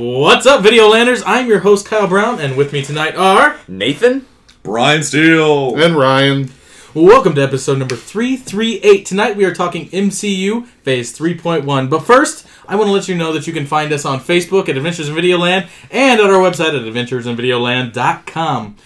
What's up, Videolanders? I'm your host, Kyle Brown, and with me tonight are. Nathan? Brian Steele. And Ryan. Welcome to episode number 338. Tonight we are talking MCU Phase 3.1. But first, I want to let you know that you can find us on Facebook at Adventures in Videoland and at our website at adventuresinvideoland.com.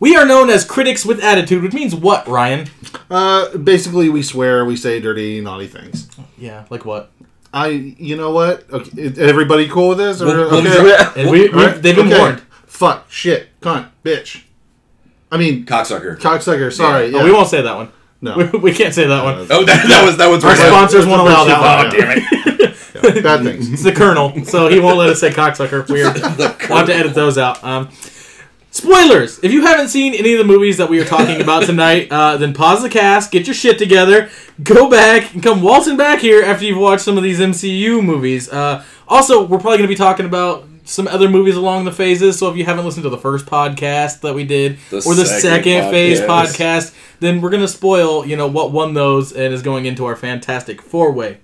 We are known as Critics with Attitude, which means what, Ryan? Uh, basically, we swear, we say dirty, naughty things. Yeah, like what? I, you know what? Okay, everybody cool with this? Or, Well, well, okay. We, we, Alright, they've been okay. warned. Fuck, shit, cunt, bitch. I mean, Cocksucker. cocksucker. Sorry. Oh, Yeah. we won't say that one. No. We, we can't say that one. Oh, that, that was that was Our sponsors won't allow that Oh, one. damn it. Bad things. It's the Colonel, so he won't let us say cocksucker. Weird. The We'll have to edit those out. Um, spoilers! If you haven't seen any of the movies that we are talking about tonight, uh, then pause the cast, get your shit together, go back, and come waltzing back here after you've watched some of these MCU movies. Uh, also, we're probably going to be talking about some other movies along the phases. So if you haven't listened to the first podcast that we did, The or the second second phase podcast. then we're going to spoil, you know, what won those and is going into our fantastic four way.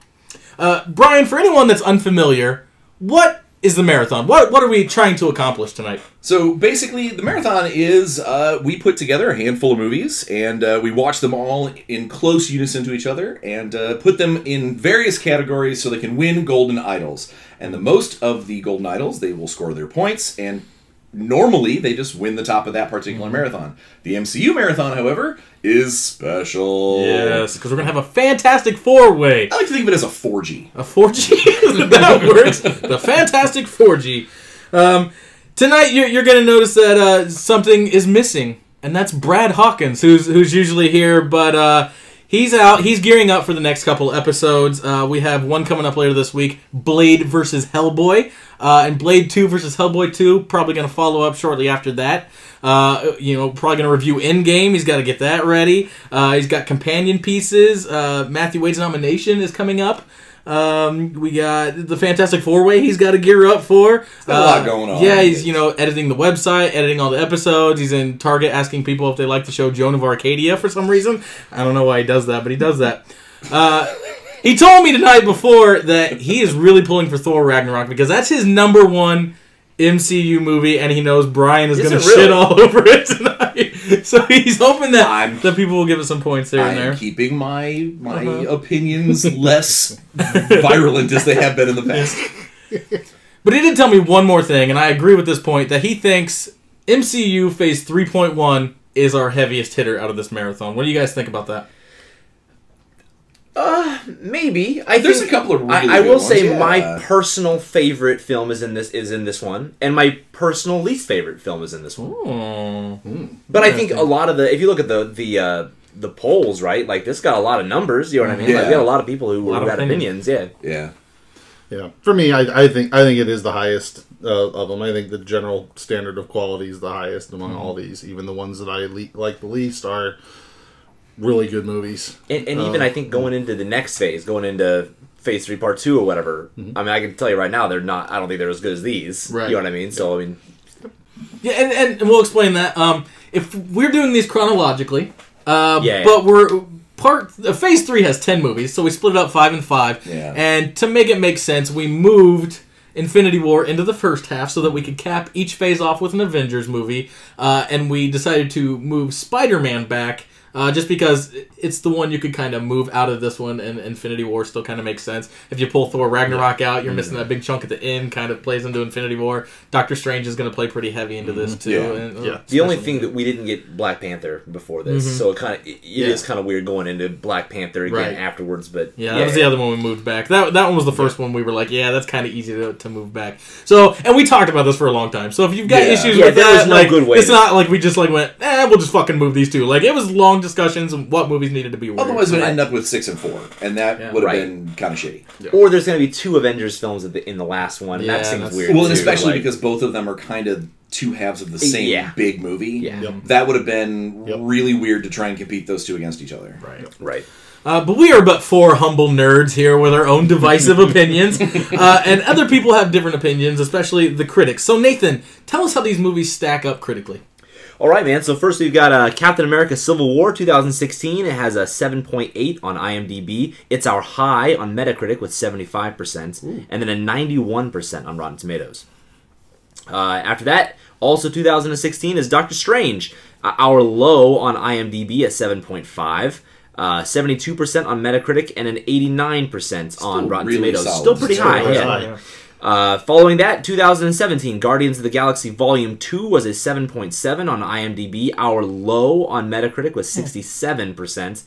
Uh, Brian, for anyone that's unfamiliar, what is the marathon? What what are we trying to accomplish tonight? So basically, the marathon is uh, we put together a handful of movies and uh, we watch them all in close unison to each other and uh, put them in various categories so they can win golden idols. And the most of the golden idols, they will score their points and. Normally, they just win the top of that particular marathon. The MCU marathon, however, is special. Yes, because we're gonna have a fantastic four way, I like to think of it as a 4G. a four G. that works. The fantastic four G. Um, tonight, you're, you're gonna notice that uh, something is missing, and that's Brad Hawkins, who's who's usually here, but uh, he's out. He's gearing up for the next couple episodes. Uh, we have one coming up later this week: Blade versus Hellboy. Uh, and Blade 2 versus Hellboy 2, probably going to follow up shortly after that. Uh, you know, probably going to review Endgame. He's got to get that ready. Uh, he's got companion pieces. Uh, Matthew Wade's nomination is coming up. Um, we got the Fantastic Four Way. He's got to gear up for. got a lot going on. Yeah, he's you know editing the website, editing all the episodes. He's in Target asking people if they like the show Joan of Arcadia for some reason. I don't know why he does that, but he does that. Uh, he told me tonight before that he is really pulling for Thor Ragnarok because that's his number one MCU movie, and he knows Brian is, Is going to really? shit all over it tonight. so he's hoping that I'm- that people will give us some points there I and there. keeping my my Uh-huh. opinions less virulent as they have been in the past. But he did tell me one more thing, and I agree with this point that he thinks MCU Phase 3.1 is our heaviest hitter out of this marathon. What do you guys think about that? Maybe. I There's think, a couple of really I, I good will ones, say yeah. my personal favorite film is in this is in this one, and my personal least favorite film is in this one. Hmm. But I think a lot of the if you look at the the uh, the polls, right? Like this got a lot of numbers. You know what I mean? Like we had a lot of people who, lot who of had opinions. opinions. Yeah. Yeah. Yeah. For me, I, I think I think it is the highest uh, of them. I think the general standard of quality is the highest among all these. Even the ones that I le- like the least are really good movies. And, and even Oh. I think going into the next phase, going into phase three, part two, or whatever. I mean, I can tell you right now, they're not. I don't think they're as good as these. Right. You know what I mean? So I mean, Yeah, and, and, and we'll explain that. Um, if we're doing these chronologically, uh, Yeah. but we're part uh, phase three has ten movies, so we split it up five and five. Yeah. And to make it make sense, we moved Infinity War into the first half so that we could cap each phase off with an Avengers movie, uh, and we decided to move Spider-Man back. Uh, just because it's the one you could kind of move out of this one, and Infinity War still kind of makes sense. If you pull Thor Ragnarok out, you're missing that big chunk at the end, kind of plays into Infinity War. Doctor Strange is going to play pretty heavy into this too. Yeah. and, uh, Yeah. The only thing that we didn't get Black Panther before this, Mhm. so it kind of it Yeah. is kind of weird going into Black Panther again Right. afterwards. But Yeah, that was the other one we moved back. That that one was the first one we were like, yeah, that's kind of easy to, to move back. So, and we talked about this for a long time. So if you've got Yeah. issues Yeah, with there that, was no like, good way it's to- not like we just like went, eh, we'll just fucking move these two. Like it was long discussions on what movies needed to be. Where. Otherwise, we'd end up with six and four, and that Yeah. would have Right. been kind of shitty. Or there's going to be two Avengers films at the, in the last one. and Yeah, that seems that's- weird. Well, and too, especially like- because both of them are kind of two halves of the same Yeah. big movie. Yeah. Yep. That would have been Yep. really weird to try and compete those two against each other. right. right. Uh, but we are but four humble nerds here with our own divisive opinions, uh, and other people have different opinions, especially the critics. So Nathan, tell us how these movies stack up critically. All right, man. So first we've got uh, Captain America: Civil War 2016. It has a 7.8 on IMDb. It's our high on Metacritic with 75%, and then a 91% on Rotten Tomatoes. Uh, after that, also 2016 is Doctor Strange. Uh, our low on IMDb at 7.5. Uh, 72% on Metacritic and an 89% on Rotten really Tomatoes. solid. Still pretty Still high. yeah. high. Uh, following that, 2017, Guardians of the Galaxy Volume 2 was a 7.7 on IMDb. Our low on Metacritic was 67%.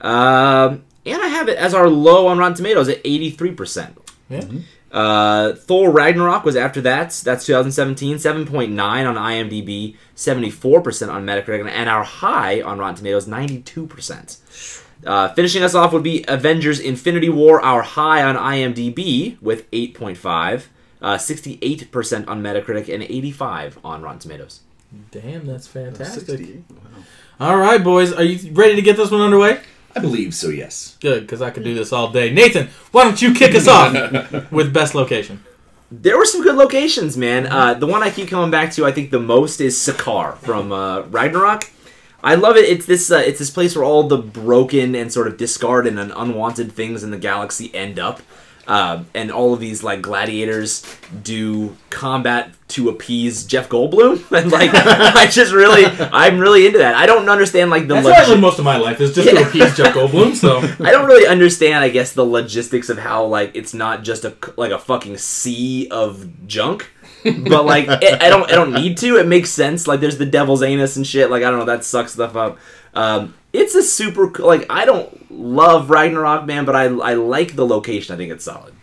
Um, and I have it as our low on Rotten Tomatoes at 83%. Yeah. Uh, Thor Ragnarok was after that. That's 2017, 7.9 on IMDb, 74% on Metacritic, and our high on Rotten Tomatoes, 92%. Uh, finishing us off would be Avengers Infinity War, our high on IMDb with 8.5, uh, 68% on Metacritic, and 85 on Rotten Tomatoes. Damn, that's fantastic. 68. All right, boys, are you ready to get this one underway? I believe so. Yes. Good, because I could do this all day. Nathan, why don't you kick us off with best location? There were some good locations, man. Uh, the one I keep coming back to, I think the most, is Sakaar from uh, Ragnarok. I love it. It's this. Uh, it's this place where all the broken and sort of discarded and unwanted things in the galaxy end up, uh, and all of these like gladiators do combat to appease Jeff Goldblum, and like I just really, I'm really into that. I don't understand like the That's I most of my life is just to appease Jeff Goldblum. So I don't really understand, I guess, the logistics of how like it's not just a like a fucking sea of junk, but like it, I don't I don't need to. It makes sense. Like there's the devil's anus and shit. Like I don't know that sucks stuff up. Um, it's a super co- like I don't love Ragnarok man, but I I like the location. I think it's solid.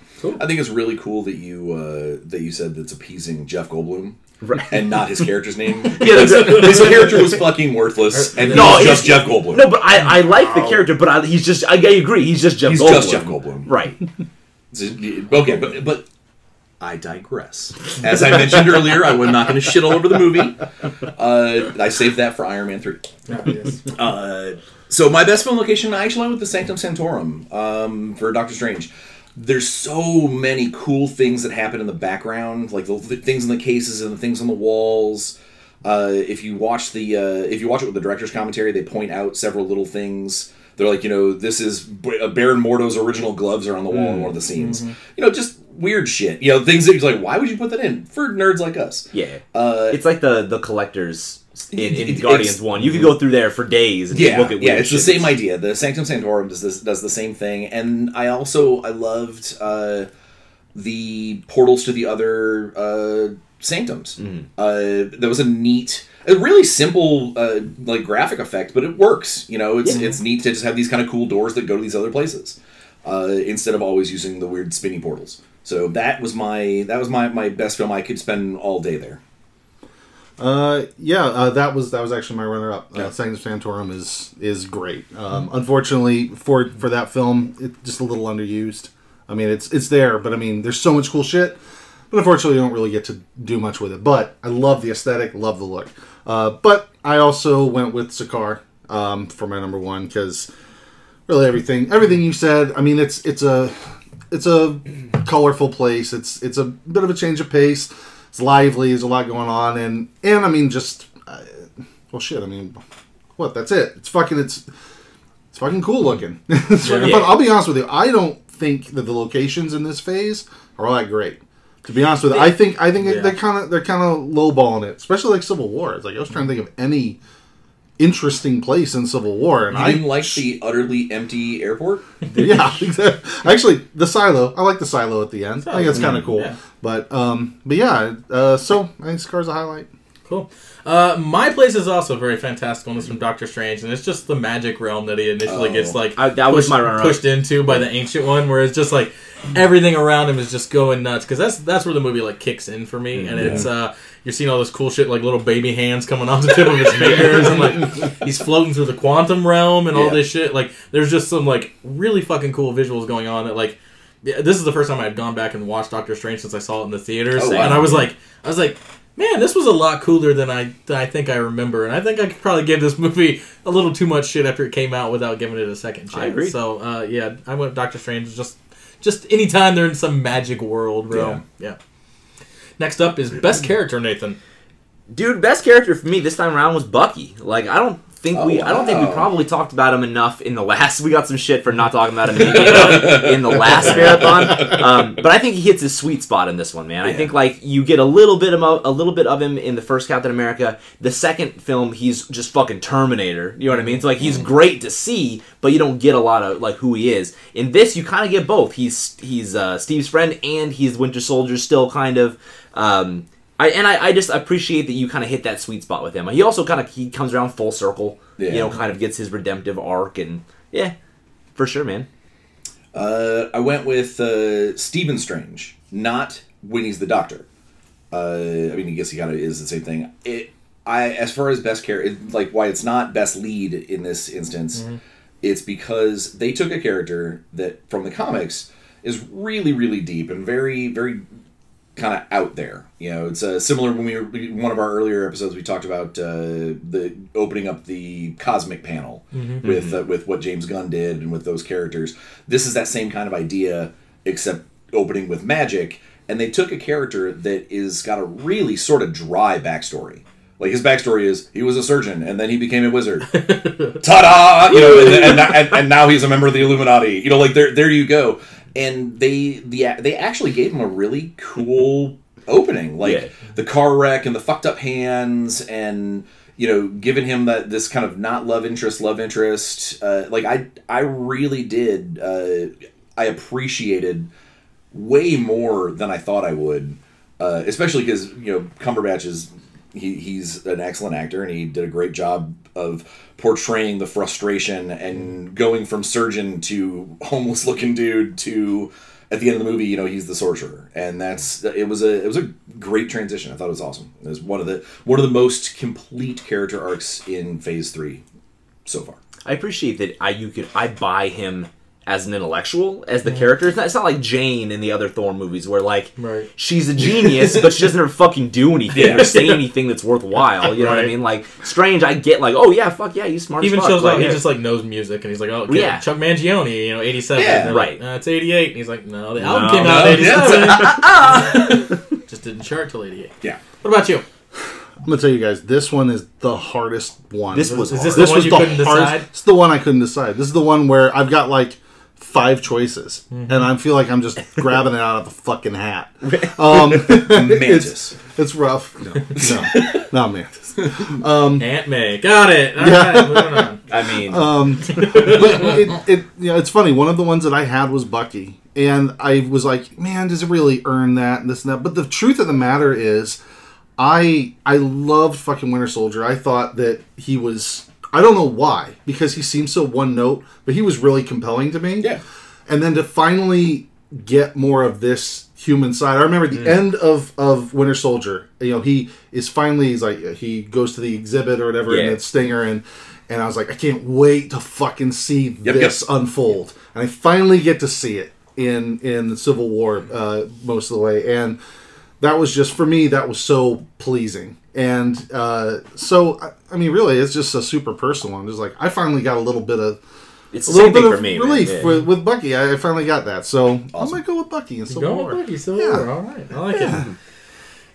I think it's really cool that you uh, that you said that's appeasing Jeff Goldblum. Right. And not his character's name. Yeah, his, character was fucking worthless, and No, no, he's- just Jeff Goldblum. No, but I I like the character, but I, he's just I, I agree. He's just Jeff. he's Goldblum. just Jeff Goldblum. Right. Okay, but but I digress. As I mentioned earlier, I was not going to shit all over the movie. Uh, I saved that for Iron Man three. Uh, so my best film location, I actually went with the Sanctum Sanctorum um, for Doctor Strange. There's so many cool things that happen in the background, like the, the things in the cases and the things on the walls. Uh, if you watch the uh, if you watch it with the director's commentary, they point out several little things. They're like, you know, this is B- Baron Mordo's original gloves are on the wall in one of the scenes. You know, just weird shit. You know, things that you're like, why would you put that in for nerds like us? Yeah. Uh, It's like the the collectors in, in It- Guardians One. You could go through there for days and yeah, look at yeah, it's the same idea. The Sanctum Sanctorum does this does the same thing, and I also I loved uh, the portals to the other uh, sanctums. Mm-hmm. Uh, that was a neat, a really simple uh, like graphic effect, but it works. You know, it's Yeah. it's neat to just have these kind of cool doors that go to these other places uh, instead of always using the weird spinny portals. So that was my that was my, my best film. I could spend all day there. Uh, yeah, uh, that was that was actually my runner up. Uh, Yeah. Sanctum Sanctorum is is great. Um, unfortunately for for that film, it's just a little underused. I mean, it's it's there, but I mean, there's so much cool shit. But unfortunately, you don't really get to do much with it. But I love the aesthetic, love the look. Uh, but I also went with Sakaar um, for my number one because really everything everything you said. I mean, it's it's a it's a colorful place. It's it's a bit of a change of pace. It's lively. There's a lot going on, and and I mean, just uh, well, shit. I mean, what? That's it. It's fucking. It's it's fucking cool looking. it's fucking Yeah. fun. I'll be honest with you. I don't think that the locations in this phase are all that great. To be honest with you, I think I think Yeah. they're kind of they're kind of lowballing it, especially like Civil War. It's like I was trying to think of any interesting place in Civil War, and You I didn't like the utterly empty airport? yeah, exactly. Actually, the silo. I like the silo at the end. I think that's kind of cool. yeah. But um, but yeah. Uh, so I think Sakaar's a highlight. Cool. Uh, my place is also very fantastic one. It's from Doctor Strange, and it's just the magic realm that he initially Oh. gets like I- that was pushed, my runner-up. pushed into by the ancient one, where it's just like everything around him is just going nuts. Because that's that's where the movie like kicks in for me, and it's uh, you're seeing all this cool shit like little baby hands coming off the tip of his fingers, and like he's floating through the quantum realm and all Yeah. this shit. Like there's just some like really fucking cool visuals going on that like. yeah, This is the first time I've gone back and watched Doctor Strange since I saw it in the theaters, Oh, wow. and I was like, I was like, man, this was a lot cooler than I than I think I remember, and I think I could probably give this movie a little too much shit after it came out without giving it a second chance. I agree. So uh, yeah, I went Doctor Strange. Just just anytime they're in some magic world realm. Yeah. Next up is best character, Nathan. Dude, best character for me this time around was Bucky. Like I don't think Oh, we I don't think we probably talked about him enough in the last. We got some shit for not talking about him in the last marathon. Um, but I think he hits his sweet spot in this one, man. I think like you get a little bit of a little bit of him in the first Captain America. The second film, he's just fucking Terminator. You know what I mean? So like he's great to see, but you don't get a lot of like who he is. In this, you kind of get both. He's he's uh, Steve's friend and he's Winter Soldier still kind of. Um, I, and I, I just appreciate that you kind of hit that sweet spot with him. He also kind of he comes around full circle, Yeah. you know, kind of gets his redemptive arc, and yeah, for sure, man. Uh, I went with uh, Stephen Strange, not when he's the Doctor. Uh, I mean, I guess he kind of is the same thing. It, I, as far as best character, like why it's not best lead in this instance, it's because they took a character that from the comics is really, really deep and very, very kind of out there. You know, it's uh, similar when we were one of our earlier episodes. We talked about uh, the opening up the cosmic panel with uh, with what James Gunn did and with those characters. This is that same kind of idea, except opening with magic. And they took a character that is got a really sort of dry backstory. Like his backstory is he was a surgeon and then he became a wizard. Ta-da! You know, and, and, and, and now he's a member of the Illuminati. You know, like there there you go. And they the they actually gave him a really cool opening, like Yeah. the car wreck and the fucked up hands and you know giving him that this kind of not love interest love interest uh, like i i really did uh, i appreciated way more than i thought i would uh, especially because you know cumberbatch is he, he's an excellent actor and he did a great job of portraying the frustration and going from surgeon to homeless looking dude to at the end of the movie you know he's the sorcerer. And that's it was a it was a great transition. I thought it was awesome. It was one of the one of the most complete character arcs in phase three so far. I appreciate that I you could I buy him as an intellectual as the character. It's not, it's not like Jane in the other Thor movies where like Right. she's a genius, but she doesn't ever fucking do anything Yeah. or say anything that's worthwhile. You know what I mean? Like Strange, I get like, oh yeah, fuck yeah, he's smart. Even as fuck. shows like, up, he just like knows music, and he's like, "Oh, okay, Yeah. Chuck Mangione, you know, '87." Yeah, right. Like, uh, it's '88, and he's like, "No, the album No. came out No, in '87." Just didn't chart till '88. yeah What about you? I'm gonna tell you guys, this one is the hardest one. This was Is this hard. the one you couldn't decide? It's the one I couldn't decide. This is the one where I've got like five choices, Mm-hmm. and I feel like I'm just grabbing it out of the fucking hat. Um, mantis it's rough. No, no, not mantis. Aunt May. Got it. All Yeah. right, moving on. I mean, Um, but it, it, you know, it's funny. One of the ones that I had was Bucky, and I was like, man, does it really earn that and this and that? But the truth of the matter is, I I loved fucking Winter Soldier. I thought that he was. I don't know why, because he seems so one note, but he was really compelling to me. yeah And then to finally get more of this human side. I remember the end of of Winter Soldier. You know, he is finally he's like he goes to the exhibit or whatever in Yeah. the stinger and and I was like, I can't wait to fucking see Yep, this yep. unfold. And I finally get to see it in in the Civil War uh, most of the way. And that was just for me. That was so pleasing. And uh, so I, I mean, really, it's just a super personal one. Just like I finally got a little bit of it's a the little same bit thing of for me. relief Yeah. with, with Bucky. I, I finally got that. So I'm Awesome. gonna go with Bucky and Civil Going with Bucky so Yeah. War. All right, I like it.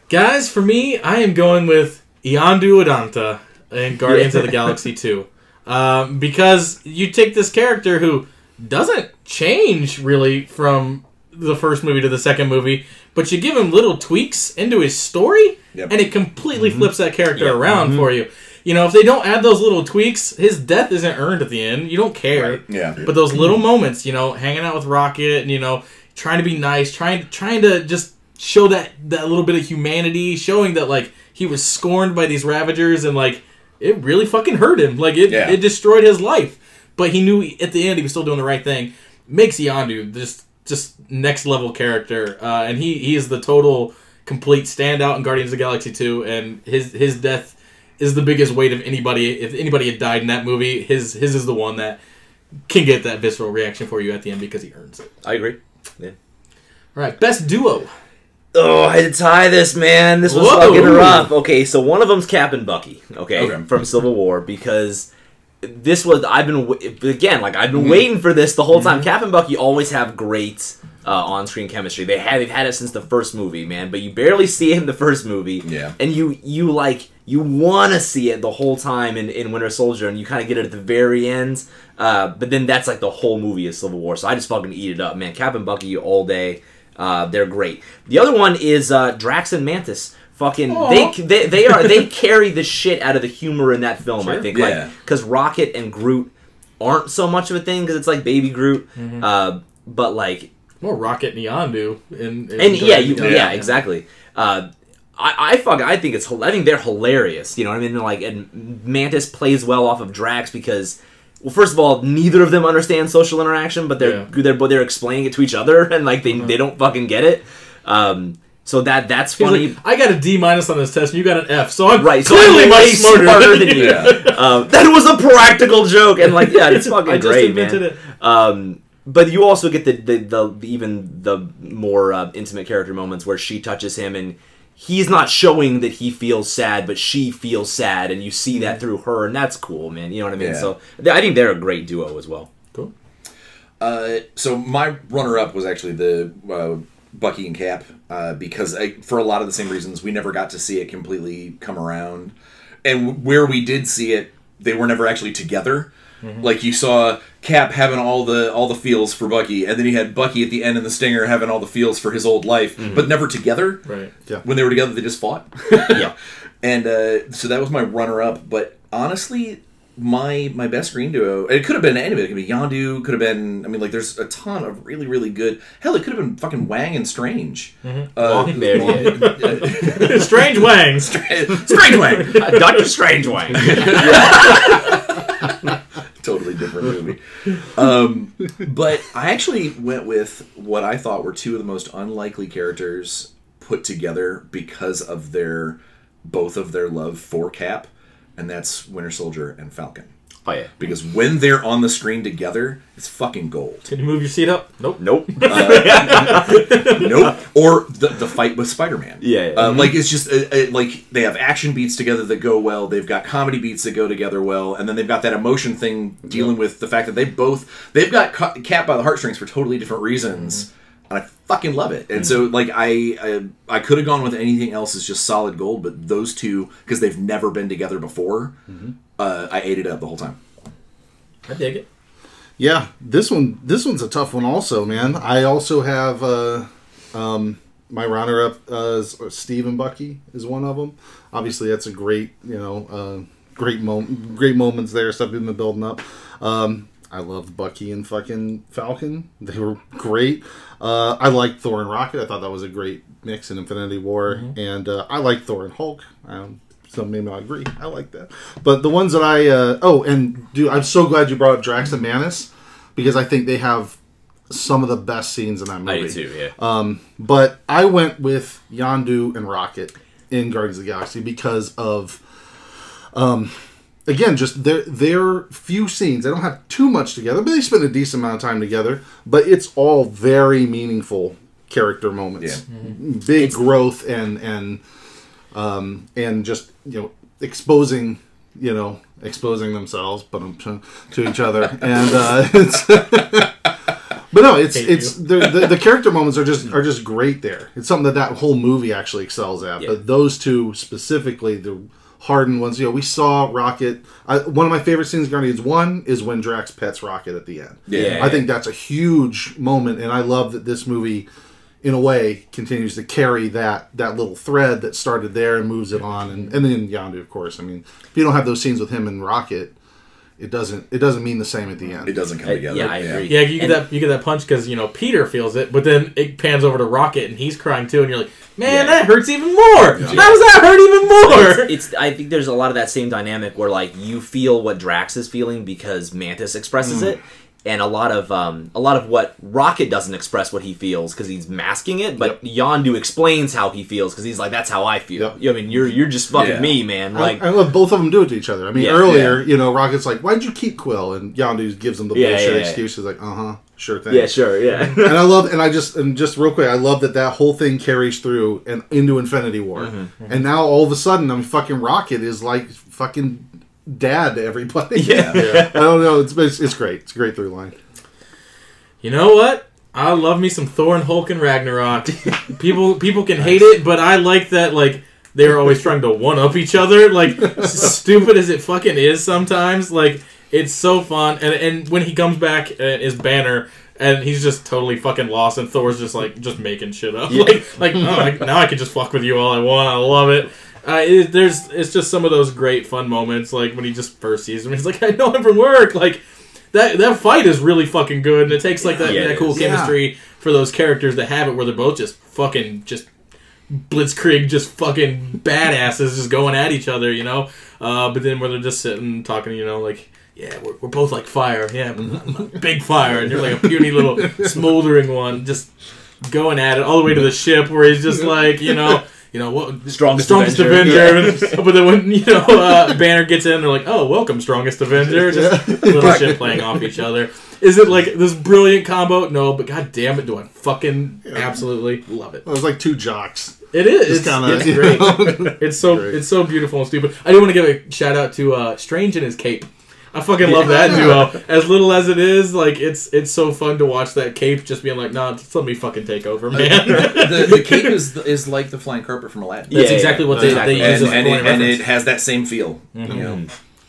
Guys, for me, I am going with Yondu Udonta and Guardians of the Galaxy 2. Um, because you take this character who doesn't change really from the first movie to the second movie, but you give him little tweaks into his story, Yep. and it completely mm-hmm. flips that character Yep. around mm-hmm. for you. You know, if they don't add those little tweaks, his death isn't earned at the end. You don't care. yeah But those little mm-hmm. moments, you know, hanging out with Rocket and you know, trying to be nice, trying trying to just show that that little bit of humanity, showing that like he was scorned by these Ravagers and like it really fucking hurt him. Like it Yeah. it destroyed his life. But he knew at the end he was still doing the right thing. Makes Yondu just just next level character, uh, and he he is the total complete standout in Guardians of the Galaxy 2 and his his death is the biggest weight of anybody if anybody had died in that movie his his is the one that can get that visceral reaction for you at the end because he earns it. I agree. Yeah. All right, best duo. Oh, I had to tie this, man. This was Whoa. fucking rough. Okay, so one of them's Cap and Bucky. Okay, Okay. from Civil War because this was I've been again like I've been waiting for this the whole time. Cap and Bucky always have great uh, on-screen chemistry. They had they've had it since the first movie, man. But you barely see it in the first movie. Yeah. And you you like you want to see it the whole time in, in Winter Soldier, and you kind of get it at the very end. Uh, but then that's like the whole movie is Civil War. So I just fucking eat it up, man. Cap and Bucky all day. Uh, they're great. The other one is uh, Drax and Mantis. Fucking they, they they are they carry the shit out of the humor in that film. I think Yeah. like because Rocket and Groot aren't so much of a thing because it's like baby Groot. Uh, but like More Rocket and Yondu. In, in and yeah, you, Guardians of the yeah, exactly. Uh, I, I fuck, I think it's, hil- I think they're hilarious. You know what I mean? Like, and Mantis plays well off of Drax because, well, first of all, neither of them understand social interaction, but they're Yeah. they're but they're explaining it to each other, and like they they don't fucking get it. Um, so that that's funny. like, I got a D minus on this test, and you got an F, so I'm Right, so clearly I'm much way smarter, smarter than you. Yeah. Um, that was a practical joke, and like, yeah, it's fucking I just great, invented man. it. Um, but you also get the, the, the even the more uh, intimate character moments where she touches him and he's not showing that he feels sad, but she feels sad, and you see that through her, and that's cool, man. You know what I mean? Yeah. So th- I think they're a great duo as well. Cool. Uh, so my runner-up was actually the uh, Bucky and Cap uh, because I, for a lot of the same reasons we never got to see it completely come around, and where we did see it, they were never actually together. Like you saw Cap having all the all the feels for Bucky, and then you had Bucky at the end in the Stinger having all the feels for his old life, but never together. Right. Yeah. When they were together, they just fought. yeah. And uh, so that was my runner-up. But honestly, my my best green duo. It could have been anybody. It could be Yondu. Could have been. I mean, like, there's a ton of really, really good. Hell, it could have been fucking Wang and Strange. Uh, There you Strange Wangs. Strange Wang. go. Doctor Strange Wang. totally different movie. Um, but I actually went with what I thought were two of the most unlikely characters put together because of their both of their love for Cap, and that's Winter Soldier and Falcon. Oh yeah. Because when they're on the screen together, it's fucking gold. Can you move your seat up? Nope. Nope. nope. Or the, the fight with Spider Man. Yeah, yeah. Uh, Like it's just uh, uh, like they have action beats together that go well. They've got comedy beats that go together well, and then they've got that emotion thing dealing with the fact that they both they've got ca- Cap by the heartstrings for totally different reasons. And I fucking love it. And so, like, I I, I could have gone with anything else as just solid gold, but those two, because they've never been together before, uh, I ate it up the whole time. I dig it. Yeah, this one this one's a tough one also, man. I also have uh, um, my runner up uh, is- Steve and Bucky is one of them. Obviously, that's a great you know uh, great moment, great moments there. Stuff we've been building up. Um, I loved Bucky and fucking Falcon. They were great. Uh, I liked Thor and Rocket. I thought that was a great mix in Infinity War, and uh, I liked Thor and Hulk. Um, some may not agree. I like that. But the ones that I uh, oh, and dude, I'm so glad you brought up Drax and Mantis because I think they have some of the best scenes in that movie. I do too. Yeah. Um, but I went with Yondu and Rocket in Guardians of the Galaxy because of, um, again, just their their few scenes. They don't have too much together, but they spend a decent amount of time together. But it's all very meaningful character moments, big growth and and um, and just you know exposing you know exposing themselves, but to, to each other, and uh, it's. But no, it's it's the, the the character moments are just are just great there. It's something that that whole movie actually excels at. Yeah. But those two specifically, the hardened ones, you know, we saw Rocket. I, one of my favorite scenes in Guardians One is when Drax pets Rocket at the end. Yeah. I think that's a huge moment, and I love that this movie, in a way, continues to carry that that little thread that started there and moves it on, and and then Yondu, of course. I mean, if you don't have those scenes with him and Rocket, it doesn't it doesn't mean the same at the end. It doesn't come together. yeah, I agree. Yeah, you get And- that you get that punch because you know Peter feels it, but then it pans over to Rocket and he's crying too, and you're like, man, Yeah. that hurts even more. How does that hurt even more? it's I think there's a lot of that same dynamic where like you feel what Drax is feeling because Mantis expresses Mm. it, and a lot of um a lot of what Rocket doesn't express what he feels because he's masking it, but Yondu explains how he feels because he's like that's how I feel. Yep. You know, I mean you're you're just fucking Yeah. me, man. Like I, love both of them do it to each other. I mean, Yeah. earlier, you know, Rocket's like, "Why'd you keep Quill?" and Yondu gives him the Yeah, bullshit yeah, yeah. excuse. He's like, "Uh huh, sure thing." yeah, sure, yeah. and I love, and I just, and just real quick, I love that that whole thing carries through and into Infinity War, Mm-hmm, and now all of a sudden, I mean, fucking Rocket is like fucking dad to everybody. Yeah. I don't know. It's, it's it's great. It's a great through line. You know what? I love me some Thor and Hulk and Ragnarok. people people can hate it, but I like that like they're always trying to one up each other. Like stupid as it fucking is sometimes, like it's so fun. And and when he comes back uh, is Banner. And he's just totally fucking lost, and Thor's just like just making shit up. Like, like oh, I, now I can just fuck with you all I want. I love it. Uh, it, there's it's just some of those great fun moments, like when he just first sees him. He's like, I know him from work. Like that that fight is really fucking good, and it takes like that, Yeah, that cool is. chemistry for those characters to have it, where they're both just fucking just blitzkrieg, just fucking badasses, just going at each other, you know. Uh, but then where they're just sitting talking, you know, like. Yeah, we're, we're both like fire. Yeah, I'm big fire, and you're like a puny little smoldering one, just going at it all the way to the ship, where he's just like, you know, you know what, Strongest strongest Avenger. Avenger. but then when you know uh, Banner gets in, they're like, "Oh, welcome, strongest Avenger." Just little shit playing off each other. Is it like this brilliant combo? No, but god damn it, do I fucking absolutely love it. It was like two jocks. It is. It's, kinda- it's great. It's so Great. it's so beautiful and stupid. I do want to give a shout out to uh, Strange and his cape. I fucking love that duo. As little as it is, like it's it's so fun to watch that cape just being like, nah, just let me fucking take over, uh, man. the, the cape is is like the flying carpet from Aladdin. That's Yeah, exactly yeah, what they, exactly. they use and, as a and, it, and it has that same feel. You mm-hmm. know?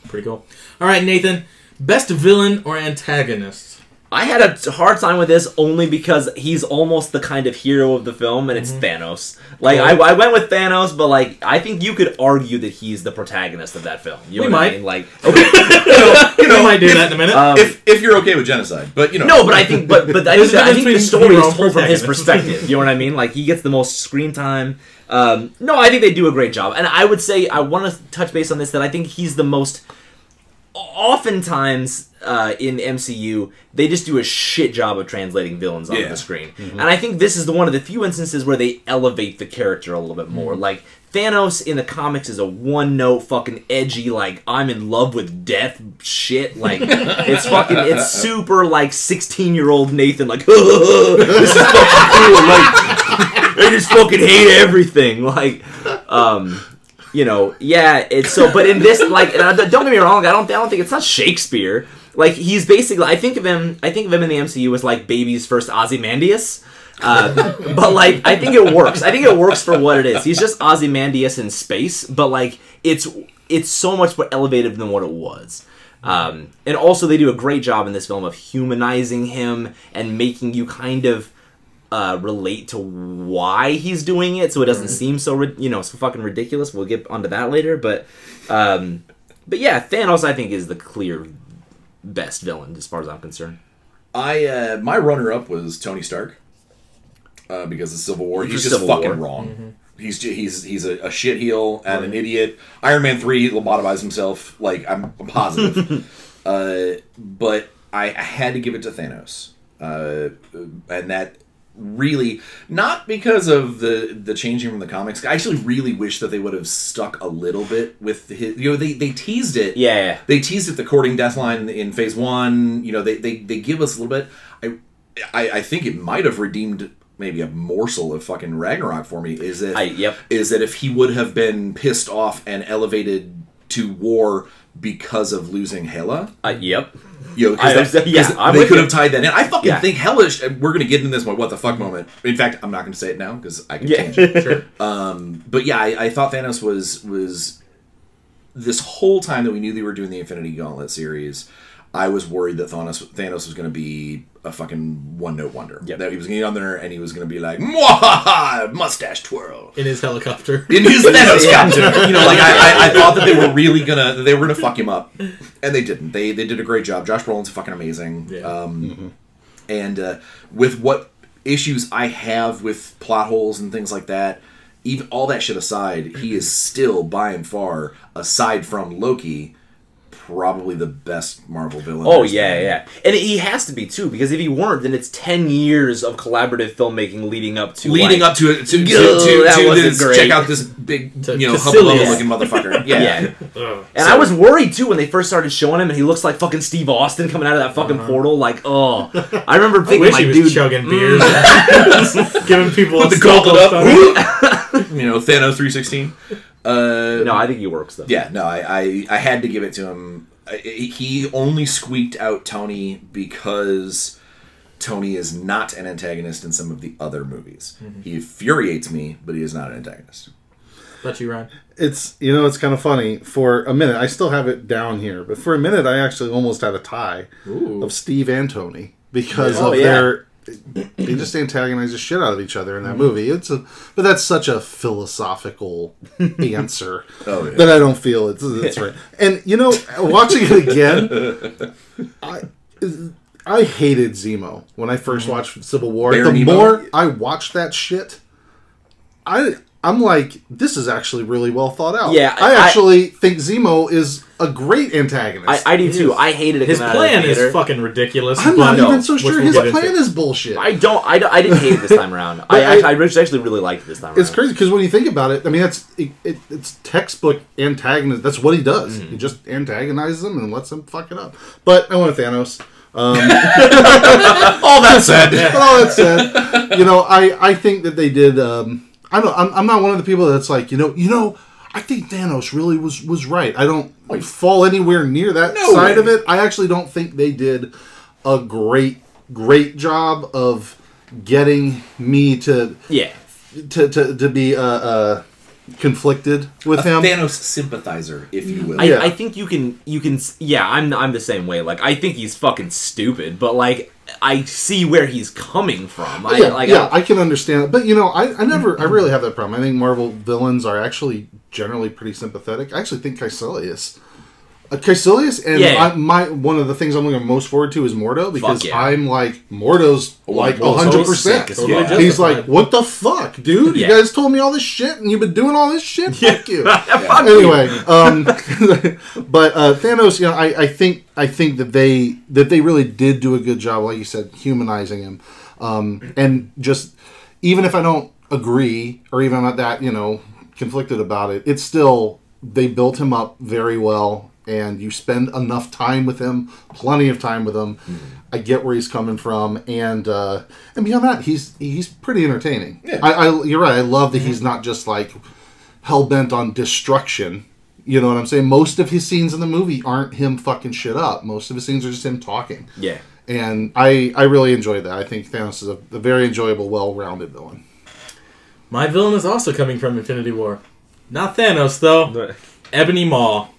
Pretty cool. All right, Nathan. Best villain or antagonist? I had a hard time with this only because he's almost the kind of hero of the film, and it's Mm-hmm. Thanos. Like I, I went with Thanos, but like I think you could argue that he's the protagonist of that film. You We know what I might. mean? Like okay, You know, we might do that in a minute. um, if if you're okay with genocide, but you know, no, but I think, but but I There's think, a I think the story is told from his perspective. You know what I mean? Like he gets the most screen time. Um, no, I think they do a great job, and I would say I want to touch base on this that I think he's the most. Oftentimes uh, in MCU, they just do a shit job of translating villains onto Yeah. the screen, and I think this is the one of the few instances where they elevate the character a little bit more. Like Thanos in the comics is a one note fucking edgy like I'm in love with death shit. Like it's fucking it's super like 16 year old Nathan like this is fucking cool. Like I just fucking hate everything. Like um you know, yeah, it's so. But in this, like, don't get me wrong, I don't, I don't think it's not Shakespeare. Like, he's basically, I think of him, I think of him in the MCU as like baby's first Ozymandias. Uh, but like, I think it works. I think it works for what it is. He's just Ozymandias in space, but like, it's it's so much more elevated than what it was. Um, and also, they do a great job in this film of humanizing him and making you kind of uh, relate to why he's doing it, so it doesn't seem so you know so fucking ridiculous. We'll get onto that later, but um, but yeah, Thanos I think is the clear best villain as far as I'm concerned. I uh, my runner up was Tony Stark uh, because of Civil War. He's For just Civil fucking War. wrong. He's ju- he's he's a, a shit heel and an idiot. Iron Man three lobotomized himself. Like I'm, I'm positive, uh, but I, I had to give it to Thanos, uh, and that really not because of the the changing from the comics. I actually really wish that they would have stuck a little bit with his. You know, they they teased it Yeah, they teased it the courting deathline in phase one. You know, they they, they give us a little bit. I, I I think it might have redeemed maybe a morsel of fucking Ragnarok for me. Is that yep. is that if he would have been pissed off and elevated to war because of losing Hela, uh, yep. You know, because that, yeah, they could you. have tied that in. I fucking Yeah. think Hellish. We're gonna get into this what the fuck moment. In fact, I'm not gonna say it now because I can Yeah. change it um, but yeah, I, I thought Thanos was was this whole time that we knew they were doing the Infinity Gauntlet series. I was worried that Thanos Thanos was going to be a fucking one note wonder. Yep. That he was going to get on there and he was going to be like, Mwahaha! mustache twirl in his helicopter. in his Thanos captain. You know, like I, I, I thought that they were really gonna they were gonna fuck him up, and they didn't. They they did a great job. Josh Brolin's fucking amazing. Yeah. Um, and uh, with what issues I have with plot holes and things like that, even all that shit aside, he is still by and far, aside from Loki, probably the best Marvel villain. Oh yeah, been. yeah, and he has to be too because if he weren't, then it's ten years of collaborative filmmaking leading up to Leading like, up to it, to, to, Ugh, to, that to wasn't this, great. check out this big, To you know, Kaecilius. hubba looking motherfucker. Yeah. Yeah. Ugh. And I was worried too when they first started showing him, and he looks like fucking Steve Austin coming out of that fucking uh-huh. portal. Like, oh, I remember I thinking, wish like, he was dude, chugging beers, mm. giving people Put a the gauntlet skull up. you know, Thanos three sixteen. Uh, no, I think he works though. yeah, no, I, I I had to give it to him. I, he only squeaked out Tony because Tony is not an antagonist in some of the other movies. Mm-hmm. He infuriates me, but he is not an antagonist. Let you, Ryan. It's you know it's kind of funny. For a minute, I still have it down here, but for a minute, I actually almost had a tie Ooh. of Steve and Tony because Oh, of yeah. their. They just antagonize the shit out of each other in that movie. It's a, but that's such a philosophical answer Oh, yeah. that I don't feel it's, it's right. And you know, watching it again, I I hated Zemo when I 1st mm-hmm. watched Civil War. Bear the Nemo? more I watched that shit, I I'm like, this is actually really well thought out. Yeah, I, I- actually think Zemo is a great antagonist. I, I do too. I hated it. His coming the plan is fucking ridiculous. I'm not no, even so which sure we'll his get plan into. is bullshit. I don't. I, don't- I didn't hate it this time around. I, But I- actually, I actually actually really liked it this time. Around. It's around. crazy because when you think about it, I mean, that's it, it, it's textbook antagonist. That's what he does. Mm. He just antagonizes them and lets them fuck it up. But I want Thanos. Um, All that said, but all that said, you know, I, I think that they did. Um, I don't. I'm, I'm not one of the people that's like, you know, you know. I think Thanos really was was right. I don't fall anywhere near that No side way. of it. I actually don't think they did a great great job of getting me to Yeah. to to, to be uh, uh, conflicted with a him. Thanos sympathizer, if you will. I, Yeah. I think you can you can yeah I'm I'm the same way like I think he's fucking stupid but like I see where he's coming from I yeah, like yeah, I, I can understand it, but you know, I, I never, I really have that problem. I think Marvel villains are actually generally pretty sympathetic. I actually think Kaecilius, uh, Kaecilius, and Yeah. I, my one of the things I'm looking most forward to is Mordo because yeah. I'm like Mordo's like hundred so percent. sick as He's like, what the fuck, dude? Yeah. You guys told me all this shit, and you've been doing all this shit. Fuck you. Fuck you. anyway, um, but uh, Thanos, you know, I, I think I think that they that they really did do a good job, like you said, humanizing him, um, and just even if I don't agree or even I'm not that you know conflicted about it, it's still they built him up very well, and you spend enough time with him, plenty of time with him. I get where he's coming from, and uh, and beyond that, he's he's pretty entertaining. Yeah. I, I you're right. I love that he's not just like hell bent on destruction. You know what I'm saying? Most of his scenes in the movie aren't him fucking shit up. Most of his scenes are just him talking. yeah And I, I really enjoyed that. I think Thanos is a, a very enjoyable, well-rounded villain. My villain is also coming from Infinity War. Not Thanos though. Ebony Maw.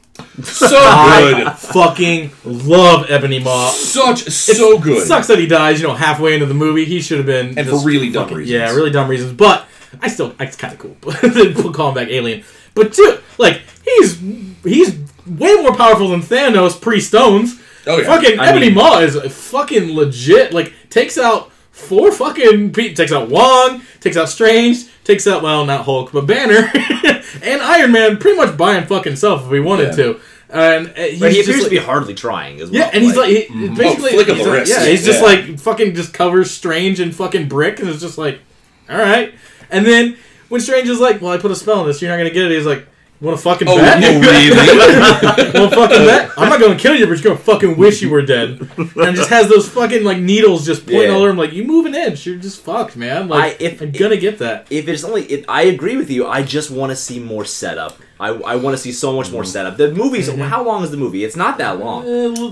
So I good, fucking love Ebony Maw. such so good. It sucks that he dies, you know, halfway into the movie. He should have been. And just for really dumb fucking- reasons. Yeah, really dumb reasons. But I still, it's kind of cool. But then we'll call him back alien. But dude, like he's he's way more powerful than Thanos pre Stones. Oh, yeah. Fucking I Ebony mean- Maw is fucking legit. Like takes out four fucking pe- takes out Wong, takes out Strange, takes out well not Hulk but Banner and Iron Man pretty much by him fucking self if he wanted Yeah. to. And uh, he's but he just appears like- to be hardly trying as well yeah, and he's like, he, basically, Oh, flick of he's the like- wrist. yeah, he's just like fucking just covers Strange and fucking Brick, and it's just like, all right. And then when Strange is like, well, I put a spell on this, you're not gonna get it. He's like, want to fucking Oh, bet? oh, really? want to fucking bet? I'm not gonna kill you, but you're gonna fucking wish you were dead. And just has those fucking like needles just pointing Yeah. all over him, like you move an inch, you're just fucked, man. Like I- if- I'm gonna get that. if it's only it, I agree with you I just want to see more setup I, I want to see so much more setup the movie's how long is the movie it's not that long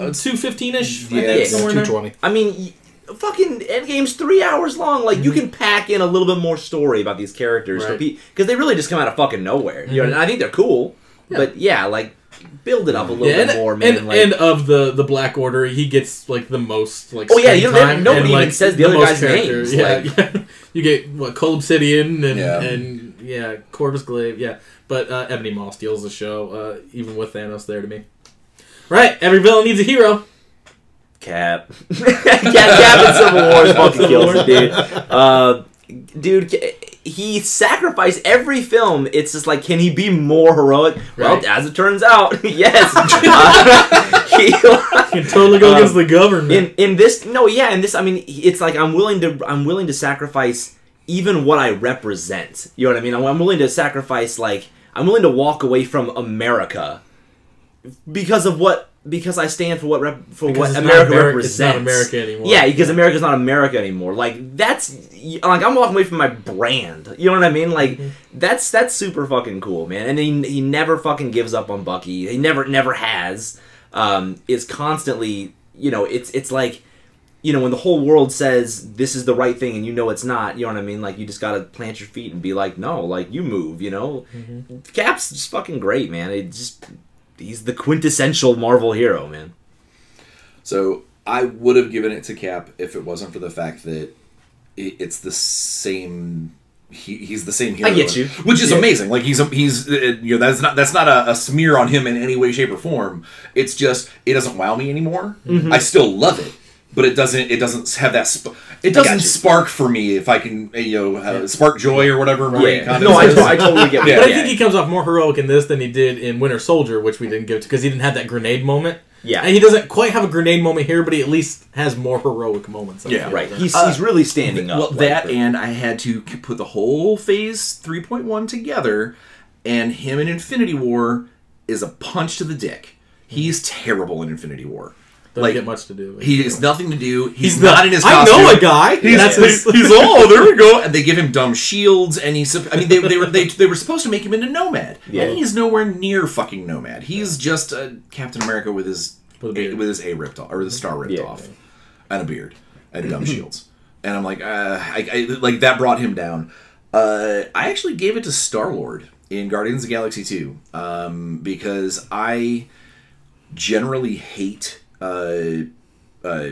Uh, Two fifteen ish. Yeah, I think, it's somewhere in there. Two twenty. I mean, y- fucking Endgame's three hours long. Like you can pack in a little bit more story about these characters Right. because they really just come out of fucking nowhere. You know, and I think they're cool, but yeah, like build it up a little Yeah, bit more, man. and, like, and of the the Black Order, he gets like the most like. Oh, yeah, you know, time nobody and, even like, says the other most guys' characters. names, Yeah, yeah. you get what Cull Obsidian and Yeah. and yeah, Corvus Glaive. Yeah, but uh, Ebony Maw steals the show, uh, even with Thanos there to me. Right, every villain needs a hero. Cap, Cap, Cap in Civil War is fucking kills it, dude. Uh, dude, he sacrificed every film. It's just like, can he be more heroic? Well, Right. as it turns out, yes. Uh, he, Can totally go Um, against the government. in in this no yeah in this i mean it's like i'm willing to i'm willing to sacrifice even what i represent you know what i mean i'm, I'm willing to sacrifice like i'm willing to walk away from america because of what because i stand for what rep, for Because what america Ameri- represents it's not America anymore. yeah because america's not america anymore. Like that's like i'm walking away from my brand. You know what i mean? Like Mm-hmm. that's that's super fucking cool man. And he, he never fucking gives up on bucky. He never never has. Um is constantly you know it's it's like you know when the whole world says this is the right thing and you know it's not you know what i mean? Like you just gotta plant your feet and be like no like you move you know? Cap's just fucking great man. It just he's the quintessential marvel hero man So I would have given it to Cap if it wasn't for the fact that it's the same. He, he's the same hero, I get you. which is Yeah. amazing. Like he's a, he's uh, you know that's not that's not a, a smear on him in any way, shape, or form. It's just it doesn't wow me anymore. Mm-hmm. I still love it, but it doesn't it doesn't have that sp- it doesn't spark for me if I can you know uh, spark joy or whatever. Marie yeah Kondo no I, says. totally get Yeah. But I think he comes off more heroic in this than he did in Winter Soldier, which we didn't give to because he didn't have that grenade moment. Yeah. and he doesn't quite have a grenade moment here, but he at least has more heroic moments. I Yeah. feel. right he's, Uh, he's really standing up Well, like, that for- and I had to put the whole Phase 3.1 together, and him in Infinity War is a punch to the dick. He's terrible in Infinity War. Doesn't like get much to do. he has nothing to do. He's, He's not the- in his I know a guy. He's, That's he's, his- he's oh there we go, and they give him dumb shields, and he's. I mean, they, they were they, they were supposed to make him into Nomad, Yeah. and he's nowhere near fucking Nomad. He's just a Captain America with his With a a, with his A ripped off or the star ripped Yeah. off, and a beard and dumb shields. And I'm like, uh, I, I like that brought him down. Uh, I actually gave it to Star Lord in Guardians of the Galaxy 2 um, because I generally hate uh, uh,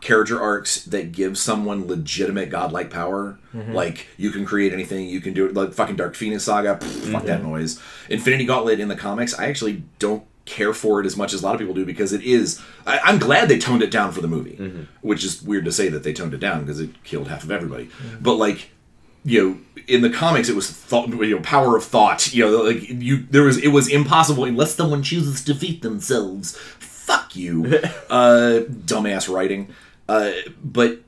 character arcs that give someone legitimate godlike power. Like you can create anything, you can do it. Like fucking Dark Phoenix Saga, pff, fuck that noise. Infinity Gauntlet in the comics, I actually don't care for it as much as a lot of people do because it is. I, I'm glad they toned it down for the movie, which is weird to say that they toned it down because it killed half of everybody. But like you know in the comics it was thought you know power of thought you know like you there was it was impossible unless someone chooses to defeat themselves fuck you uh dumbass writing. Uh but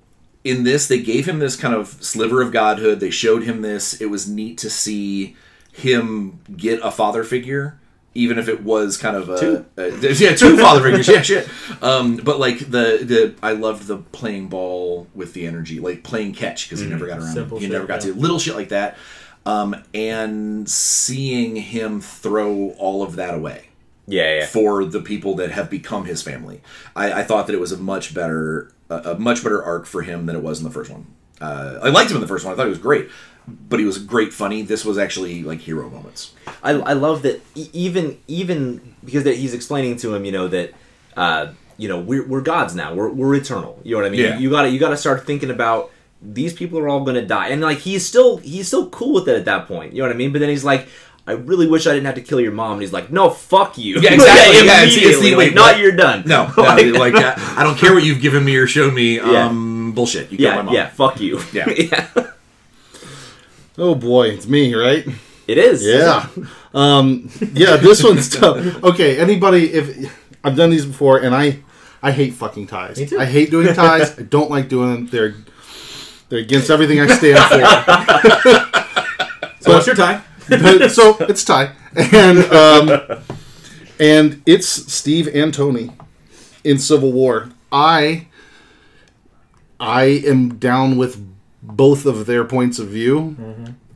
in this they gave him this kind of sliver of godhood. They showed him this. It was neat to see him get a father figure even if it was kind of a, Two. a- yeah two father figures. Yeah shit. Um but like the the i loved the playing ball with the energy like playing catch because he never got around shit, never got yeah. to little shit like that. Um and seeing him throw all of that away yeah yeah for the people that have become his family. I, I thought that it was a much better, a, a much better arc for him than it was in the first one. Uh, I liked him in the first one. I thought he was great, but he was great funny. This was actually like hero moments. I, I love that even even because that he's explaining to him, you know that uh, you know we're, we're gods now. We're, we're eternal. You know what I mean? Yeah. You gotta you gotta start thinking about these people are all gonna die, and like he's still he's still cool with it at that point. You know what I mean? But then he's like. I really wish I didn't have to kill your mom. And he's like, "No, fuck you." Yeah, exactly. Yeah, it's- it's Immediately, the- like, like, not what? you're done. No, no like uh, I don't care what you've given me or shown me. Yeah. Um, bullshit. You killed my yeah, mom. yeah, fuck you. Yeah. yeah, Oh boy, it's me, right? it is. Yeah. Um, yeah, this one's tough. Okay, anybody if I've done these before and I I hate fucking ties. Me too. I hate doing ties. I don't like doing them. They're they're against everything I stand for. So what's your time? But- so it's tie. And um and it's Steve and Tony in Civil War. I I am down with both of their points of view,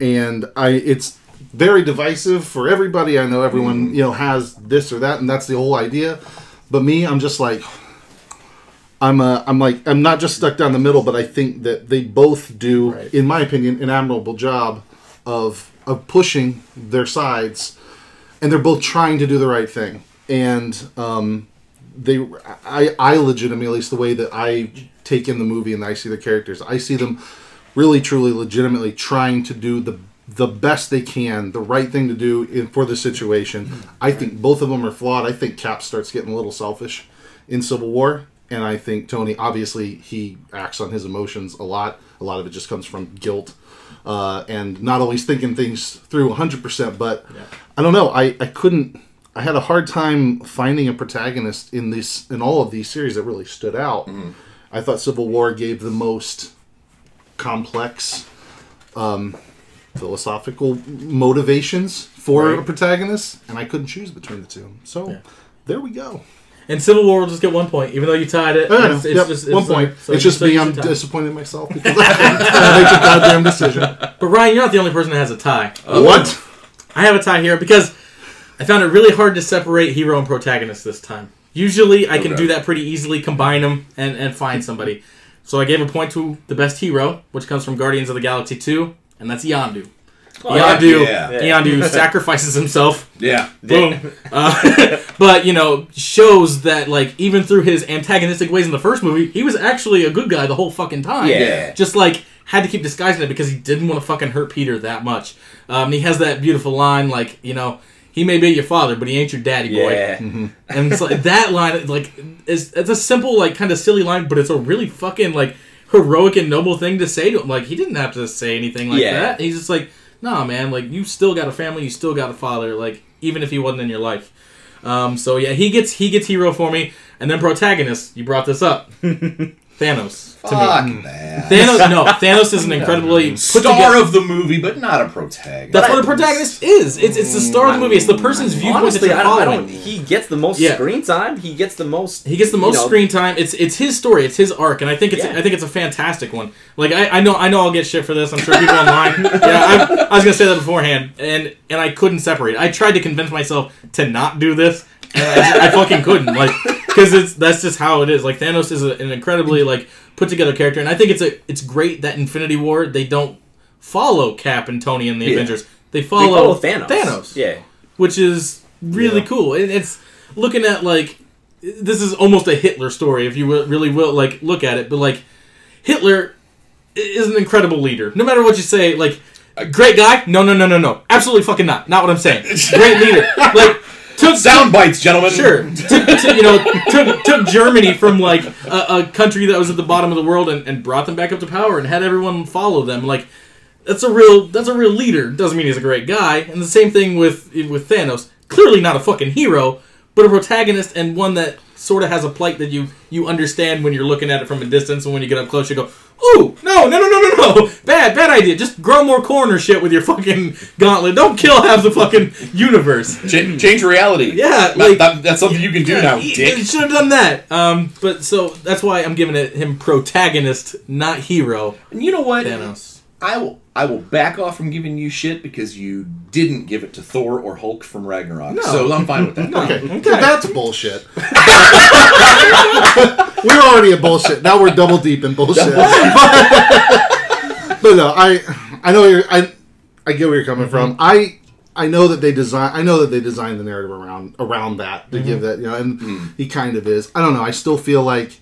and I it's very divisive for everybody. I know everyone you know has this or that, and that's the whole idea. But me, I'm just like I'm uh, I'm like I'm not just stuck down the middle, but I think that they both do, Right. in my opinion, an admirable job of of pushing their sides, and they're both trying to do the right thing. And um, they, I, I legitimately, at least the way that I take in the movie and I see the characters, I see them really, truly, legitimately trying to do the the best they can, the right thing to do in, for the situation. I think both of them are flawed. I think Cap starts getting a little selfish in Civil War, and I think Tony, obviously, he acts on his emotions a lot. A lot of it just comes from guilt uh, and not always thinking things through 100%. But I don't know. I, I couldn't. I had a hard time finding a protagonist in this in all of these series that really stood out. I thought Civil War gave the most complex um, philosophical motivations for Right. a protagonist, and I couldn't choose between the two. So Yeah. there we go. And Civil War will just get one point, even though you tied it. I know. It's, it's Yep, just one it's, uh, point. so it's just so me. I'm disappointed in myself because I couldn't make a goddamn decision. But Ryan, you're not the only person that has a tie. what? I have a tie here because I found it really hard to separate hero and protagonist this time. Usually, I can Okay. do that pretty easily, combine them, and, and find somebody. So I gave a point to the best hero, which comes from Guardians of the Galaxy 2, and that's Yondu. Oh, Yondu, yeah. Yondu sacrifices himself. Yeah. Boom. Uh, but you know, shows that like even through his antagonistic ways in the first movie, he was actually a good guy the whole fucking time. Yeah. Just like had to keep disguising it because he didn't want to fucking hurt Peter that much. Um, he has that beautiful line like you know. He may be your father, but he ain't your daddy boy. Yeah. And it's like that line, like, is it's a simple, like, kind of silly line, but it's a really fucking like heroic and noble thing to say to him. Like, he didn't have to say anything like Yeah. that. He's just like, nah, man, like, you still got a family, you still got a father, like, even if he wasn't in your life. Um, so yeah, he gets he gets hero for me, and then protagonist. You brought this up, Thanos. To Fuck mm. me, that. Thanos. No, Thanos is an incredibly Star together- of the movie, but not a protagonist. That's what a protagonist is. It's it's the star of the mm. movie. It's the person's viewpoint Honestly, that I you're don't, I following. don't. He gets the most Yeah. screen time. He gets the most. He gets the most you know, screen time. It's it's his story. It's his arc, and I think it's Yeah. I think it's a fantastic one. Like I, I know I know I'll get shit for this. I'm sure people online. Yeah, I, I was gonna say that beforehand, and and I couldn't separate. I tried to convince myself to not do this, and I, I fucking couldn't. Like because it's that's just how it is. Like Thanos is a, an incredibly like put together character, and I think it's a it's great that Infinity War they don't follow Cap and Tony and the Yeah. Avengers. They They follow, follow Thanos. Thanos Yeah. which is really Yeah. cool. And it's looking at like this is almost a Hitler story, if you will, really will like look at it. But like Hitler is an incredible leader. No matter what you say, like a great guy. No, no, no, no, no. Absolutely fucking not. Not what I'm saying. Great leader. Like took Sound bites, gentlemen. Sure, took, took, you know, took, took Germany from like a, a country that was at the bottom of the world and, and brought them back up to power and had everyone follow them. Like that's a real that's a real leader. Doesn't mean he's a great guy. And the same thing with with Thanos. Clearly not a fucking hero, but a protagonist and one that sort of has a plight that you you understand when you're looking at it from a distance, and when you get up close, you go, "Ooh, no, no, no, no, no, no, bad, bad idea. Just grow more corner shit with your fucking gauntlet. Don't kill half the fucking universe." Ch- change reality. Yeah, That- like- that- that's something you can do now, he, dick. should have done that. Um, but so that's why I'm giving it him protagonist, not hero. And you know what? Thanos. I will I will back off from giving you shit because you didn't give it to Thor or Hulk from Ragnarok. No. So I'm fine with that. Okay, Okay. so that's bullshit. we're already at bullshit. Now we're double deep in bullshit. but no, I I know you're I I get where you're coming from. Mm-hmm. I I know that they design I know that they designed the narrative around around that to give mm-hmm. that you know, and mm-hmm. he kind of is. I don't know. I still feel like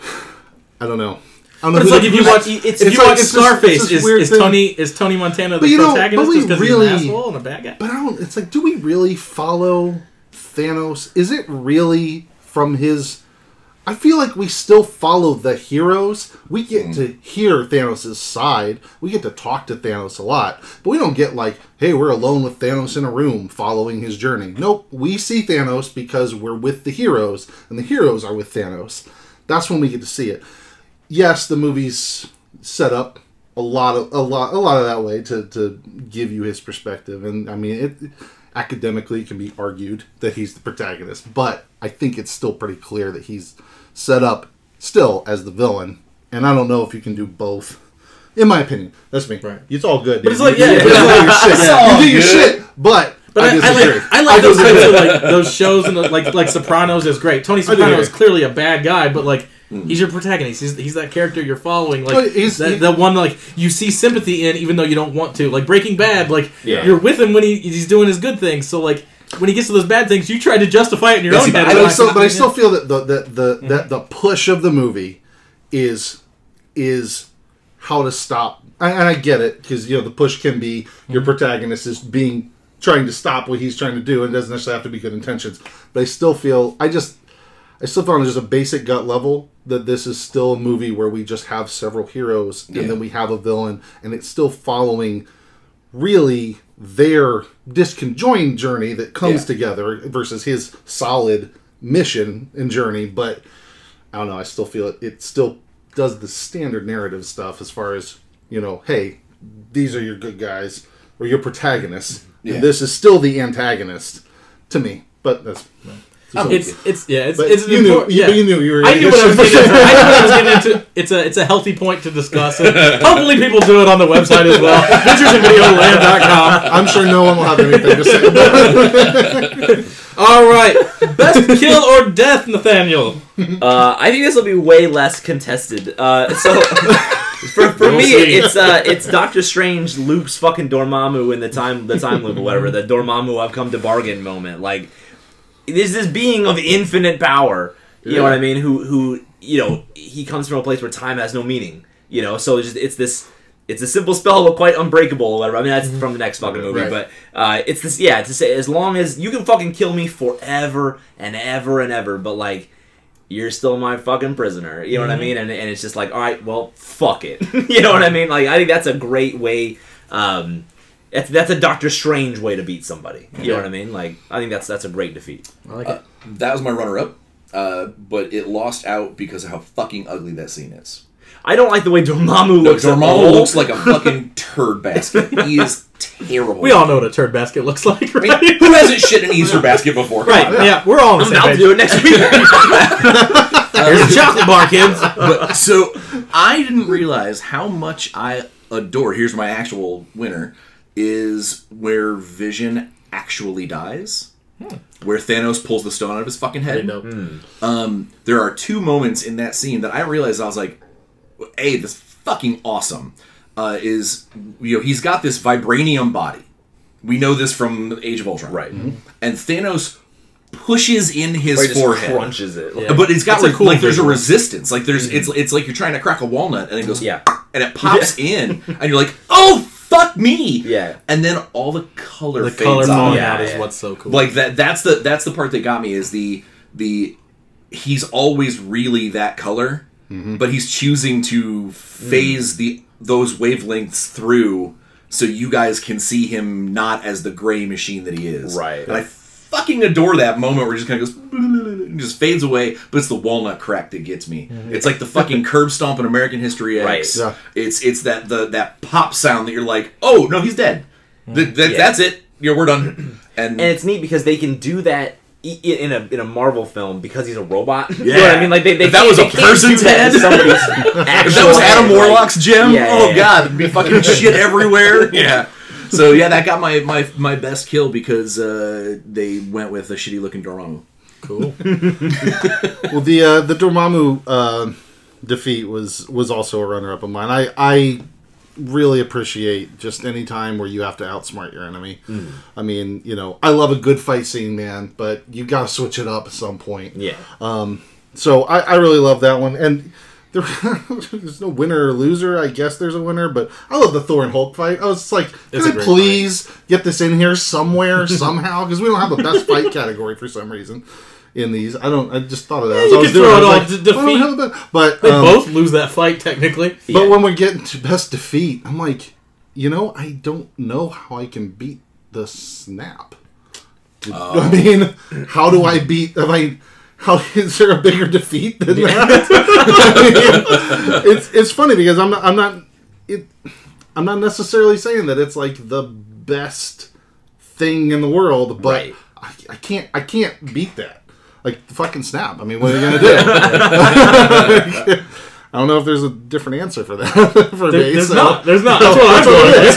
I don't know. I don't know But it's like if you watch, it's- if you like- watch it's just- Scarface, it's is, is. Tony is Tony Montana the But you know, protagonist but we just because really- he's an asshole and a bad guy? But I don't. It's like, do we really follow Thanos? Is it really from his? I feel like we still follow the heroes. We get hmm. to hear Thanos' side. We get to talk to Thanos a lot, but we don't get like, hey, we're alone with Thanos in a room following his journey. Nope, we see Thanos because we're with the heroes, and the heroes are with Thanos. That's when we get to see it. Yes, the movie's set up a lot of a lot a lot of that way to to give you his perspective, and I mean it. Academically, it can be argued that he's the protagonist, but I think it's still pretty clear that he's set up still as the villain, and I don't know if you can do both. In my opinion, that's me. Right. It's all good. But dude. it's like, You- yeah, you, but do it's your shit. All You do your shit, but But I, I I, like I like those types of like those shows and the, like like Sopranos is great. Tony Soprano is clearly a bad guy, but like Mm. he's your protagonist. He's, he's that character you're following. Like Well, he's- that, he- that one like you see sympathy in, even though you don't want to. Like Breaking Bad, like Yeah. you're with him when he, he's doing his good things. So like when he gets to those bad things, you try to justify it in your own head. I but I still, but I still feel that the the the, mm-hmm. that the push of the movie is is how to stop. And and I get it because you know the push can be your mm-hmm. protagonist is being trying to stop what he's trying to do, and it doesn't necessarily have to be good intentions. But I still feel I just I still on just a basic gut level that this is still a movie where we just have several heroes Yeah. and then we have a villain, and it's still following really their disconjoined journey that comes Yeah. together versus his solid mission and journey. But I don't know. I still feel it. It still does the standard narrative stuff as far as you know. Hey, these are your good guys or your protagonists, Yeah. and this is still the antagonist to me. But that's I'm It's it's yeah it's But it's you knew, important- yeah. but you knew you were. I knew what I was getting into. I knew what I was getting into. It's a it's a healthy point to discuss. And hopefully, people do it on the website as well. VenturesInVideoLand.com. I'm sure no one will have anything to say. About it. All right, best kill or death, Nathaniel. Uh, I think this will be way less contested. Uh, so for, for We'll me, see. it's uh, it's Doctor Strange Luke's fucking Dormammu in the time the time loop or whatever. The Dormammu I've come to bargain moment. Like there's this being of infinite power. You know what I mean? Who who you know he comes from a place where time has no meaning. You know, so it's just it's this. It's a simple spell, but quite unbreakable, or whatever. I mean, that's from the next fucking movie, Right. but uh, it's this. Yeah, to say as long as you can fucking kill me forever and ever and ever, but like you're still my fucking prisoner. You know what I mean? And, and it's just like, all right, well, fuck it. you know what I mean? Like, I think that's a great way. Um, that's, that's a Doctor Strange way to beat somebody. You know what I mean? Like, I think that's that's a great defeat. I like Uh, it. that was my runner-up, uh, but it lost out because of how fucking ugly that scene is. I don't like the way Dormammu No, looks. at Dormammu all. looks like a fucking turd basket. He is terrible. We all know what a turd basket looks like, I mean, right? who hasn't shit in an Easter basket before? Right. on. Yeah, we're all on the I'm same down to do it next week. Here's a chocolate bar, kids. But so I didn't realize how much I adore. Here's my actual winner: is where Vision actually dies. Where Thanos pulls the stone out of his fucking head. Um, there are two moments in that scene that I realized I was like, "Hey, this fucking awesome." Uh, is you know he's got this vibranium body. We know this from Age of Ultron, Right. Mhm. And Thanos pushes in his Or he just forehead, crunches it. Yeah. but it's got It's a cool like there's a resistance. Like there's it's it's like you're trying to crack a walnut and it goes Yeah. and it pops in and you're like oh fuck me Yeah. and then all the color The fades color off. falling Yeah, out is yeah. what's so cool. Like that that's the that's the part that got me is the the he's always really that color mm-hmm. but he's choosing to phase mm. the those wavelengths through so you guys can see him not as the gray machine that he is. Right. And I fucking adore that moment where he just kind of goes and just fades away, but it's the walnut crack that gets me. Mm-hmm. It's like the fucking curb stomp in American History X. Right. Yeah. It's it's that the that pop sound that you're like, oh no, he's dead. Mm-hmm. Th- that- Yeah. That's it. Yeah, we're done. And, and it's neat because they can do that in a in a Marvel film because he's a robot. you know Yeah. what I mean? Like they, they If that was a they can't person's do that head? if that was Adam head, like- Warlock's gem, Yeah, yeah, oh yeah. god, it'd be fucking shit everywhere. Yeah. So yeah, that got my my, my best kill because uh, they went with a shitty looking Dormammu. cool. Well, the uh, the Dormammu uh, defeat was was also a runner up of mine. I I really appreciate just any time where you have to outsmart your enemy. I mean, you know, I love a good fight scene, man, but you got to switch it up at some point. Yeah. Um. So I, I really love that one, and there, there's no winner or loser. I guess there's a winner, but I love the Thor and Hulk fight. I was just like, can I please get this in here somewhere somehow? Because we don't have a best fight category for some reason in these. I don't. I just thought of that. as you I was doing throw it like, to why don't we defeat. have a best- But They um, both lose that fight technically. but Yeah. when we get into best defeat, I'm like, you know, I don't know how I can beat the snap. Oh. I mean, how do I beat? Am I? How is there a bigger defeat than that? I mean, it's it's funny because I'm not I'm not it I'm not necessarily saying that it's like the best thing in the world, but Right. I, I can't I can't beat that. Like fucking snap. I mean, what are you gonna do? I don't know if there's a different answer for that for There- me. there's so- not. There's not. That's what I'm going with.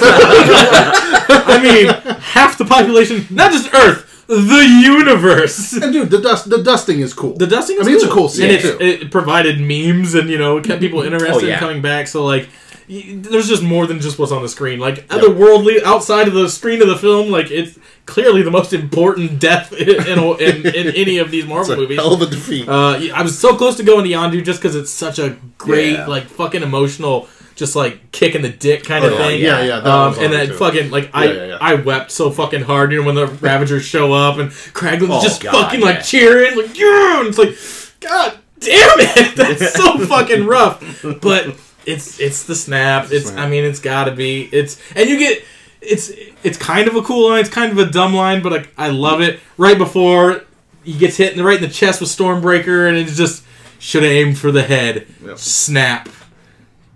I mean, half the population, not just Earth, the universe. And dude, the dust the dusting is cool. The dusting. Is I mean, it's a cool. cool scene and too. it's, it provided memes and you know kept people interested Oh, yeah. in coming back. So like, y- there's just more than just what's on the screen. Like otherworldly outside of the screen of the film, like it's clearly the most important death in in, in, in any of these Marvel movies. hell of a defeat. Uh, I was so close to going to Yondu just because it's such a great, Yeah. like, fucking emotional, just like kick in the dick kind of Oh, yeah. thing. Yeah, yeah, that Um, and then too. fucking like I, Yeah, yeah. I wept so fucking hard, you know, when the Ravagers show up and Kraglin's Oh, just God, fucking like cheering, like yeah, and it's like, God damn it, that's so fucking rough. But it's it's the snap. It's I mean, it's got to be. It's and you get. It's it's kind of a cool line. It's kind of a dumb line, but like I love it. Right before he gets hit in the right in the chest with Stormbreaker, and it's just should have aimed for the head. Yep. Snap,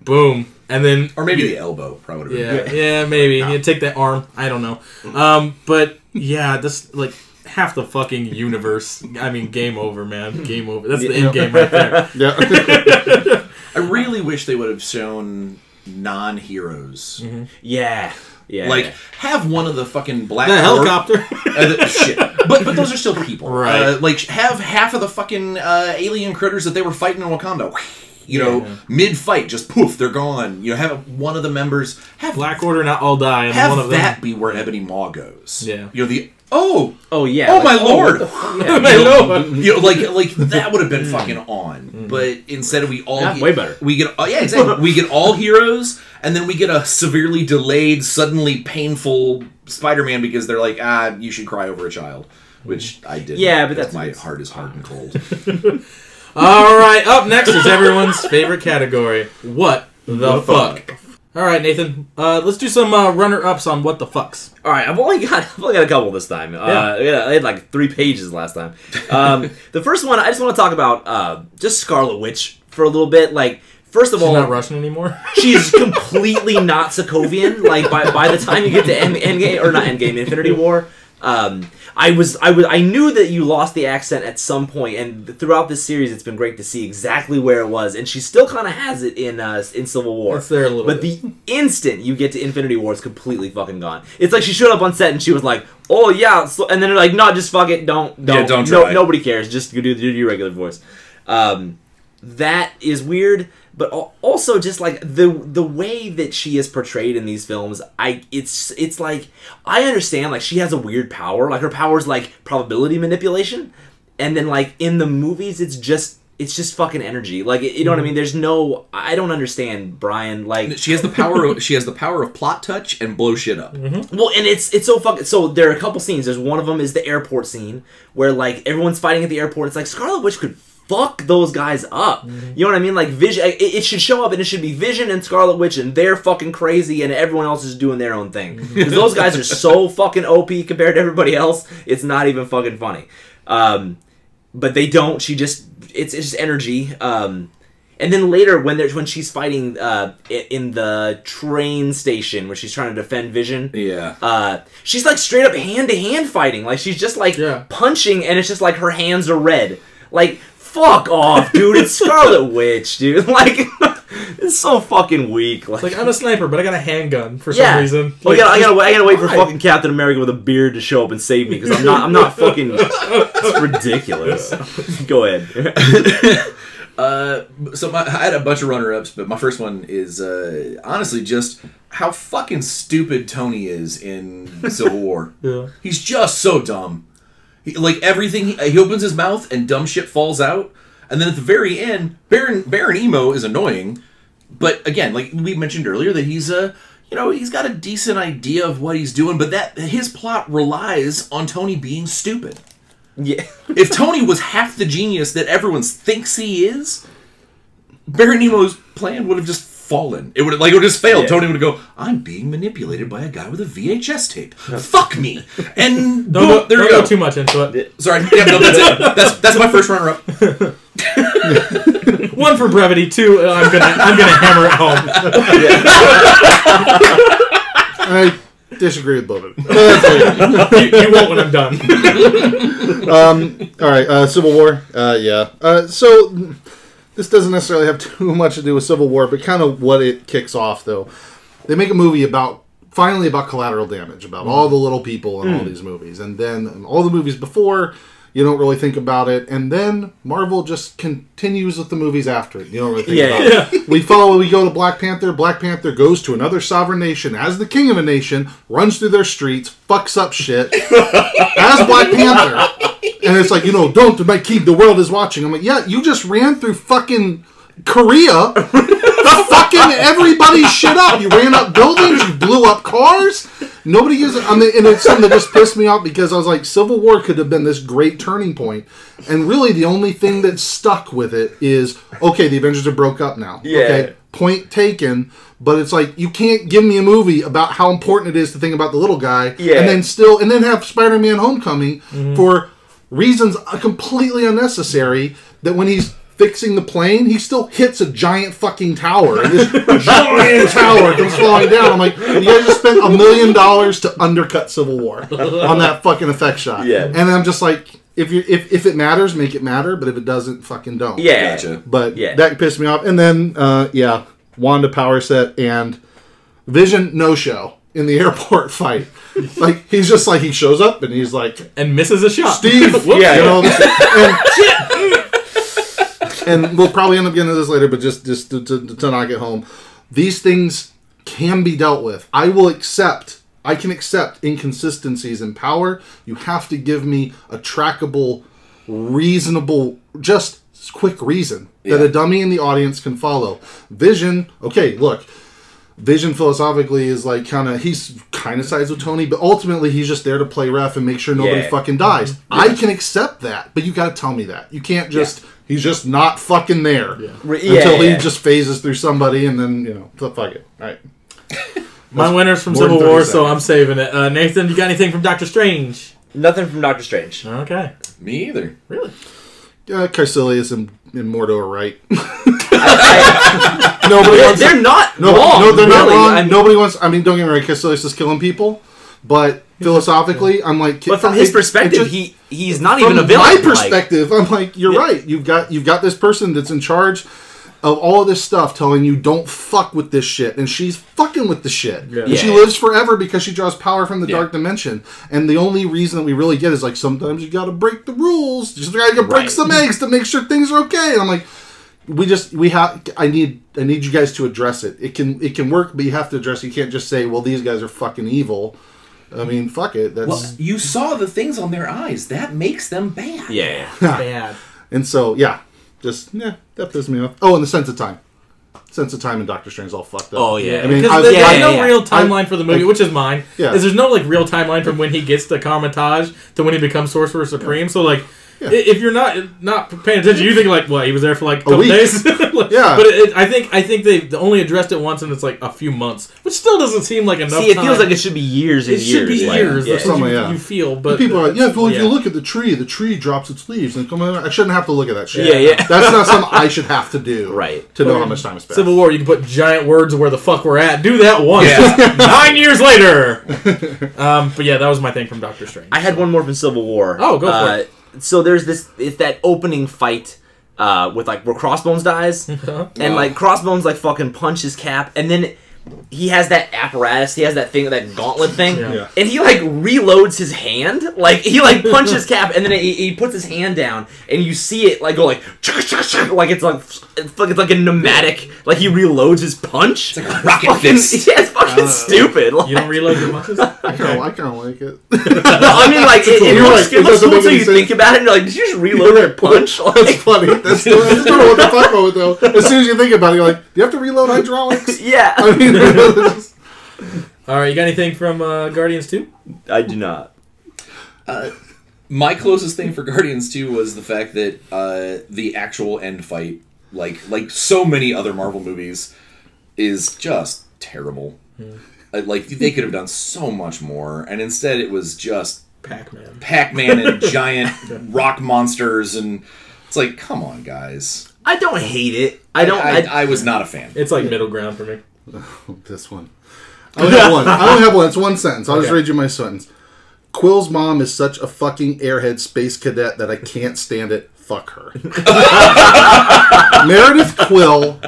boom, and then Or maybe the elbow probably would have yeah, been yeah, maybe you take that arm. I don't know, um, but yeah, this like half the fucking universe. I mean, game over, man. Game over. That's the end game right there. Yeah. I really wish they would have shown non-heroes. Yeah. Yeah. Like have one of the fucking black The Orc- helicopter. Uh, the- shit. But but those are still people, Right. Uh, like have half of the fucking uh, alien critters that they were fighting in Wakanda. You know, mid fight, just poof, they're gone. You know, have one of the members have Black Order not all die, and have one of that them. be where Ebony Maw goes. Yeah. you know the oh oh yeah. oh like, my oh, lord. what the? Yeah. My lord. Mm-hmm. you know, like like that would have been mm. fucking on, mm-hmm. but instead we all Yeah, get, way better. We get oh, yeah, exactly. we get all heroes, and then we get a severely delayed, suddenly painful Spider-Man because they're like, ah, you should cry over a child, which I did. Yeah, but that's- my heart is hard and cold. All right, up next is everyone's favorite category. What the fuck? All right, Nathan. Uh, let's do some uh, runner-ups on what the fucks. All right, I've only got I've only got a couple this time. Uh, yeah, I had like three pages last time. Um, the first one, I just want to talk about uh, just Scarlet Witch for a little bit. Like, first of She's all, not Russian anymore. she's completely not Sokovian. Like by, by the time you get to End, Endgame or not Endgame, Infinity War, um, I was I was I knew that you lost the accent at some point, and throughout this series, it's been great to see exactly where it was, and she still kind of has it in uh, in Civil War. It's there a little But bit. the instant you get to Infinity War, it's completely fucking gone. It's like she showed up on set and she was like, "Oh yeah," so, and then they're like, "No, just fuck it, don't, don't, don't no, nobody cares. Just do, do your regular voice." Um, that is weird, but also just like the the way that she is portrayed in these films, I it's it's like I understand like she has a weird power, like her power is like probability manipulation, and then like in the movies, it's just it's just fucking energy. Like you know what I mean? Mm-hmm. There's no I don't understand Brian like she has the power. Of, she has the power of plot touch and blow shit up. Mm-hmm. well, and it's it's so fucking. So there are a couple scenes. There's one of them is the airport scene where like everyone's fighting at the airport. It's like Scarlet Witch could fuck those guys up. You know what I mean? Like Vision. It, it should show up and it should be Vision and Scarlet Witch and they're fucking crazy and everyone else is doing their own thing because those guys are so fucking OP compared to everybody else. It's not even fucking funny. Um, but they don't. She just it's it's just energy. Um, and then later when there's when she's fighting uh, in the train station where she's trying to defend Vision Yeah. uh, she's like straight up hand to hand fighting. Like she's just like Yeah. punching, and it's just like her hands are red. Like fuck off, dude. It's Scarlet Witch, dude. Like it's so fucking weak. Like, It's like I'm a sniper, but I got a handgun for yeah. some reason. Well, I Like, gotta, I gotta, I gotta wait for why? fucking Captain America with a beard to show up and save me because I'm not, I'm not fucking. It's ridiculous. Go ahead. Uh, so my, I had a bunch of runner-ups, but my first one is uh, honestly just how fucking stupid Tony is in Civil War. Yeah. He's just so dumb. He, like everything, he, he opens his mouth and dumb shit falls out, and then at the very end, Baron Baron Zemo is annoying. But again, like we mentioned earlier, that he's a you know he's got a decent idea of what he's doing, but that his plot relies on Tony being stupid. yeah. If Tony was half the genius that everyone thinks he is, Baron Zemo's plan would have just fallen. It would have, like it would have just failed. Yeah. Tony would go, "I'm being manipulated by a guy with a VHS tape. Fuck me!" And Don't, boom, go, there don't you go. go too much into it. Sorry, yeah, no, that's it. That's that's my first runner up. One for brevity. Two, uh, I'm gonna I'm gonna hammer it home. I disagree with both of them. You, you won't when I'm done. um, All right, uh, Civil War. Uh, yeah. Uh, so this doesn't necessarily have too much to do with Civil War, but kind of what it kicks off, though. They make a movie about finally about collateral damage, about mm-hmm. all the little people in all mm. these movies, and then all the movies before. You don't really think about it, and then Marvel just continues with the movies after it. You don't really think Yeah, about it. We follow. We go to Black Panther. Black Panther goes to another sovereign nation as the king of a nation, runs through their streets, fucks up shit as Black Panther. And it's like, you know, don't my king, the world is watching. I'm like, yeah, you just ran through fucking Korea, fucking everybody's shit up. You ran up buildings, you blew up cars. Nobody gives. I mean, and it's something that just pissed me off because I was like, Civil War could have been this great turning point, and really the only thing that stuck with it is okay, the Avengers are broke up now. Yeah. Okay, point taken. But it's like you can't give me a movie about how important it is to think about the little guy, Yeah. and then still, and then have Spider-Man: Homecoming mm-hmm. for reasons completely unnecessary. That when he's fixing the plane, he still hits a giant fucking tower. And this giant tower comes falling down. I'm like, you guys just spent a million dollars to undercut Civil War on that fucking effect shot. Yeah. And I'm just like, if you if, if it matters, make it matter. But if it doesn't, fucking don't. Yeah. Gotcha. But Yeah. that pissed me off. And then, uh, yeah, Wanda power set and Vision no show in the airport fight. like he's just like he shows up and he's like and misses a shot. Steve, Yeah, you know, and, and we'll probably end up getting to this later, but just just to, to, to knock it home, these things can be dealt with. I will accept. I can accept inconsistencies in power. You have to give me a trackable, reasonable, just quick reason that Yeah. a dummy in the audience can follow. Vision, okay, look. Vision philosophically is like kind of he's kind of sides with Tony, but ultimately he's just there to play ref and make sure nobody Yeah. fucking dies. I can accept that, but you got to tell me that. You can't just he's just not fucking there Re- until yeah, he yeah. just phases through somebody and then you know so fuck it. All right. My winner's from Civil 30 War, so. I'm saving it. Uh, Nathan, you got anything from Doctor Strange? Nothing from Doctor Strange. Okay. Me either. Really? Uh, Kaecilius and, and Mordo are right. I- nobody they're, wants they're not no, wrong. no, they're not really. wrong. I mean, nobody wants. I mean, don't get me wrong. Kaecilius is just killing people, but philosophically, I'm like. but from his it- it perspective, just- he he's not from even a villain. my like- perspective, I'm like, you're Yeah. right. You've got you've got this person that's in charge of all of this stuff, telling you don't fuck with this shit, and she's fucking with the shit. Yeah. And she Yeah. lives forever because she draws power from the Yeah. dark dimension. And the only reason that we really get is like sometimes you got to break the rules. Just gotta break Right. some eggs to make sure things are okay. And I'm like. We just we have I need I need you guys to address it. It can it can work, but you have to address. it. You can't just say, "Well, these guys are fucking evil." I mean, fuck it. That's Well, you saw the things on their eyes. That makes them bad. Yeah. Bad. And so, yeah, just yeah, that pissed me off. Oh, and the sense of time, sense of time and Doctor Strange is all fucked up. Oh, yeah. I mean, Because I, there's yeah, no yeah, real yeah. timeline for the movie, I- which is mine. Yeah. Is there's no like real timeline from when he gets to Kamar-Taj to when he becomes Sorcerer Supreme. So like, Yeah. if you're not not paying attention, you think like, well, he was there for like a couple week. days. Like, Yeah. But it, I think I think they only addressed it once, and it's like a few months, which still doesn't seem like enough. See, it time. feels like it should be years and It years. should be like, years. yeah. That's what Something, you, yeah. you feel, but people are like, yeah, well, if yeah. you look at the tree, the tree drops its leaves and come out. I shouldn't have to look at that shit. Yeah, yeah. That's not something I should have to do. Right. To know how much time is spent. Civil War, you can put giant words where the fuck we're at. Do that once. Yeah. Nine years later. um, but yeah, that was my thing from Doctor Strange. I had one more from Civil War. Oh, go for uh, it. So there's this. It's that opening fight uh, with like where Crossbones dies, Uh-huh. and like Crossbones like fucking punches Cap, and then he has that apparatus. He has that thing, that gauntlet thing, Yeah. Yeah. and he like reloads his hand. Like he like punches Cap, and then he, he puts his hand down, and you see it like go like like it's like it's like, it's like a pneumatic. Like he reloads his punch. It's like a rocket fucking, fist. Yeah, it's fucking stupid. Like, You don't reload your punches? I kind of I kind of like it. no, I mean, like it, it You're looks, right, it it looks cool until you sense. think about it. and You're like, did you just reload their punch? That's Like, funny. That's, that's sort of what the fuck with though. As soon as you think about it, you're like, do you have to reload hydraulics? yeah, I mean, it's- All right, you got anything from uh, Guardians 2? I do not. My closest thing for Guardians 2 was the fact that uh, the actual end fight, like like so many other Marvel movies, is just terrible. Uh, Uh, like they could have done so much more, and instead it was just Pac-Man. Pac-Man and giant rock monsters, and it's like, come on, guys. I don't hate it. I don't. I, I, I was not a fan. It's like middle ground for me. this one. I only have one. I only have one. It's one sentence. I'll just read you my sentence. Quill's mom is such a fucking airhead space cadet that I can't stand it. Fuck her. Meredith Quill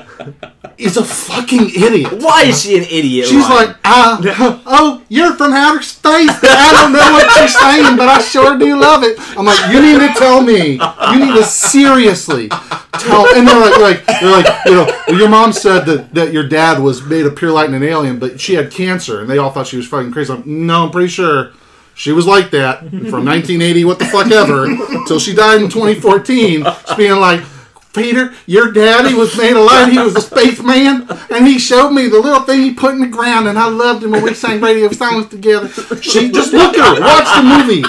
is a fucking idiot. why is she an idiot? She's Ryan? like, uh, oh, you're from outer space. I don't know what you're saying, but I sure do love it. I'm like, you need to tell me. You need to seriously tell. And they're like, like they're like, you know, your mom said that, that your dad was made of pure light and an alien, but she had cancer, and they all thought she was fucking crazy. I'm like, no, I'm pretty sure. She was like that from 1980, what the fuck ever, till she died in 2014. Just being like, Peter, your daddy was made light. He was a spaceman, and he showed me the little thing he put in the ground, and I loved him when we sang radio songs together. She just look at her, watch the movie.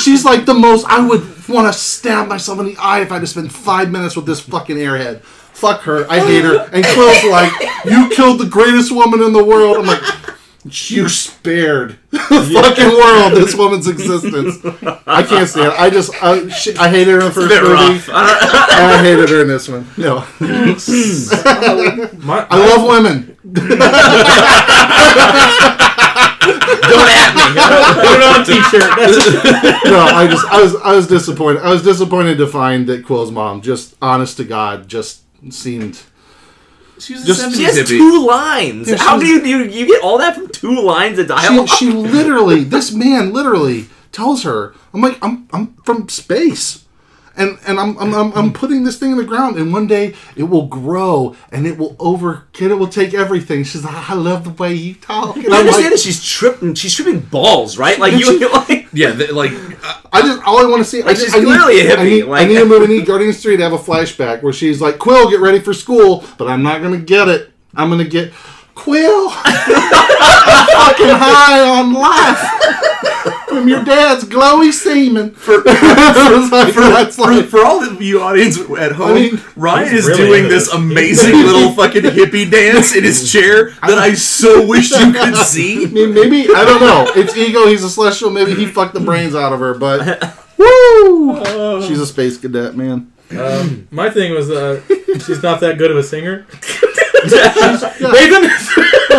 She's like the most. I would want to stab myself in the eye if I had to spend five minutes with this fucking airhead. Fuck her. I hate her. And Quill's like, you killed the greatest woman in the world. I'm like, You spared the fucking world this woman's existence. I can't stand it. I just I, she, I hated her in the first movie, rough. I don't- and I hated her in this one. No, My, I love women. Don't at me. put it on a t-shirt. No, I just I was I was disappointed. I was disappointed to find that Quill's mom, just honest to God, just seemed. She's a Just- 70s She has hippie. two lines. Yeah, How do you, you you get all that from two lines of dialogue? she literally, this man literally tells her, "I'm like, I'm I'm from space, and and I'm I'm I'm, I'm putting this thing in the ground, and one day it will grow, and it will over, and it will take everything." She's like, "I love the way you talk." And I I'm understand like, that she's tripping. She's tripping balls, right? Like you, she- like Yeah, the, like uh, I just all I want to see. I Like, just, she's I need, clearly a hippie, I need, like- I need a movie. I need Guardians Three to have a flashback where she's like, "Quill, get ready for school," but I'm not gonna get it. I'm gonna get Quill fucking high on life from your dad's glowy semen. For, that's for, like, for all of you audience at home, mean, Ryan is really doing this this. amazing little fucking hippie dance in his chair that I so wish you could see. I mean, maybe I don't know. It's Ego. He's a celestial. Maybe he fucked the brains out of her, but woo, she's a space cadet, man. um, my thing was uh, she's not that good of a singer. Nathan, hey,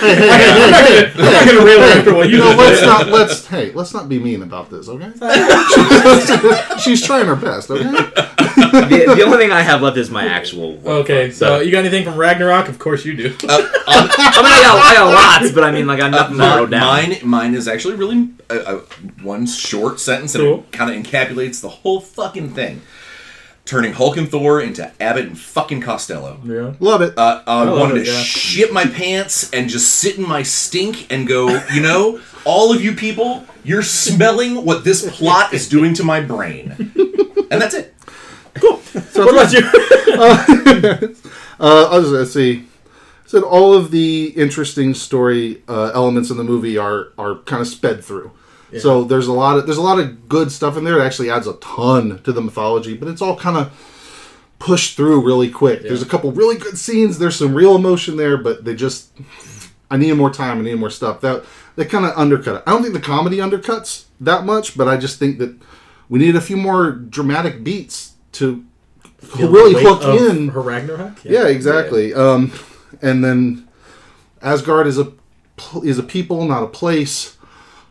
hey, hey, I'm not gonna, I'm not gonna rail after what you No, just let's did. not. Let's hey, let's not be mean about this, okay? She's trying her best, okay? the, the only thing I have left is my actual. Okay, so you got anything from Ragnarok? Of course you do. Uh, on- I mean, I got, I got lots, but I mean, like, I got nothing Uh, narrowed down. Mine, mine is actually really uh, uh, one short sentence, and Cool. it kind of encapsulates the whole fucking thing. Turning Hulk and Thor into Abbott and fucking Costello. Yeah. Love it. Uh, I love wanted it, to yeah. shit my pants and just sit in my stink and go, you know, all of you people, you're smelling what this plot is doing to my brain. And that's it. Cool. So what about you? Uh, I'll just let's see. So all of the interesting story uh, elements in the movie are are kind of sped through. So there's a lot of there's a lot of good stuff in there. It actually adds a ton to the mythology, but it's all kind of pushed through really quick. There's a couple really good scenes. There's some real emotion there, but they just I needed more time. I needed more stuff. That they kind of undercut it. I don't think the comedy undercuts that much, but I just think that we need a few more dramatic beats to really hook in. her Ragnarok. Yeah, exactly. Um, and then Asgard is a is a people, not a place.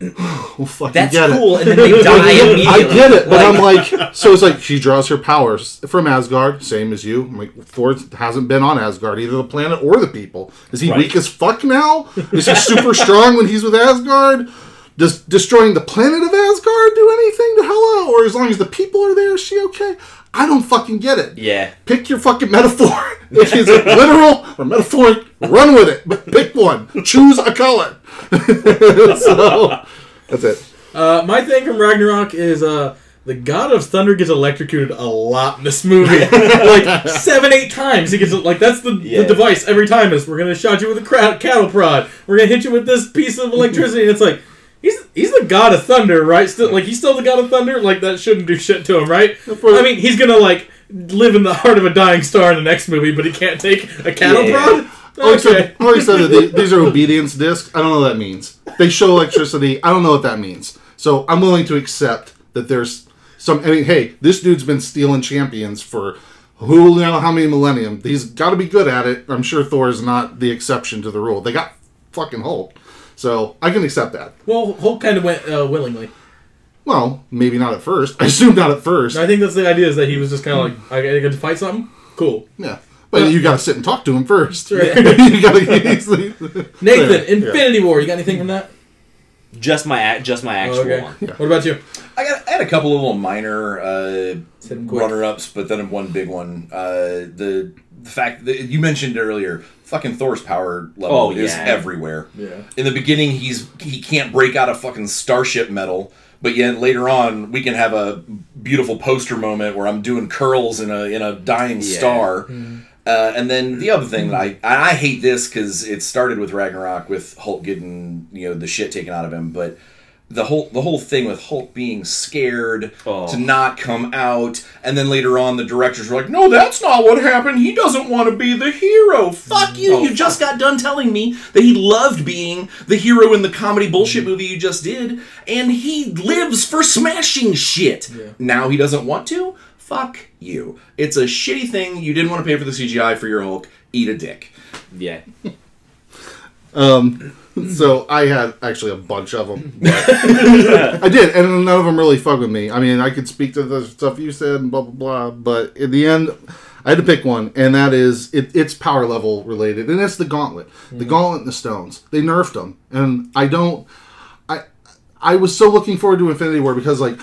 well, fuck, That's get cool, it. and then they die immediately. I get it, but I'm like, so it's like she draws her powers from Asgard, same as you. I'm like, Thor hasn't been on Asgard, either the planet or the people. Is he Right. weak as fuck now? Is he super strong when he's with Asgard? Does destroying the planet of Asgard do anything to Hela? Or as long as the people are there, is she okay? I don't fucking get it Yeah. pick your fucking metaphor. If it's literal or metaphoric, run with it. But pick one. Choose a color. so that's it. Uh, my thing from Ragnarok is uh, the God of Thunder gets electrocuted a lot in this movie, like seven, eight times. He gets like that's the, Yeah. the device every time is we're gonna shot you with a cra- cattle prod. We're gonna hit you with this piece of electricity. and it's like he's he's the God of Thunder, right? Still, like he's still the God of Thunder. Like that shouldn't do shit to him, right? I mean, he's gonna like live in the heart of a dying star in the next movie, but he can't take a cattle Yeah. prod. Oh, so- Okay. I said that they, these are obedience discs. I don't know what that means. They show electricity. I don't know what that means. So I'm willing to accept that there's some. I mean, hey, this dude's been stealing champions for who know how many millennium. He's got to be good at it. I'm sure Thor is not the exception to the rule. They got fucking Hulk, so I can accept that. Well, Hulk kind of went uh, willingly. Well, maybe not at first. I assume not at first. I think that's the idea is that he was just kind of like, I gotta get to fight something. Cool. Yeah. But you got to sit and talk to him first. Sure. you got to. Nathan, Infinity War. You got anything from that? Just my ac- just my actual okay. one. What about you? I got I had a couple of little minor uh, Hit 'em quick. runner ups, but then one big one. Uh, the, the fact that you mentioned earlier, fucking Thor's power level Oh, is yeah. everywhere. Yeah. In the beginning, he's he can't break out a fucking starship metal, but yet later on, we can have a beautiful poster moment where I'm doing curls in a in a dying Yeah. star. Uh, and then the other thing that I I I hate this because it started with Ragnarok with Hulk getting you know the shit taken out of him, but the whole the whole thing with Hulk being scared Oh. to not come out, and then later on the directors were like, "No, that's not what happened. He doesn't want to be the hero. Fuck you! Oh, you just got done telling me that he loved being the hero in the comedy bullshit movie you just did, and he lives for smashing shit. Now he doesn't want to. Fuck you! It's a shitty thing. You didn't want to pay for the CGI for your Hulk. Eat a dick. Yeah. um. So I had actually a bunch of them. I did, and none of them really fuck with me. I mean, I could speak to the stuff you said and blah blah blah, but in the end, I had to pick one, and that is it, it's power level related, and it's the Gauntlet, the Gauntlet and the Stones. They nerfed them, and I don't. I I was so looking forward to Infinity War because like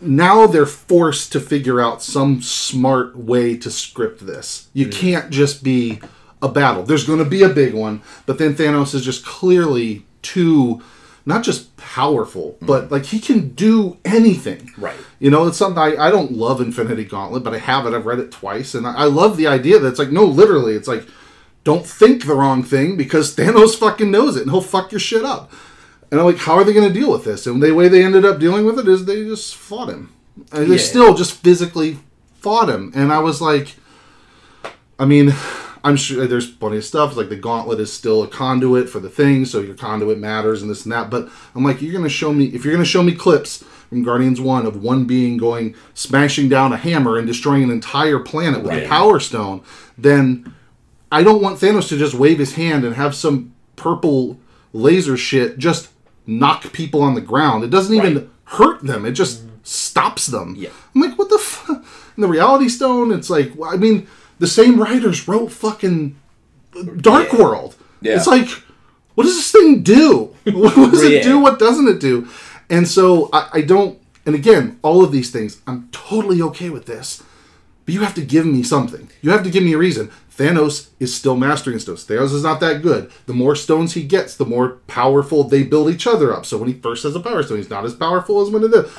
now they're forced to figure out some smart way to script this. You mm. can't just be a battle. There's going to be a big one, but then Thanos is just clearly too not just powerful, mm. but like he can do anything. Right. You know, it's something I, I don't love Infinity Gauntlet, but I have it. I've read it twice, and I, I love the idea that it's like no, literally, it's like don't think the wrong thing because Thanos fucking knows it and he'll fuck your shit up. And I'm like, how are they going to deal with this? And the way they ended up dealing with it is they just fought him. They still just physically fought him. And I was like, I mean, I'm sure there's plenty of stuff. Like the gauntlet is still a conduit for the thing, so your conduit matters and this and that. But I'm like, you're going to show me, if you're going to show me clips from Guardians 1 of one being going, smashing down a hammer and destroying an entire planet with a power stone, then I don't want Thanos to just wave his hand and have some purple laser shit just knock people on the ground. It doesn't even Right. hurt them. It just mm-hmm. stops them. Yeah. I'm like, what the fuck? In the Reality Stone, it's like, I mean, the same writers wrote fucking Dark Yeah. World. Yeah. It's like, what does this thing do? what does it do? What doesn't it do? And so I, I don't. And again, all of these things, I'm totally okay with this. But you have to give me something. You have to give me a reason. Thanos is still mastering stones. Thanos is not that good. The more stones he gets, the more powerful they build each other up. So when he first has a power stone, he's not as powerful as when it is.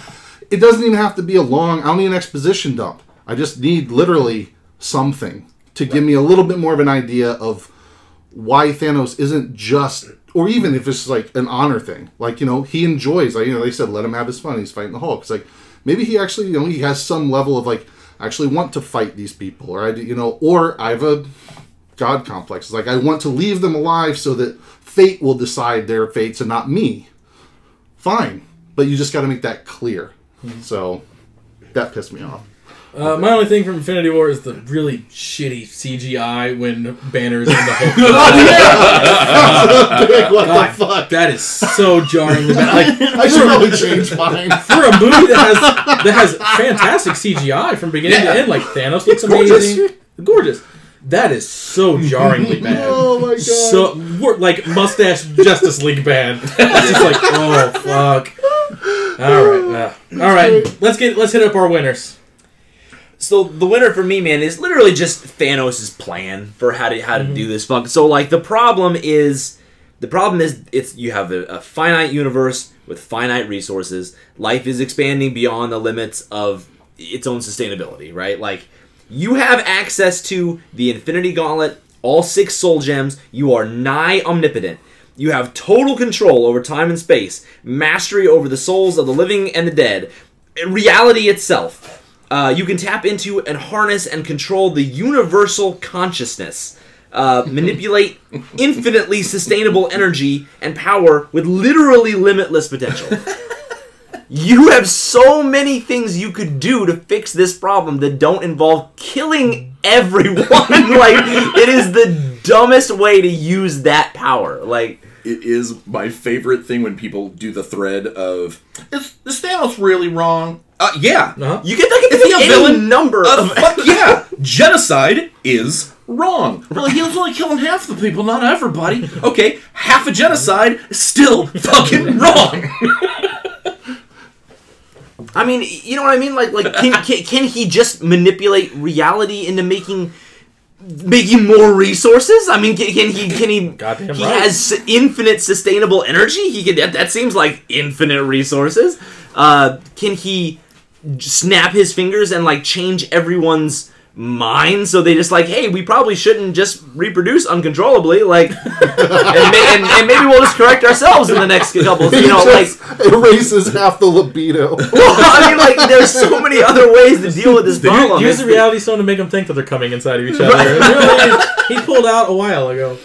It doesn't even have to be a long, I don't need an exposition dump. I just need literally something to give me a little bit more of an idea of why Thanos isn't just, or even if it's like an honor thing. Like, you know, he enjoys, like, you know, they said, let him have his fun. He's fighting the Hulk. It's like, maybe he actually, you know, he has some level of like, actually want to fight these people, or I, do- you know, or I have a God complex. It's like, I want to leave them alive so that fate will decide their fates and not me. Fine. But you just got to make that clear. Hmm. So that pissed me off. Uh, my only thing from Infinity War is the really shitty CGI when Banner's in the Hulk. what God, the fuck? That is so jarring. Like I should probably change mine. for a movie that has that has fantastic CGI from beginning Yeah. to end, like Thanos looks gorgeous. amazing, gorgeous. That is so jarringly bad. Oh my god. So we're like mustache Justice League bad. It's just like oh fuck. All right, uh, all right. Let's get let's hit up our winners. So the winner for me, man, is literally just Thanos' plan for how to how to do mhm. this fuck. So like the problem is the problem is it's you have a, a finite universe with finite resources. Life is expanding beyond the limits of its own sustainability, right? Like you have access to the Infinity Gauntlet, all six soul gems. You are nigh omnipotent. You have total control over time and space, mastery over the souls of the living and the dead, reality itself. Uh, you can tap into and harness and control the universal consciousness. Uh, manipulate infinitely sustainable energy and power with literally limitless potential. you have so many things you could do to fix this problem that don't involve killing everyone. like, it is the dumbest way to use that power. Like, It is my favorite thing when people do the thread of is, is Thanos really wrong? Uh, yeah. Uh-huh. you get like Is he a villain? number of fuck yeah. Genocide is wrong. Well, he was only killing half the people, not everybody. Okay, half a genocide is still fucking wrong. I mean, you know what I mean? Like, like can, can, can he just manipulate reality into making making more resources? I mean, can, can he? Can he? Goddamn he right. has infinite sustainable energy. He can. That, that seems like infinite resources. Uh, can he snap his fingers and like change everyone's mind so they just like, hey, we probably shouldn't just reproduce uncontrollably, like, and, ma- and, and maybe we'll just correct ourselves in the next couple, you know, like. Just erases half the libido. Well, I mean, like, there's so many other ways to deal with this problem. Use the reality stone to make them think that they're coming inside of each other. Really, he pulled out a while ago.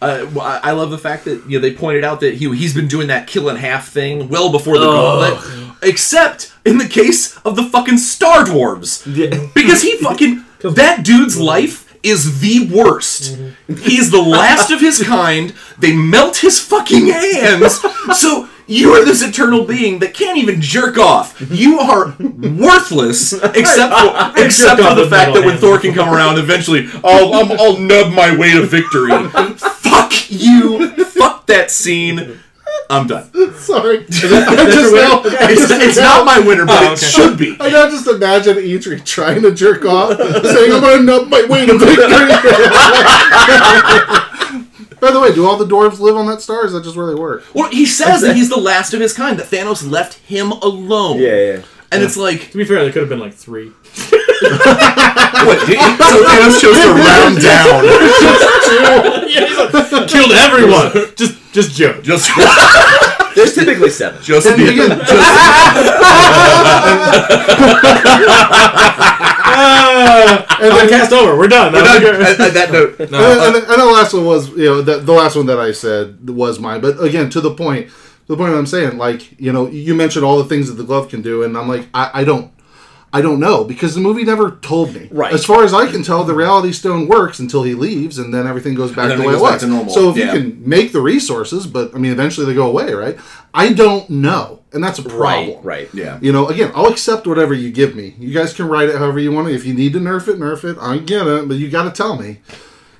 Uh, I I love the fact that you know they pointed out that he he's been doing that kill in half thing well before the Ugh. gauntlet, except in the case of the fucking Star Dwarves, Yeah. because he fucking that dude's life is the worst. He's the last of his kind. They melt his fucking hands. So you are this eternal being that can't even jerk off. You are worthless, except for except for the fact that when. Thor can come around eventually, I'll I'll, I'll nub my way to victory. Fuck you. Fuck that scene. I'm done. Sorry. Just now, It's, it's now- not my winner, but Oh, it should be. I now just imagine Eitri trying to jerk off, saying, I'm gonna nub my way to victory. By the way, do all the dwarves live on that star? Is that just where they work? Well, he says that he's the last of his kind. That Thanos left him alone. Yeah, yeah. And it's like, To be fair, there could have been like three. What? he- so Thanos chose to round down. yeah, he's like, killed everyone. just, just Joe. Just, There's typically seven. just And be- again, and then, Podcast over. We're done. But That was on- good. at, at that note, and, and, and the last one was, you know, the, the last one that I said was mine. But again, to the point, the point I'm saying, like, you know, you mentioned all the things that the glove can do, and I'm like, I, I don't. I don't know because the movie never told me. Right. As far as I can tell, the Reality Stone works until he leaves, and then everything goes back then the way it was. normal. So if Yeah. you can make the resources, but I mean, eventually they go away, right? I don't know, and that's a problem. Right, right. yeah. You know, again, I'll accept whatever you give me. You guys can write it however you want. If you need to nerf it, nerf it. I get it, but you got to tell me.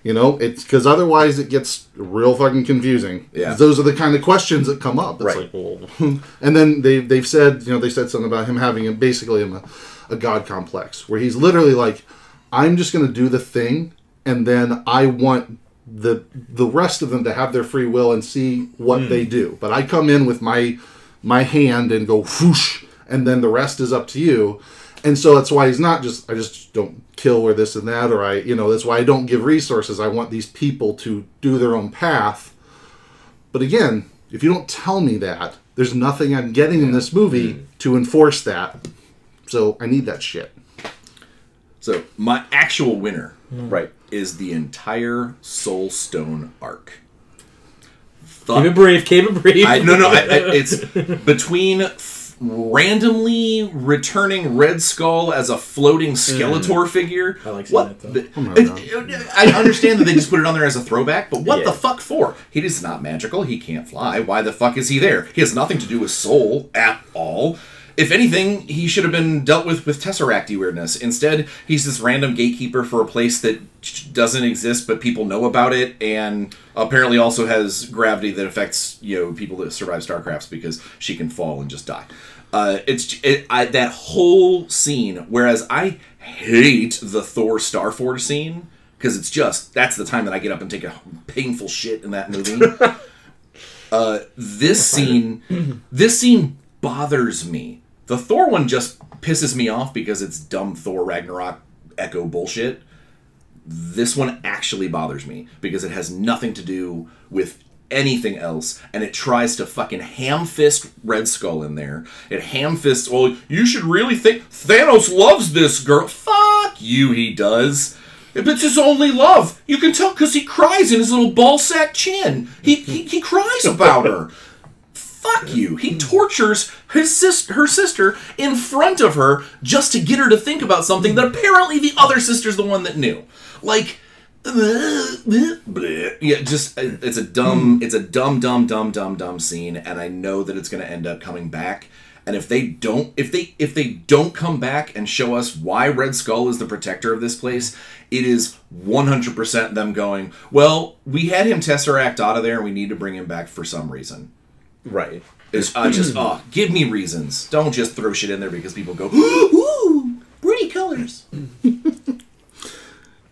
You know, it's because otherwise it gets real fucking confusing. Yeah. those are the kind of questions that come up. It's Right. like, well, and then they they've said, you know, they said something about him having a, basically a, a god complex, where he's literally like, I'm just going to do the thing, and then I want the the rest of them to have their free will and see what hmm. they do. But I come in with my my hand and go whoosh, and then the rest is up to you. And so that's why he's not just I just don't kill or this and that or I you know that's why I don't give resources. I want these people to do their own path. But again, if you don't tell me that, there's nothing I'm getting in this movie hmm. to enforce that. So I need that shit. So my actual winner hmm. Right. is the entire Soul Stone arc. Keep it brief. Keep it brief. I, no, no, I, I, it's between f- randomly returning Red Skull as a floating hmm. Skeletor figure. I like seeing what? that, though. the- Oh my it- it- I understand that they just put it on there as a throwback, but what Yeah. the fuck for? He is not magical. He can't fly. Why the fuck is he there? He has nothing to do with Soul at all. If anything, he should have been dealt with with Tesseracty weirdness. Instead, he's this random gatekeeper for a place that doesn't exist, but people know about it, and apparently also has gravity that affects you know people that survive starcrafts because she can fall and just die. Uh, it's it, I, that whole scene. Whereas I hate the Thor Starforge scene because it's just that's the time that I get up and take a painful shit in that movie. uh, this scene, this scene bothers me. The Thor one just pisses me off because it's dumb Thor Ragnarok echo bullshit. This one actually bothers me because it has nothing to do with anything else and it tries to fucking ham fist Red Skull in there. It ham fists, well, you should really think Thanos loves this girl. Fuck you, he does. It's his only love. You can tell because he cries in his little ballsack chin. He, he, he cries about her. Fuck you. He tortures his sister, her sister in front of her just to get her to think about something that apparently the other sister's the one that knew. Like, yeah, just it's a dumb, it's a dumb, dumb, dumb, dumb, dumb scene, and I know that it's going to end up coming back. And if they don't, if they if they don't come back and show us why Red Skull is the protector of this place, it is 100% them going. Well, we had him tesseract out of there, and we need to bring him back for some reason. Right. It's uh, just oh, give me reasons. Don't just throw shit in there because people go, ooh, pretty colors.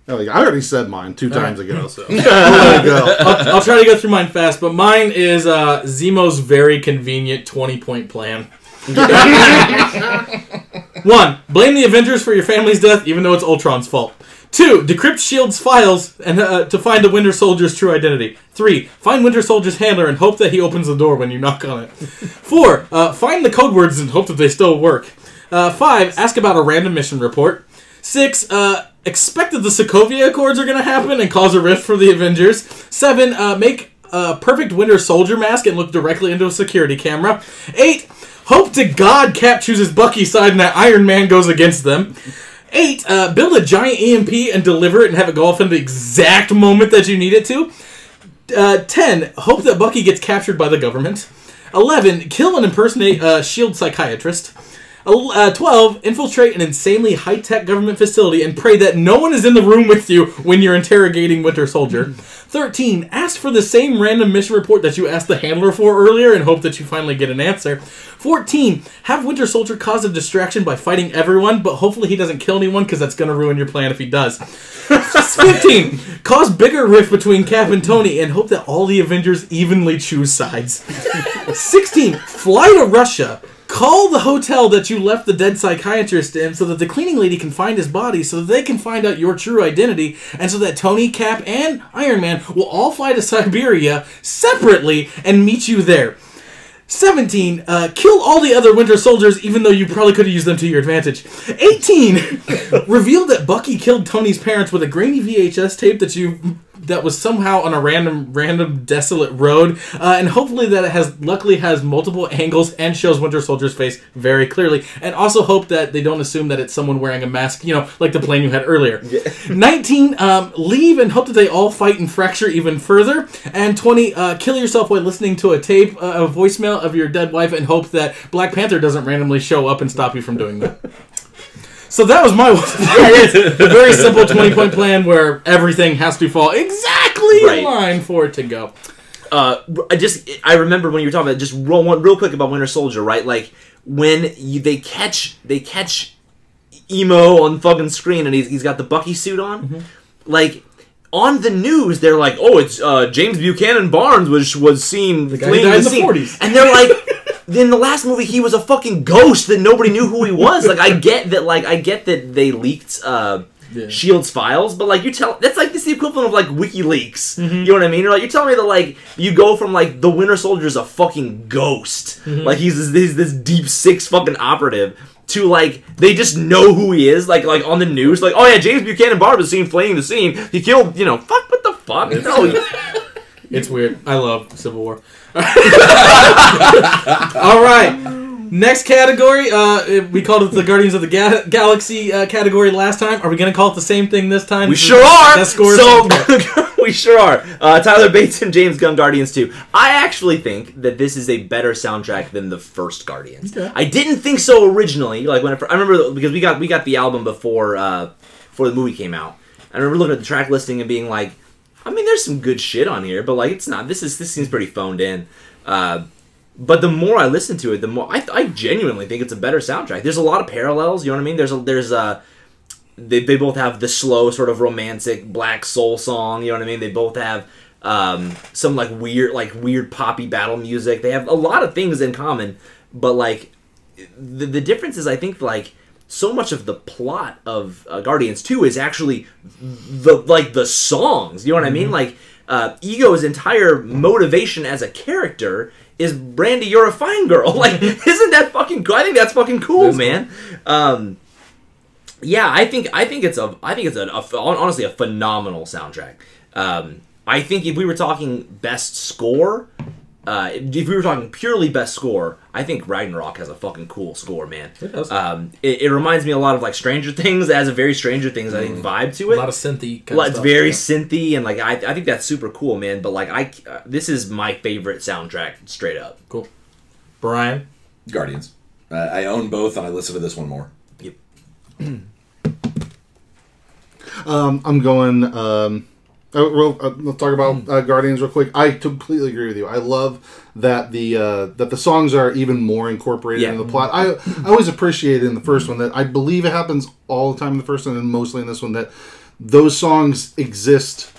Like, I already said mine two times ago. So. There you go. I'll, I'll try to go through mine fast, but mine is uh, Zemo's very convenient 20 point plan. One, blame the Avengers for your family's death, even though it's Ultron's fault. Two, decrypt Shield's files and uh, to find the Winter Soldier's true identity. Three, find Winter Soldier's handler and hope that he opens the door when you knock on it. Four, uh, find the code words and hope that they still work. Uh, five, ask about a random mission report. Six, uh, expect that the Sokovia Accords are going to happen and cause a rift for the Avengers. Seven, uh, make a perfect Winter Soldier mask and look directly into a security camera. Eight, hope to God Cap chooses Bucky's side and that Iron Man goes against them. Eight, uh, build a giant EMP and deliver it and have it go off in the exact moment that you need it to. Uh, 10. Hope that Bucky gets captured by the government. 11. Kill and impersonate a S.H.I.E.L.D. psychiatrist. Uh, 12. Infiltrate an insanely high tech government facility and pray that no one is in the room with you when you're interrogating Winter Soldier. 13. Ask for the same random mission report that you asked the handler for earlier and hope that you finally get an answer. 14. Have Winter Soldier cause a distraction by fighting everyone, but hopefully he doesn't kill anyone because that's going to ruin your plan if he does. 15. Cause bigger rift between Cap and Tony and hope that all the Avengers evenly choose sides. 16. Fly to Russia. Call the hotel that you left the dead psychiatrist in so that the cleaning lady can find his body so that they can find out your true identity and so that Tony, Cap, and Iron Man will all fly to Siberia separately and meet you there. 17. Uh, kill all the other Winter Soldiers, even though you probably could have used them to your advantage. 18. reveal that Bucky killed Tony's parents with a grainy VHS tape that you that was somehow on a random, random, desolate road, uh, and hopefully that it has luckily has multiple angles and shows Winter Soldier's face very clearly. And also hope that they don't assume that it's someone wearing a mask, you know, like the plane you had earlier. 19. Um, leave and hope that they all fight and fracture even further. And 20. Uh, kill yourself while listening to a tape, uh, a voicemail of your dead wife, and hope that Black Panther doesn't randomly show up and stop you from doing that. So that was my a very simple twenty point plan where everything has to fall exactly Right. in line for it to go. uh, I just I remember when you were talking about just real one real quick about Winter Soldier, right? Like when you they catch they catch Zemo on fucking screen and he's, he's got the Bucky suit on, Mm-hmm. like. On the news, they're like, "Oh, it's uh, James Buchanan Barnes was was seen guy who died the in the scene," 40s. and they're like, "In the last movie, he was a fucking ghost that nobody knew who he was." Like, I get that, like, I get that they leaked uh, Yeah. Shield's files, but like you tell that's like this the equivalent of like WikiLeaks. Mm-hmm. You know what I mean? You're like you're telling me that like you go from like the Winter Soldier's a fucking ghost, Mm-hmm. like he's this, he's this deep six fucking operative. To like they just know who he is, like like on the news, like oh yeah, James Buchanan Barnes was seen fleeing the scene. He killed, you know, fuck what the fuck? No, It's weird. I love Civil War. All right. Next category. Uh, we called it the Guardians of the Ga- Galaxy uh, category last time. Are we going to call it the same thing this time? We sure are. Best scores. So we sure are. Uh, Tyler Bates and James Gunn Guardians 2. I actually think that this is a better soundtrack than the first Guardians. Okay. I didn't think so originally. Like when I, I remember because we got we got the album before uh, before the movie came out. I remember looking at the track listing and being like, I mean, there's some good shit on here, but like it's not. This is this seems pretty phoned in. Uh, but the more I listen to it, the more I, I genuinely think it's a better soundtrack. There's a lot of parallels. You know what I mean? There's a there's a they, they both have the slow sort of romantic black soul song you know what i mean they both have um, some like weird like weird poppy battle music they have a lot of things in common but like the, the difference is i think like so much of the plot of uh, guardians 2 is actually the like the songs you know what i mean? Like uh, ego's entire motivation as a character is brandy you're a fine girl. Like isn't that fucking cool i think that's fucking cool That's cool. man um yeah, I think I think it's a I think it's a, a honestly a phenomenal soundtrack. Um, I think if we were talking best score, uh, if we were talking purely best score, I think Ragnarok has a fucking cool score, man. It does. Um, it, it reminds me a lot of like Stranger Things. It has a very Stranger Things I think vibe to it. a lot of synthy. Kind Well, of it's stuff. very Yeah. synthy and like I, I think that's super cool, man. But like I, uh, this is my favorite soundtrack straight up. cool. Brian. Guardians. Uh, I own both, and I listen to this one more. Yep. um, I'm going. Um, oh, real, uh, let's talk about uh, Guardians real quick. I completely agree with you. I love that the uh, that the songs are even more incorporated Yeah. in the plot. I I always appreciated in the first one that I believe it happens all the time in the first one and mostly in this one that those songs exist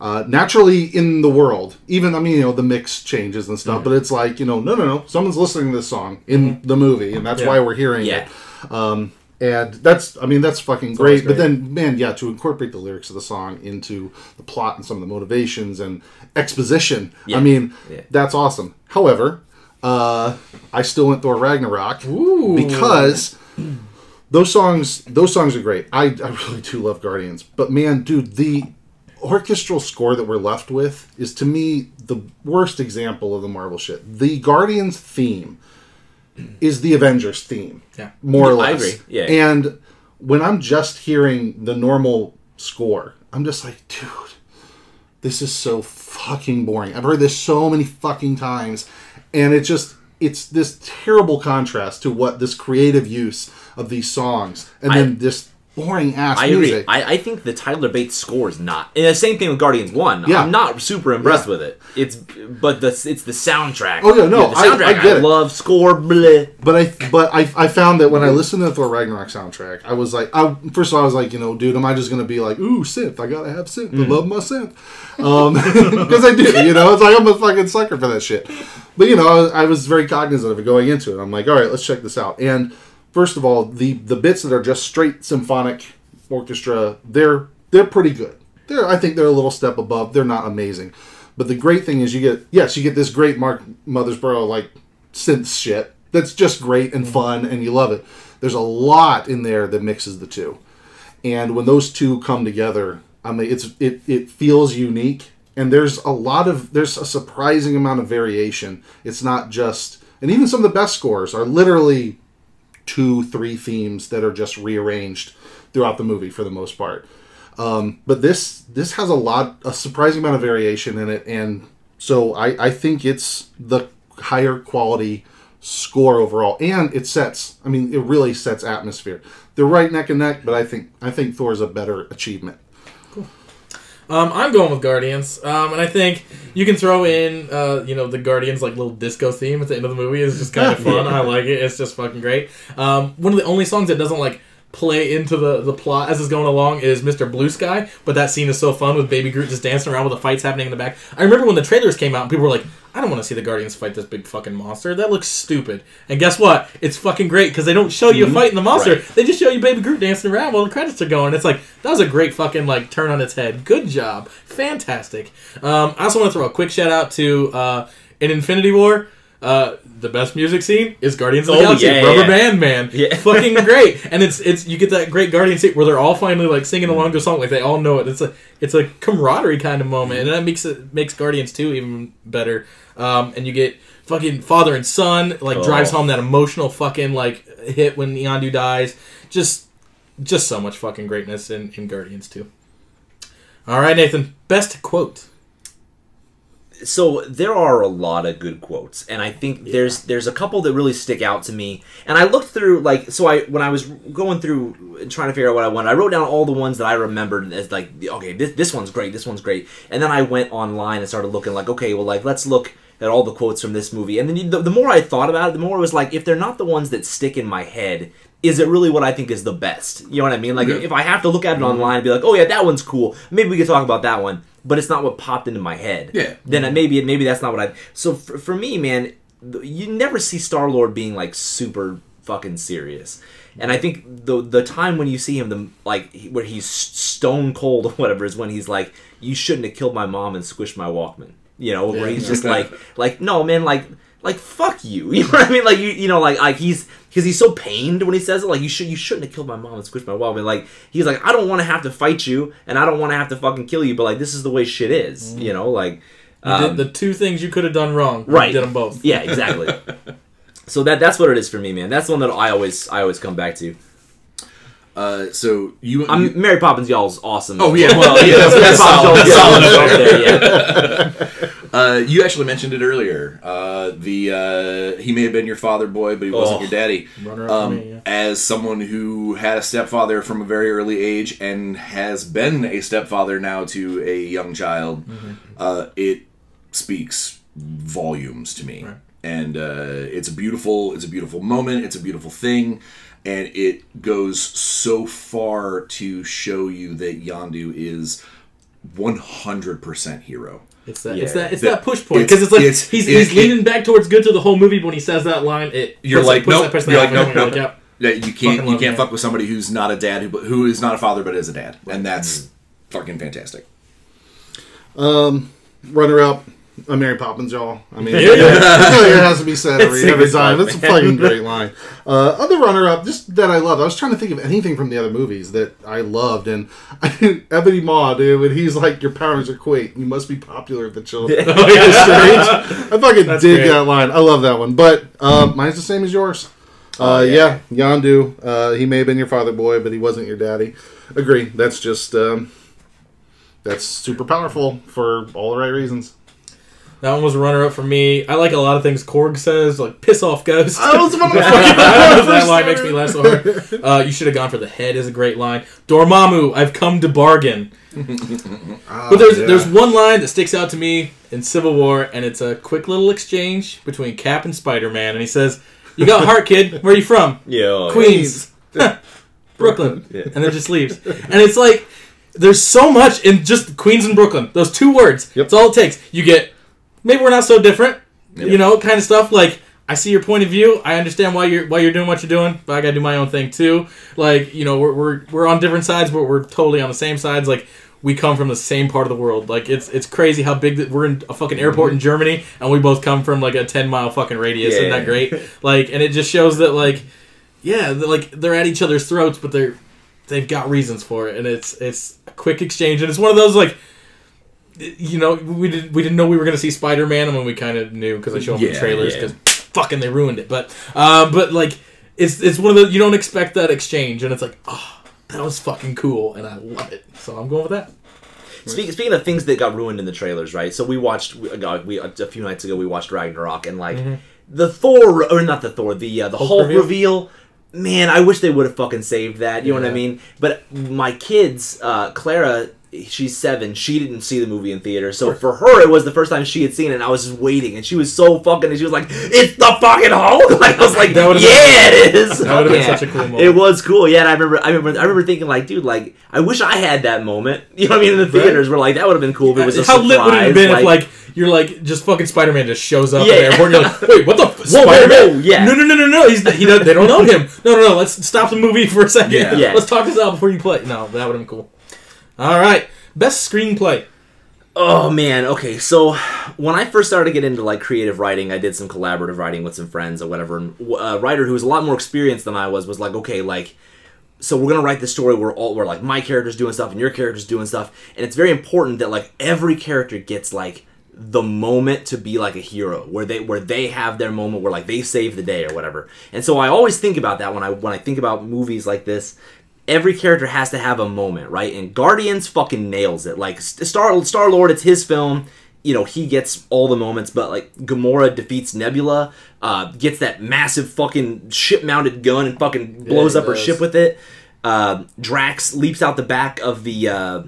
uh, naturally in the world. Even I mean, you know, the mix changes and stuff, but it's like you know, no, no, no, someone's listening to this song in the movie, and that's Yeah. why we're hearing Yeah. it. Um, and that's, I mean, that's fucking great. always But then, man, yeah, to incorporate the lyrics of the song into the plot and some of the motivations and exposition, Yeah. I mean, Yeah. that's awesome. However, uh, I still went Thor Ragnarok Ooh. because those songs those songs are great. I, I really do love Guardians. But man, dude, the orchestral score that we're left with is to me the worst example of the Marvel shit. The Guardians theme is the Avengers theme. Yeah. More or I less. agree, yeah. And when I'm just hearing the normal score, I'm just like, dude, this is so fucking boring. I've heard this so many fucking times, and it just it's this terrible contrast to what this creative use of these songs, and I- then this boring ass I agree. music. I, I think the Tyler Bates score is not. And the same thing with Guardians One. Yeah. I'm not super impressed Yeah. with it. It's but the it's the soundtrack. Oh, yeah, no, the I- soundtrack I get it. love score. Bleh. But I but I, I found that when I listened to the Thor Ragnarok soundtrack, I was like, I first of all I was like, you know, dude, am I just gonna be like, ooh, synth? I gotta have synth. I mm-hmm. love my synth, um, because I do. You know, it's like I'm a fucking sucker for that shit. But you know, I I was very cognizant of it going into it. I'm like, all right, let's check this out. And first of all, the the bits that are just straight symphonic orchestra, they're they're pretty good. They're I think they're a little step above. They're not amazing. But the great thing is you get yes, you get this great Mark Mothersbaugh like synth shit that's just great and mm-hmm. fun and you love it. There's a lot in there that mixes the two. And when those two come together, I mean it's it it feels unique and there's a lot of there's a surprising amount of variation. It's not just and even some of the best scores are literally two, three themes that are just rearranged throughout the movie for the most part. Um, but this this has a lot, a surprising amount of variation in it, and so I, I think it's the higher quality score overall, and it sets. I mean, it really sets atmosphere. They're right neck and neck, but I think I think Thor's a better achievement. Um, I'm going with Guardians, um, and I think you can throw in, uh, you know, the Guardians like little disco theme at the end of the movie is just kind of fun. I like it. It's just fucking great. Um, one of the only songs that doesn't like play into the the plot as it's going along is Mr. Blue Sky, but that scene is so fun with Baby Groot just dancing around with the fights happening in the back. I remember when the trailers came out and people were like, "I don't want to see the Guardians fight this big fucking monster. That looks stupid." And guess what? It's fucking great because they don't show you fighting the monster. Right. They just show you Baby Groot dancing around while the credits are going. It's like that was a great fucking like turn on its head. Good job, fantastic. Um, I also want to throw a quick shout out to uh, in Infinity War. Uh, the best music scene is Guardians of the Oh, Galaxy, yeah, Rubber yeah. Band Man, Yeah. fucking great. And it's it's you get that great Guardian scene where they're all finally like singing along to a song, like they all know it. It's a it's a camaraderie kind of moment, and that makes it makes Guardians two even better. Um, and you get fucking father and son like Oh. drives home that emotional fucking like hit when Yondu dies. Just just so much fucking greatness in, in Guardians 2. All right, Nathan. Best quote. So there are a lot of good quotes and i think there's there's a couple that really stick out to me. And i looked through like so i when i was going through and trying to figure out what i wanted i wrote down all the ones that i remembered as like okay this, this one's great this one's great. And then i went online and started looking like okay well like let's look at all the quotes from this movie. And then the, the more i thought about it the more it was like if they're not the ones that stick in my head is it really what I think is the best? You know what I mean? Like, if I have to look at it mm-hmm. online and be like, "Oh yeah, that one's cool," maybe we could talk about that one. But it's not what popped into my head. Yeah. Then mm-hmm. maybe maybe that's not what I. So for, for me, man, you never see Star Lord being like super fucking serious. And I think the the time when you see him, the like where he's stone cold or whatever, is when he's like, "You shouldn't have killed my mom and squished my Walkman." You know, where he's just like, like no man, like like fuck you. You know what I mean? Like you you know like like he's because he's so pained when he says it. Like you should you shouldn't have killed my mom and squished my Walkman. Like he's like I don't want to have to fight you and I don't want to have to fucking kill you, but like this is the way shit is. You know, like. You um, did the two things you could have done wrong. you Right. did them both. yeah, exactly. so that that's what it is for me, man. That's the one that I always I always come back to. Uh, so you, I'm you- Mary Poppins, y'all's awesome. oh yeah, well yeah, that's, Mary that's solid. Poppins, That's y'all's solid. up there, yeah. Uh, you actually mentioned it earlier. Uh, the uh, he may have been your father boy, but he wasn't Oh. your daddy. Runner Um, me, yeah. As someone who had a stepfather from a very early age and has been a stepfather now to a young child, Mm-hmm. uh, it speaks volumes to me. Right. And uh, it's a beautiful, it's a beautiful moment. It's a beautiful thing, and it goes so far to show you that Yondu is 100% hero. It's that. Yeah. It's that. It's That- that push point because it's like it's- he's, it- he's it- leaning back towards good to the whole movie. But when he says that line, it You're puts- like, puts nope. You're out like, and nope, you're nope. yep. That you can't you can't fuck with somebody who's not a dad who who is not a father but is a dad, and that's fucking fantastic. Um, Runner up, a Mary Poppins, y'all. I mean, Yeah. it has to be said every, every time. It's a fucking great line. Uh, other runner up, just that I loved. I was trying to think of anything from the other movies that I loved, and I, Ebony Maw, dude, when he's like, "Your powers are quake. You must be popular with the children." Oh, yeah. I fucking That's dig great. that line. I love that one. But um, mine's the same as yours. Uh, Oh, yeah. Yondu. Uh, he may have been your father boy, but he wasn't your daddy. Agree. That's just um, that's super powerful for all the right reasons. That one was a runner up for me. I like a lot of things Korg says, like "piss off, ghost." That was one of the that line makes me laugh so hard. Uh, you should have gone for the head is a great line. Dormammu, I've come to bargain. But there's yeah. there's one line that sticks out to me in Civil War, and it's a quick little exchange between Cap and Spider Man, and he says, "You got heart, kid. Where are you from? Yo, Queens, Brooklyn," Yeah. and then just leaves. And it's like there's so much in just Queens and Brooklyn. Those two words. Yep. That's all it takes. You get maybe we're not so different, you know, kind of stuff. Like I see your point of view. I understand why you're why you're doing what you're doing, but I gotta do my own thing too. Like you know, we're we're, we're on different sides, but we're totally on the same sides. Like we come from the same part of the world. Like it's it's crazy how big that we're in a fucking airport mm-hmm. in Germany, and we both come from like a ten mile fucking radius. Isn't that great? Like, and it just shows that like, yeah, like they're at each other's throats, but they're they've got reasons for it, and it's it's a quick exchange, and it's one of those like. You know, we didn't we didn't know we were gonna see Spider Man, and when we kind of knew because I showed them the Yeah, trailers yeah. because fucking they ruined it. But uh, but like it's it's one of the you don't expect that exchange, and it's like oh that was fucking cool, and I love it. So I'm going with that. Speaking, speaking of things that got ruined in the trailers, right? So we watched we, uh, we a few nights ago we watched Ragnarok and like the Thor or not the Thor the uh, the Hulk Hulk, reveal? reveal. Man, I wish they would have fucking saved that. You know what I mean? But my kids, uh, Clara, she's seven. She didn't see the movie in theater, so for her it was the first time she had seen it. and I was just waiting, and she was so fucking. And she was like, "It's the fucking Hulk!" Like I was like, "Yeah, it is." That would've been such a cool moment. It was cool. Yeah, and I remember, I remember, I remember thinking like, dude, like, I wish I had that moment. You know what I mean? In the theaters, where like that would have been cool if it was a How surprise. lit would it have been if like you're like just fucking Spider Man just shows up Yeah. at the airport? And you're like, wait, what the f- Spider Man? yeah. No, no, no, no, no. He's he does, they don't know him. No, no, no. Let's stop the movie for a second. Yeah. Yeah. Let's talk this out before you play. No, that would have been cool. All right, best screenplay. Oh man, okay. So when I first started to get into like creative writing, I did some collaborative writing with some friends or whatever. And a uh, writer who was a lot more experienced than I was was like, okay, like, so we're gonna write this story where all where like my character's doing stuff and your character's doing stuff, and it's very important that like every character gets like the moment to be like a hero where they where they have their moment where like they save the day or whatever and so i always think about that when i when i think about movies like this every character has to have a moment, right? And Guardians fucking nails it. Like Star Star Lord, it's his film. You know, he gets all the moments, but like Gamora defeats Nebula, uh, gets that massive fucking ship mounted gun and fucking blows he up her ship with it. Uh, Drax leaps out the back of the uh,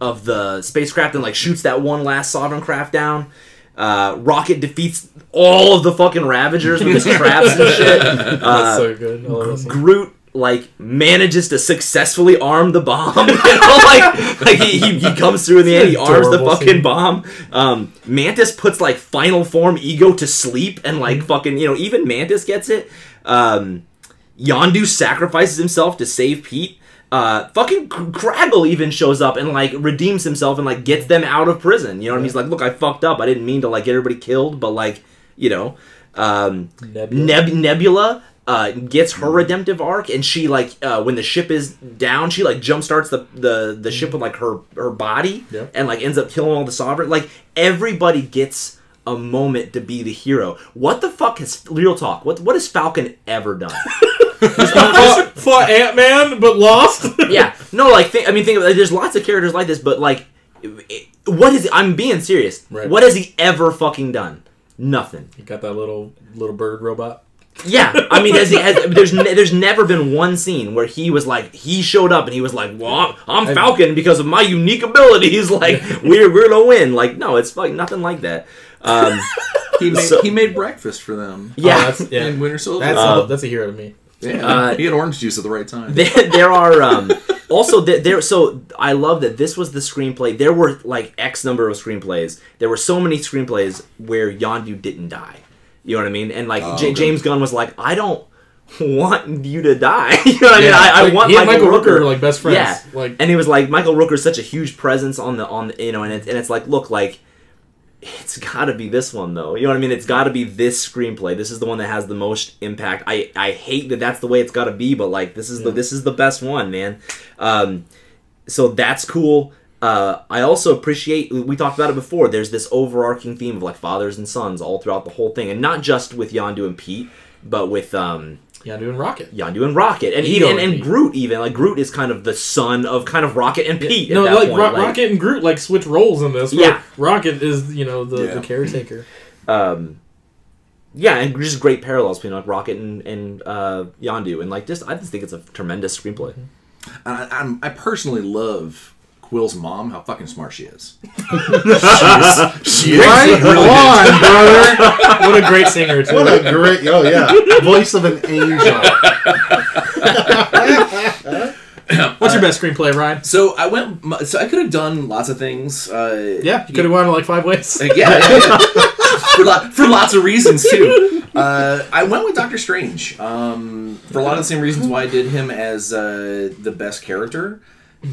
of the spacecraft and like shoots that one last sovereign craft down. Uh, Rocket defeats all of the fucking Ravagers with his traps and shit. That's Uh, so good. I love that. Groot like manages to successfully arm the bomb. you know, like like he, he, he comes through in the end, he arms the fucking scene. bomb. Um, Mantis puts like final form ego to sleep, and Mm-hmm. like fucking you know even Mantis gets it. Um, Yondu sacrifices himself to save Pete. Uh, fucking Craggle even shows up and like redeems himself and like gets them out of prison. You know, what I mean? he's like, "Look, I fucked up. I didn't mean to like get everybody killed, but like, you know, um, Nebula. Neb- Nebula uh, gets her redemptive arc, and she like uh, when the ship is down, she like jump starts the the the ship with like her her body, Yeah. and like ends up killing all the sovereign. Like everybody gets a moment to be the hero. What the fuck has real talk? What what has Falcon ever done? fought, fought Ant Man, but lost. yeah, no, like think, I mean, think of it. There's lots of characters like this, but like, what is? I'm being serious. Right. What has he ever fucking done? Nothing. You got that little little bird robot. Yeah, I mean, has he, has, there's ne- there's never been one scene where he was like he showed up and he was like, "Well, I'm, I'm Falcon because of my unique abilities. Like, we're we're gonna win." Like, no, it's like nothing like that. Um, He made, So- he made breakfast for them. yeah, Oh, that's, yeah. In Winter Soldier. That's Uh, a, that's a hero to me. yeah. uh, he had orange juice at the right time. there, there are um, also th- there so i love that this was the screenplay there were like x number of screenplays there were so many screenplays where yondu didn't die you know what i mean and like J- okay. james gunn was like i don't want you to die you know what i mean i, I Like, want he and michael, Michael Rooker rooker like best friends. yeah Like and he was like michael rooker's such a huge presence on the on the, you know and, it, and it's like look like it's got to be this one though. You know what I mean? It's got to be this screenplay. This is the one that has the most impact. I I hate that that's the way it's got to be, but like this is the this is the best one, man. Um, so that's cool. Uh, I also appreciate we talked about it before. There's this overarching theme of like fathers and sons all throughout the whole thing, and not just with Yondu and Pete, but with um, yeah, doing Rocket. Yondu and Rocket, and Ego even and, and and Groot. Even like Groot is kind of the son of kind of Rocket and Pete. No, at that like, point. Ro- like- Rocket and Groot like switch roles in this. where Yeah. Rocket is you know the, Yeah. the caretaker. um, yeah, and just great parallels between like Rocket and and uh, Yondu, and like just I just think it's a tremendous screenplay. I, I'm, I personally love Quill's mom. How fucking smart she is. she is. Right on, brother. What a great singer too. What a great, oh yeah, voice of an angel. What's your best screenplay, Ryan? So I went. So I could have done lots of things. Uh, Yeah, you could have gone like five ways. yeah, yeah, yeah. for, lot, for lots of reasons too. Uh, I went with Doctor Strange um, for a lot of the same reasons why I did him as uh, the best character.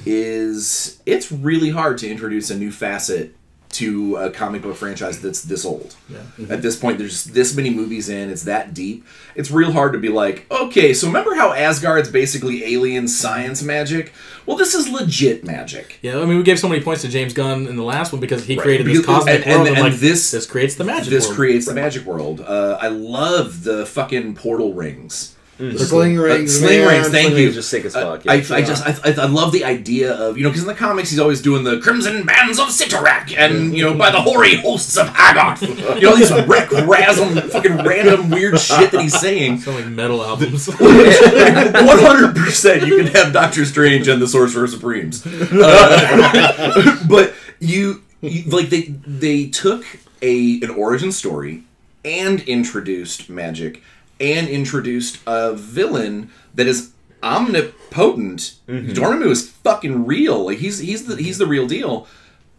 Is it's really hard to introduce a new facet to a comic book franchise that's this old. Yeah. At this point, there's this many movies in. It's that deep. It's real hard to be like, okay, so remember how Asgard's basically alien science magic? Well, this is legit magic. Yeah, I mean, we gave so many points to James Gunn in the last one because he Right. created this cosmic and- and- world, and, and like this- this creates the magic. This world. creates the magic world. Uh, I love the fucking portal rings. The sling Uh, rings, sling man, rings, thank Sling you. rings just sick as Uh, fuck, I, yeah. I just I, I, I love the idea of you know because in the comics he's always doing the crimson bands of Cyttorak and you know by the hoary hosts of Hoggoth you know these wreck rasm fucking random weird shit that he's saying Some like metal albums. one hundred percent you can have Doctor Strange and the Sorcerer Supremes, Uh, but you, you like they they took a an origin story and introduced magic and introduced a villain that is omnipotent. Mm-hmm. Dormammu is fucking real. Like he's he's the he's the real deal.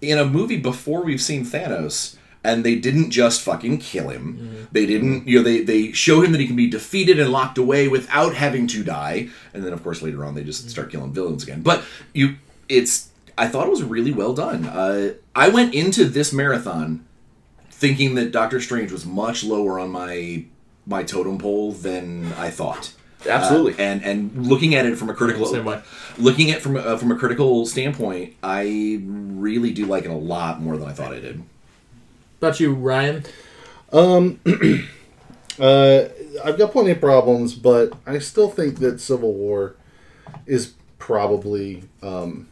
In a movie before we've seen Thanos, and they didn't just fucking kill him. Mm-hmm. They didn't, you know, they they show him that he can be defeated and locked away without having to die. And then, of course, later on, they just mm-hmm. start killing villains again. But you, it's. I thought it was really well done. Uh, I went into this marathon thinking that Doctor Strange was much lower on my my totem pole than I thought. Absolutely. Uh, and and looking at it from a critical Same way. looking at from uh, from a critical standpoint, I really do like it a lot more than I thought I did. about you, Ryan? Um, Uh, I've got plenty of problems, but I still think that Civil War is probably um,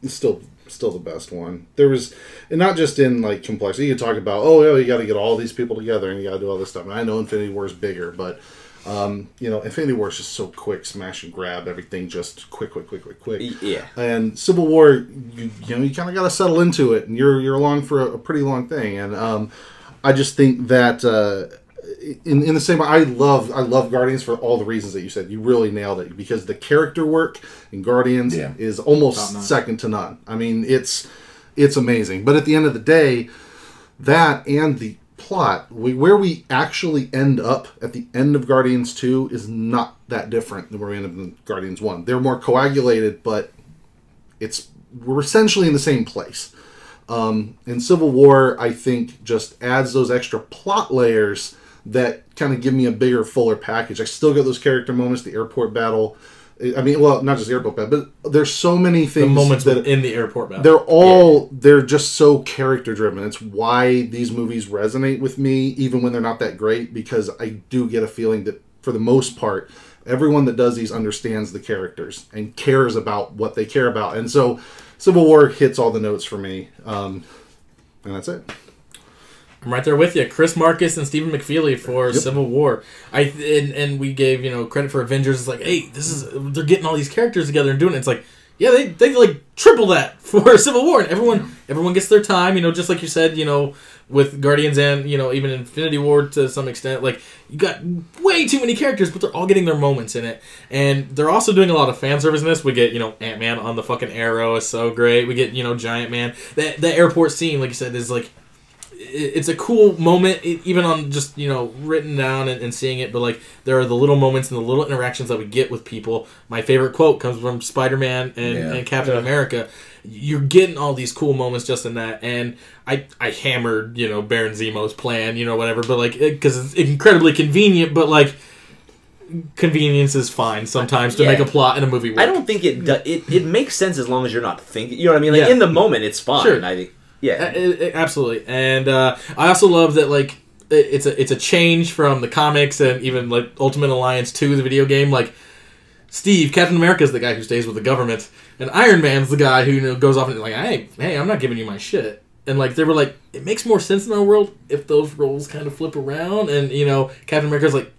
is still still the best one. There was, and not just in like complexity. You talk about, oh, yeah, you got to get all these people together and you got to do all this stuff. And I know Infinity War is bigger, but um, you know, Infinity War is just so quick, smash and grab, everything just quick, quick, quick, quick, quick. yeah. And Civil War, you, you know, you kind of got to settle into it, and you're you're along for a, a pretty long thing. And um, I just think that uh, in in the same, I love I love Guardians for all the reasons that you said. You really nailed it because the character work in Guardians Yeah. is almost second to none. I mean, it's it's amazing. But at the end of the day, that and the plot, we, where we actually end up at the end of Guardians 2 is not that different than where we end up in Guardians 1. They're more coagulated, but it's we're essentially in the same place. Um, and Civil War, I think, just adds those extra plot layers that kind of give me a bigger, fuller package. I still get those character moments, the airport battle. I mean, well, not just the airport battle, but there's so many things The moments that in the airport battle. they're all they're just so character driven it's why these movies resonate with me even when they're not that great because i do get a feeling that for the most part everyone that does these understands the characters and cares about what they care about and so civil war hits all the notes for me um, and that's it I'm right there with you. Chris Markus and Stephen McFeely for Civil War. I and, and we gave you know credit for Avengers. It's like, hey, this is they're getting all these characters together and doing it. It's like, yeah, they they like triple that for Civil War, and everyone everyone gets their time. You know, just like you said, you know, with Guardians and you know even Infinity War to some extent. Like you got way too many characters, but they're all getting their moments in it, and they're also doing a lot of fan service in this. We get you know Ant Man on the fucking arrow is so great. We get you know Giant Man. That the airport scene, like you said, is like it's a cool moment, even on just you know written down and, and seeing it. But like there are the little moments and the little interactions that we get with people. My favorite quote comes from Spider Man and, Yeah. and Captain America. You're getting all these cool moments just in that, and I I hammered you know Baron Zemo's plan, you know whatever, but like because it's incredibly convenient, but like convenience is fine sometimes to Yeah. make a plot in a movie work. I don't think it, do, it it makes sense as long as you're not thinking. You know what I mean? Like Yeah. in the moment, it's fine. Sure. I think. Yeah. it- it- absolutely, and uh, I also love that like it- it's a it's a change from the comics and even like Ultimate Alliance two, the video game. Like Steve, Captain America is the guy who stays with the government, and Iron Man's the guy who you know, goes off and like, hey, hey, I'm not giving you my shit. And like they were like, it makes more sense in our world if those roles kind of flip around. And you know, Captain America's like, "Y-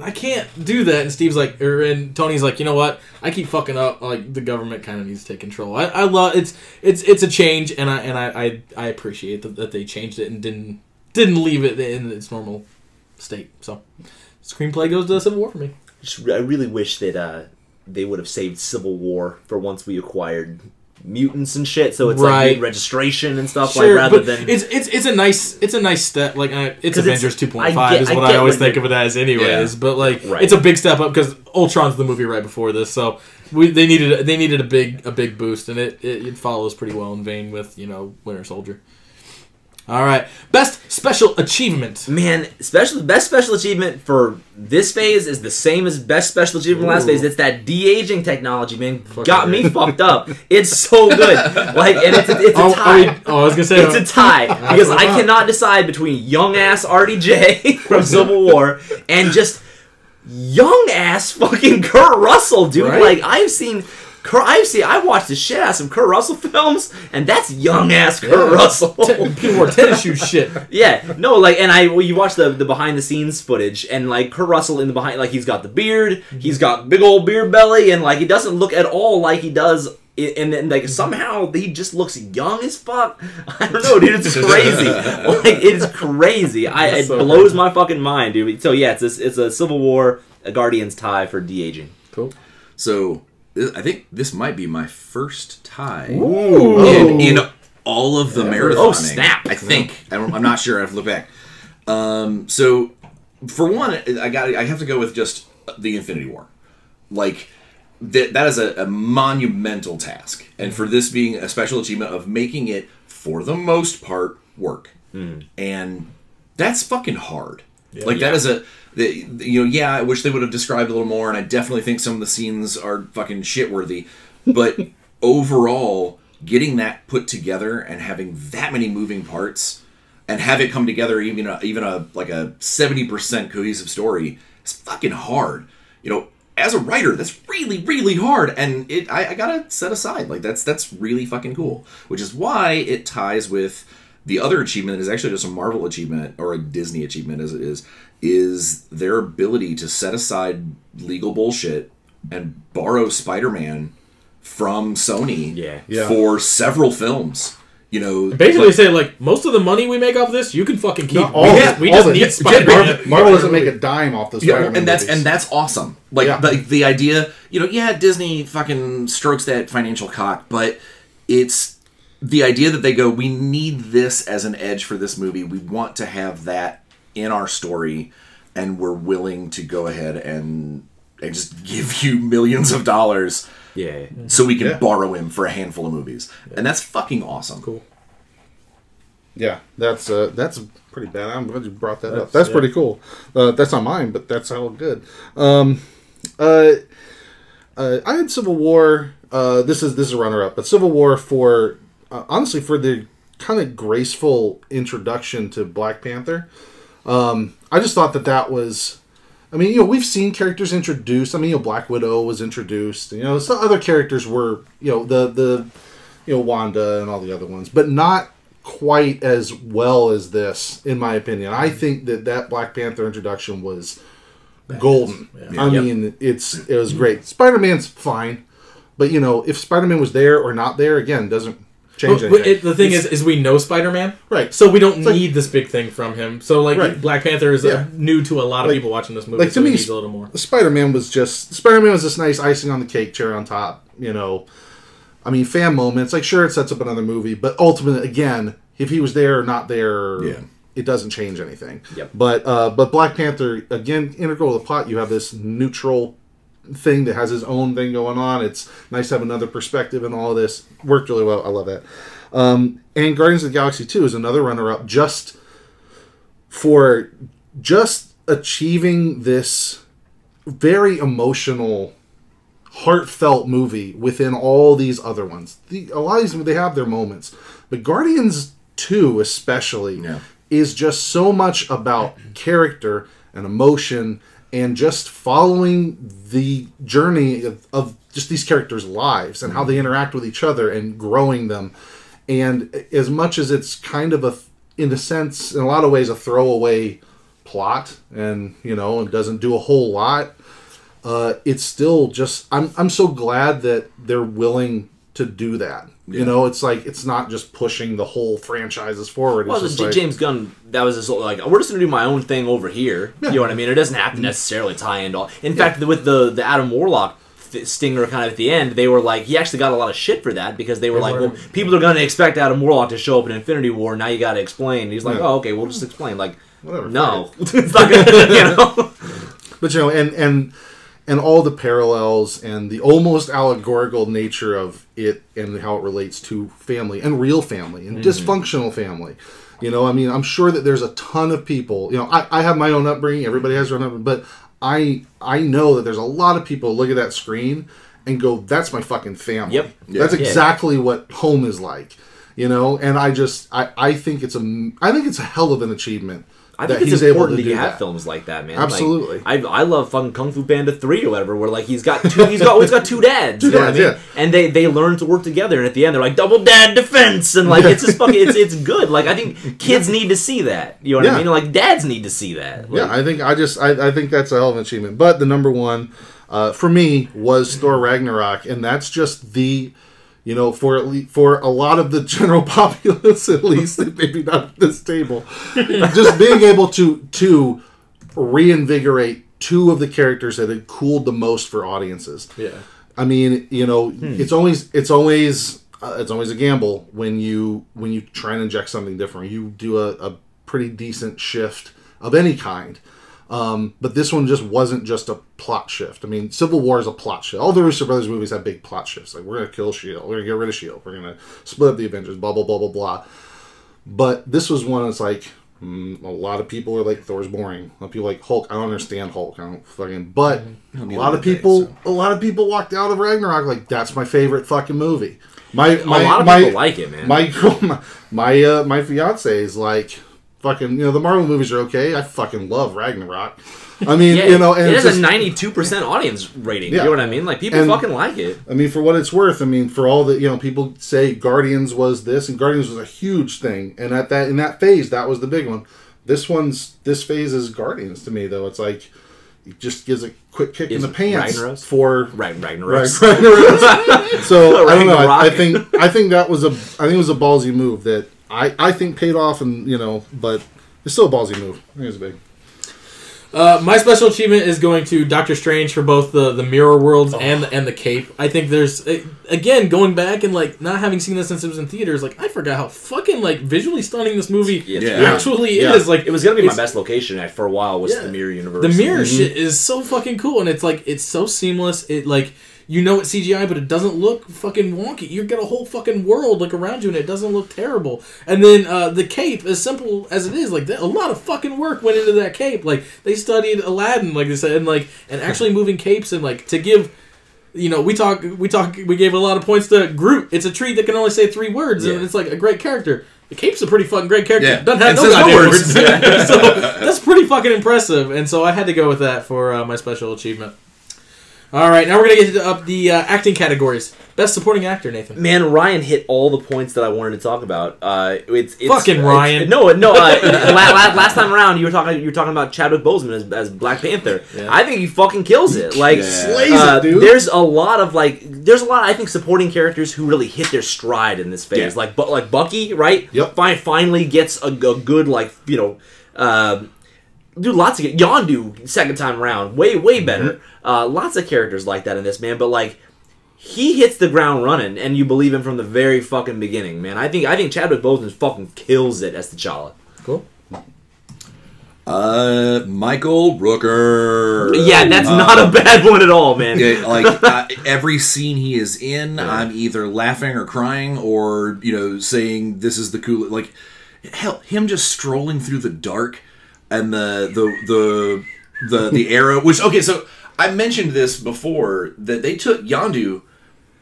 I can't do that. And Steve's like, or and Tony's like, you know what? I keep fucking up. Like the government kind of needs to take control. I, I love it's it's it's a change, and I and I I, I appreciate that, that they changed it and didn't didn't leave it in its normal state. So screenplay goes to the Civil War for me. I really wish that uh, they would have saved Civil War for once we acquired mutants and shit. So it's Right. like registration and stuff like rather than. it's it's it's a nice it's a nice step. Like uh, it's- Avengers two point I five is what I, get always think of it as, anyways. Yeah. But like Right. it's a big step up because Ultron's the movie right before this, so we they needed they needed a big a big boost, and it, it it follows pretty well in vein with you know Winter Soldier. All right, best special achievement. Man, special best special achievement for this phase is the same as best special achievement last phase. It's that de aging technology, man. Fuck Got me fucked up. It's so good. Like, and it's a, it's a Oh, oh tie. oh, oh, I was gonna say It's a uh, tie because I I cannot decide between young ass RDJ from Civil War and just young ass fucking Kurt Russell, dude. Right? Like I've seen. Kurt, I see. I watched the shit out of some Kurt Russell films, and that's young ass Kurt Yeah. Russell. people wore tennis shoe shit. Yeah, no, like, and I, well, you watch the the behind the scenes footage, and like Kurt Russell in the behind, like he's got the beard, he's got big old beard belly, and like he doesn't look at all like he does. And then, like, somehow he just looks young as fuck. I don't know, dude. It's crazy. like, it's crazy. I, it so blows crazy. my fucking mind, dude. So yeah, it's a, it's a Civil War, a Guardians tie for de aging. Cool. So this, I think this might be my first tie Ooh. in, in all of the marathoning. Oh, snap. I think I don't, I'm not sure. I have to look back. Um, so for one, I got I have to go with just the Infinity War. Like that that is a, a monumental task, and for this being a special achievement of making it for the most part work, and that's fucking hard. like that is a you know yeah I wish they would have described a little more, and I definitely think some of the scenes are fucking shitworthy, but overall getting that put together and having that many moving parts and have it come together even a, even a like a 70% cohesive story is fucking hard. You know as a writer that's really really hard and it I, I gotta set aside like that's that's really fucking cool which is why it ties with the other achievement is actually just a marvel achievement or a disney achievement as it is is their ability to set aside legal bullshit and borrow spider-man from sony Yeah. Yeah. for several films you know Basically, like- say like most of the money we make off this, you can fucking keep. No, all we the- just, we all just the- need Spider Marvel, Man. Marvel doesn't make a dime off this. Yeah, Spider-Man and that's movies. and that's awesome. Like Yeah. the the idea, you know, yeah, Disney fucking strokes that financial cock, but it's the idea that they go, we need this as an edge for this movie. We want to have that in our story, and we're willing to go ahead and and just give you millions of dollars Yeah. so we can Yeah. borrow him for a handful of movies, and that's fucking awesome. Cool. Yeah, that's uh, that's pretty bad. I'm glad you brought that up. That's- That's yeah. pretty cool. Uh, that's not mine, but that's all good. Um, uh, uh, I had Civil War. Uh, this is this is a runner up, but Civil War for uh, honestly for the kind of graceful introduction to Black Panther. Um, I just thought that that was. I mean, you know, we've seen characters introduced. I mean, you know, Black Widow was introduced. You know, some other characters were, you know, the the, you know, Wanda and all the other ones, but not quite as well as this, in my opinion. I think that that Black Panther introduction was golden. I Yep. mean, it's it was great. Spider Man's fine, but you know, if Spider Man was there or not there, again, doesn't change anything. it, the thing is, is we know Spider-Man, right. so we don't like- need this big thing from him. So like Right. Black Panther is Yeah. uh, new to a lot of Like- people watching this movie. like, to so he me, needs a little more. Spider Man was just Spider Man was this nice icing on the cake, cherry on top. You know, I mean, fan moments. Like, sure, it sets up another movie, but ultimately, again, if he was there or not there, Yeah. it doesn't change anything. Yep. But uh, but Black Panther again, integral to the plot. You have this neutral thing that has his own thing going on. It's nice to have another perspective and all of this. Worked really well. I love that. Um, and Guardians of the Galaxy 2 is another runner up just for just achieving this very emotional, heartfelt movie within all these other ones. The, a lot of these they have their moments, but Guardians 2 especially Yeah. is just so much about character and emotion and just following the journey of, of just these characters' lives and how they interact with each other and growing them. And as much as it's kind of a, in a sense, in a lot of ways, a throwaway plot, and you know, it doesn't do a whole lot. Uh, it's still just I'm I'm so glad that they're willing to do that. You know, it's like it's not just pushing the whole franchises forward. Well, it's just like, James Gunn, that was his like, we're just gonna do my own thing over here. You know what I mean? It doesn't have to necessarily tie into all. In fact, with the the Adam Warlock th- stinger kind of at the end, they were like, he actually got a lot of shit for that because they were like, were- well, people are gonna expect Adam Warlock to show up in Infinity War. Now you got to explain. And he's like, Yeah. oh, okay, we'll just explain. Like, Whatever, no, it's not gonna, you know. but you know, and and and all the parallels and the almost allegorical nature of it and how it relates to family and real family and mm-hmm. dysfunctional family. You know, I mean, I'm sure that there's a ton of people. You know, I, I have my own upbringing. Everybody has their own upbringing, but I I know that there's a lot of people look at that screen and go, "That's my fucking family." Yep. That's Yeah. exactly what home is like. You know, and I just I I think it's a I think it's a hell of an achievement. I think it's important to that you have that. films like that, man. Absolutely. Like, I, I love fucking Kung Fu Panda three or whatever, where like he's got two, he's got always got two dads, you know what I mean? yeah. And they they learn to work together, and at the end they're like double dad defense, and like it's just fucking it's it's good. Like I think kids need to see that. You know what I mean? Like dads need to see that. Like, yeah, I think I just I, I think that's a hell of an achievement. But the number one uh, for me was Thor Ragnarok, and that's just the you know for at least, for a lot of the general populace at least, maybe not at this table, just being able to to reinvigorate two of the characters that had cooled the most for audiences. Yeah. I mean, you know, Hmm. it's always it's always uh, it's always a gamble when you when you try and inject something different. You do a, a pretty decent shift of any kind. Um, but this one just wasn't just a plot shift. I mean, Civil War is a plot shift. All the Russo Brothers movies have big plot shifts. Like we're gonna kill Shield, we're gonna get rid of Shield, we're gonna split up the Avengers, blah blah blah blah blah. But this was one that's like mm, a lot of people are like Thor's boring. A lot of people are like Hulk. I don't understand Hulk. I don't fucking. But a lot a of day, people, so. a lot of people walked out of Ragnarok like that's my favorite fucking movie. My my a lot of my, people like it, man. my my my, uh, my fiance is like fucking. You know the Marvel movies are okay. I fucking love Ragnarok. I mean, yeah, you know, and it has just, a ninety-two percent audience rating. Yeah. You know what I mean? Like people And- fucking like it. I mean, for what it's worth, I mean, for all the you know, people say Guardians was this, and Guardians was a huge thing, and at that in that phase, that was the big one. This one's this phase is Guardians to me, though. It's like it just gives a quick kick Is in the pants Ragnaros? for Rag- Ragnarok. Right, Ragnarok. so I don't know. I, I think I think that was a I think it was a ballsy move that I I think paid off, and you know, but it's still a ballsy move. I think it's big. Uh, my special achievement is going to Doctor Strange for both the, the mirror worlds and the, and the cape. I think there's eh, again going back and like not having seen this since it was in theaters. Like I forgot how fucking like visually stunning this movie Yeah, it's Yeah. great. actually Yeah. is. Like It was gonna be my best location at, for a while. Was Yeah. the mirror universe? The mirror shit is so fucking cool, and it's like it's so seamless. It like you know it's CGI, but it doesn't look fucking wonky. You get a whole fucking world like around you, and it doesn't look terrible. And then uh, the cape, as simple as it is, like that, a lot of fucking work went into that cape. Like they studied Aladdin, like they said, and like and actually moving capes and like to give. You know, we talk, we talk, we gave a lot of points to Groot. It's a tree that can only say three words, Yeah. and it's like a great character. The cape's a pretty fucking great character. Yeah. Doesn't have And no says no words. words. so that's pretty fucking impressive. And so I had to go with that for uh, my special achievement. All right, now we're gonna get up the uh, acting categories. Best supporting actor, Nathan. Man, Ryan hit all the points that I wanted to talk about. Uh, it's, it's Fucking it's- Ryan. no, no. Uh, la, la, last time around, you were talking. You were talking about Chadwick Boseman as, as Black Panther. Yeah. I think he fucking kills it. Like, Yeah. Slays uh, it, dude. there's a lot of like, there's a lot. I think supporting characters who really hit their stride in this phase. Yeah. Like, but like Bucky, right? Yep. Fi- finally gets a, a good like you know. Um, Dude, lots of Yondu second time around, way way better. Uh, lots of characters like that in this man, but like he hits the ground running, and you believe him from the very fucking beginning, man. I think I think Chadwick Boseman fucking kills it as T'Challa. Cool. Uh, Michael Rooker. Yeah, that's Uh, not a bad one at all, man. Yeah, like uh, every scene he is in, I'm either laughing or crying, or you know, saying this is the coolest. Like, hell, him just strolling through the dark, and the the the the the arrow. Which okay, so I mentioned this before that they took Yondu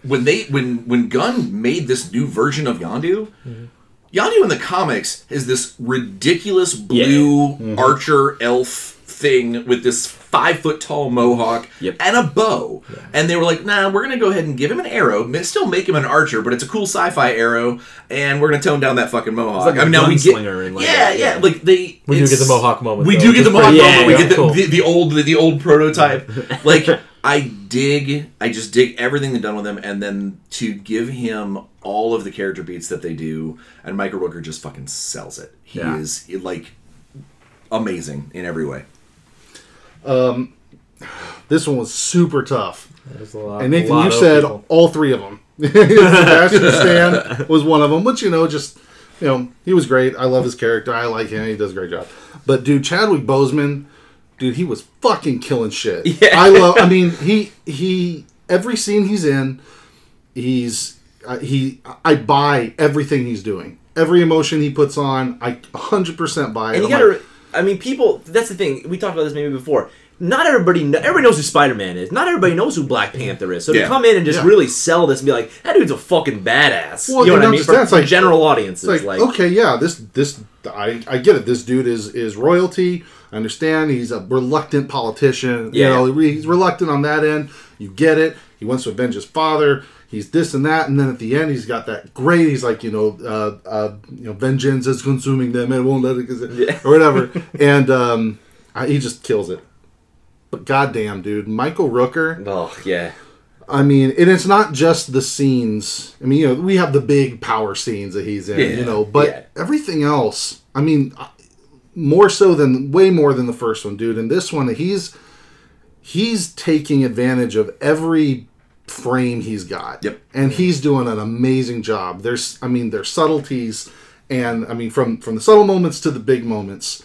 when they when when Gunn made this new version of Yondu. Mm-hmm. Yondu in the comics is this ridiculous blue mm-hmm. archer elf thing with this five foot tall mohawk Yep. and a bow. And they were like, nah, we're going to go ahead and give him an arrow, still make him an archer, but it's a cool sci fi arrow, and we're going to tone down that fucking mohawk. like a I mean, now we get. like yeah, that, yeah, yeah. Like they. We do get the Mohawk moment, We though, do get the Mohawk pretty- moment. we get the, cool. the, the old the old prototype. like I dig, I just dig everything they've done with him, and then to give him all of the character beats that they do, and Michael Rooker just fucking sells it. He Yeah. is like amazing in every way. This one was super tough. Lot, And Nathan, you said people. all three of them. Sebastian Stan was one of them, which you know, just you know, he was great. I love his character. I like him. He does a great job. But dude, Chadwick Boseman, dude, he was fucking killing shit. Yeah. I love. I mean, he he every scene he's in, he's uh, he. I buy everything he's doing. Every emotion he puts on, I 100% buy it. And you gotta, like, I mean, people. That's the thing. We talked about this maybe before. Not everybody, kn- everybody knows who Spider Man is. Not everybody knows who Black Panther is. So to come in and just Yeah. really sell this and be like, that dude's a fucking badass. Well, you know what I not mean? just For, that, it's for like- general audiences, It's like, like, okay, yeah, this this I, I get it. This dude is is royalty. I understand. He's a reluctant politician. Yeah. You know, he's reluctant on that end. You get it. He wants to avenge his father. He's this and that, and then at the end, he's got that great. He's like, you know, uh, uh, you know, vengeance is consuming them. It won't let it, Yeah. or whatever. and um, I, he just kills it. But goddamn, dude, Michael Rooker. oh yeah, I mean, and it's not just the scenes. I mean, you know, we have the big power scenes that he's in, Yeah, you know, but yeah. everything else, I mean, more so than way more than the first one, dude. And this one, he's he's taking advantage of every frame he's got. Yep. And he's doing an amazing job. There's I mean, there's subtleties and I mean from from the subtle moments to the big moments.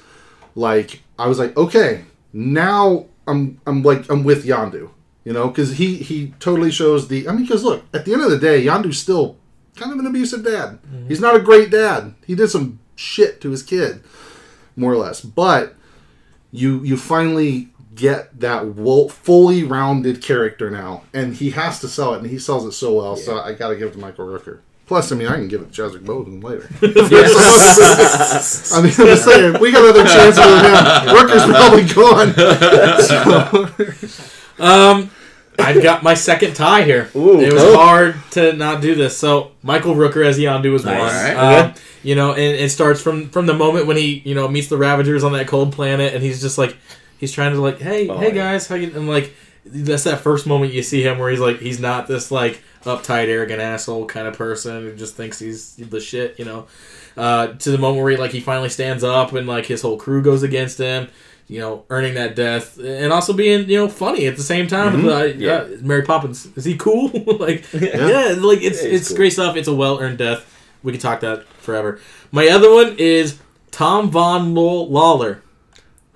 Like I was like, okay, now I'm I'm like I'm with Yondu. You know, because he he totally shows the. I mean, because look, at the end of the day, Yondu's still kind of an abusive dad. Mm-hmm. He's not a great dad. He did some shit to his kid, more or less. But you you finally get that wo- fully rounded character now, and he has to sell it, and he sells it so well. So I got to give it to Michael Rooker. Plus, I mean, I can give it to Chadwick Boseman later. I mean, I'm just saying, we got other chances with him. Rooker's probably gone. Um, I've got my second tie here. Ooh. it was Oh. hard to not do this. So Michael Rooker as Yondu was one. Nice. Alright, Um, you know, and it starts from from the moment when he you know meets the Ravagers on that cold planet, and he's just like he's trying to like, hey, Oh, hey yeah. guys, how you? And like that's that first moment you see him where he's like he's not this like uptight, arrogant asshole kind of person who just thinks he's the shit. You know, uh, to the moment where he like he finally stands up and like his whole crew goes against him. You know, earning that death and also being you know funny at the same time. Uh, Yeah. yeah, Mary Poppins is he cool? like yeah. like it's Yeah, it's cool. great stuff. It's a well earned death. We could talk that forever. My other one is Tom Vaughan Law- Lawlor,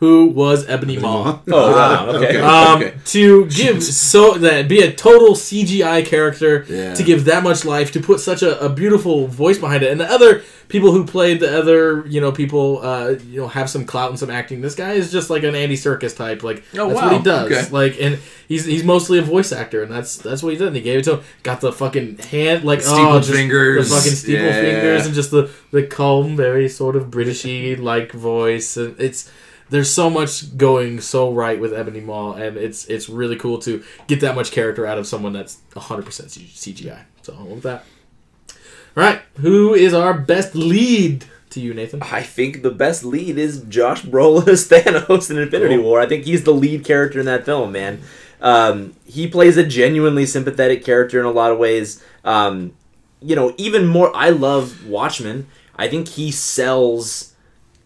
who was Ebony Maw. Oh, wow, okay. Okay. Um, to give so that be a total CGI character Yeah. to give that much life to put such a, a beautiful voice behind it, and the other people who played the other you know people uh, you know have some clout and some acting. This guy is just like an Andy Serkis type. Like Oh, that's wow. what he does. Okay. Like and he's he's mostly a voice actor, and that's that's what he did. And he gave it to him. Got the fucking hand like Steepled oh, fingers. the fucking steeple Yeah. fingers, and just the the calm, very sort of Britishy like voice. And it's there's so much going so right with Ebony Maw, and it's it's really cool to get that much character out of someone that's 100% CGI. So I'll with that. All right, who is our best lead to you, Nathan? I think the best lead is Josh Brolin as Thanos in Infinity Cool. War. I think he's the lead character in that film, man. Um, he plays a genuinely sympathetic character in a lot of ways. Um, you know, even more, I love Watchmen. I think he sells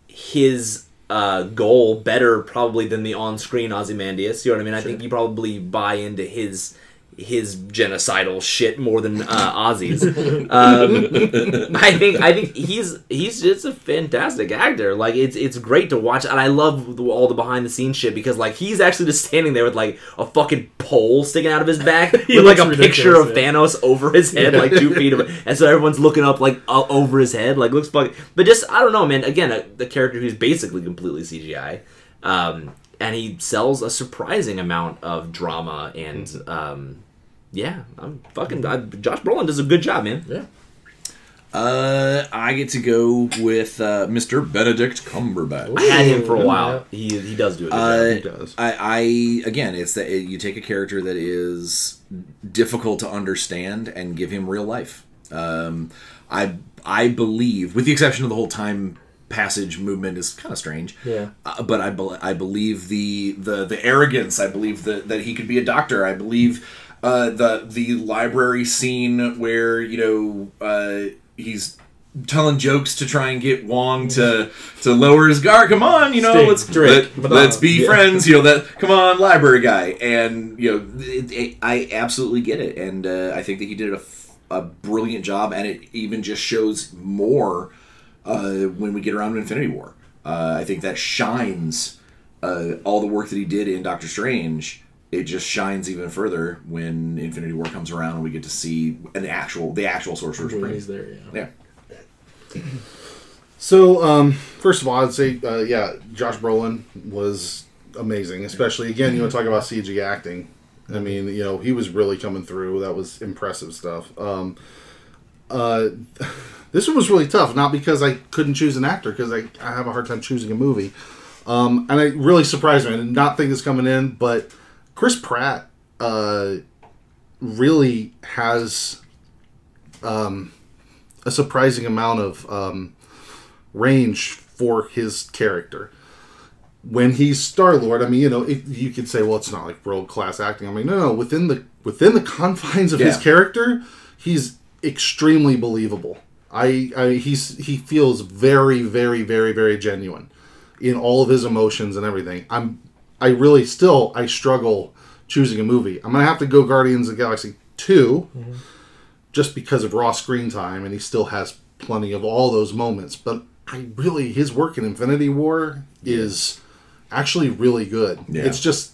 his uh, goal better probably than the on-screen Ozymandias. You know what I mean? I think you probably buy into his his genocidal shit more than uh, Ozzy's. Um, I think I think he's he's just a fantastic actor. Like it's it's great to watch, and I love the, all the behind the scenes shit because like he's actually just standing there with like a fucking pole sticking out of his back with like a picture of ridiculous, Thanos over his head, like two feet of it, and so everyone's looking up like uh, over his head, like looks fucking. But just I don't know, man. Again, a, the character who's basically completely CGI. Um, and he sells a surprising amount of drama and um, yeah, I'm fucking I, Josh Brolin does a good job, man. Yeah. Uh, I get to go with uh, Mr. Benedict Cumberbatch. I had him for a Ooh, while. He he does do a good Uh. He does. I, I again, it's that you take a character that is difficult to understand and give him real life. Um, I I believe, with the exception of the whole time passage movement is kind of strange. Yeah. Uh, but I, bel I believe the, the the arrogance. I believe that that he could be a doctor. I believe uh, the the library scene where you know uh, he's telling jokes to try and get Wong to to lower his guard. Come on, you know, Sting, let's Drake, let, us be Yeah. friends. You know that. Come on, library guy, and you know it, it, I absolutely get it, and uh, I think that he did a, a brilliant job, and it even just shows more uh, when we get around to Infinity War. Uh, I think that shines uh, all the work that he did in Doctor Strange. It just shines even further when Infinity War comes around and we get to see an actual, the actual Sorcerer When Supreme. he's there, yeah. Yeah. So, um, first of all, I'd say, uh, yeah, Josh Brolin was amazing. Especially again, you want to talk about CG acting. I mean, you know, he was really coming through. That was impressive stuff. Um, uh, this one was really tough, not because I couldn't choose an actor, because I, I have a hard time choosing a movie. Um, and it really surprised me. I did not think this coming in, but Chris Pratt uh, really has um, a surprising amount of um, range for his character. When he's Star Lord, I mean, you know, it, you could say, well, it's not like world class acting. I mean, no, no, within the within the confines of his character, he's extremely believable. I, I he's he feels very, very, very, very genuine in all of his emotions and everything. I'm I really still I struggle choosing a movie. I'm gonna have to go Guardians of the Galaxy 2 just because of raw screen time, and he still has plenty of all those moments. But I really his work in Infinity War is actually really good. Yeah. It's just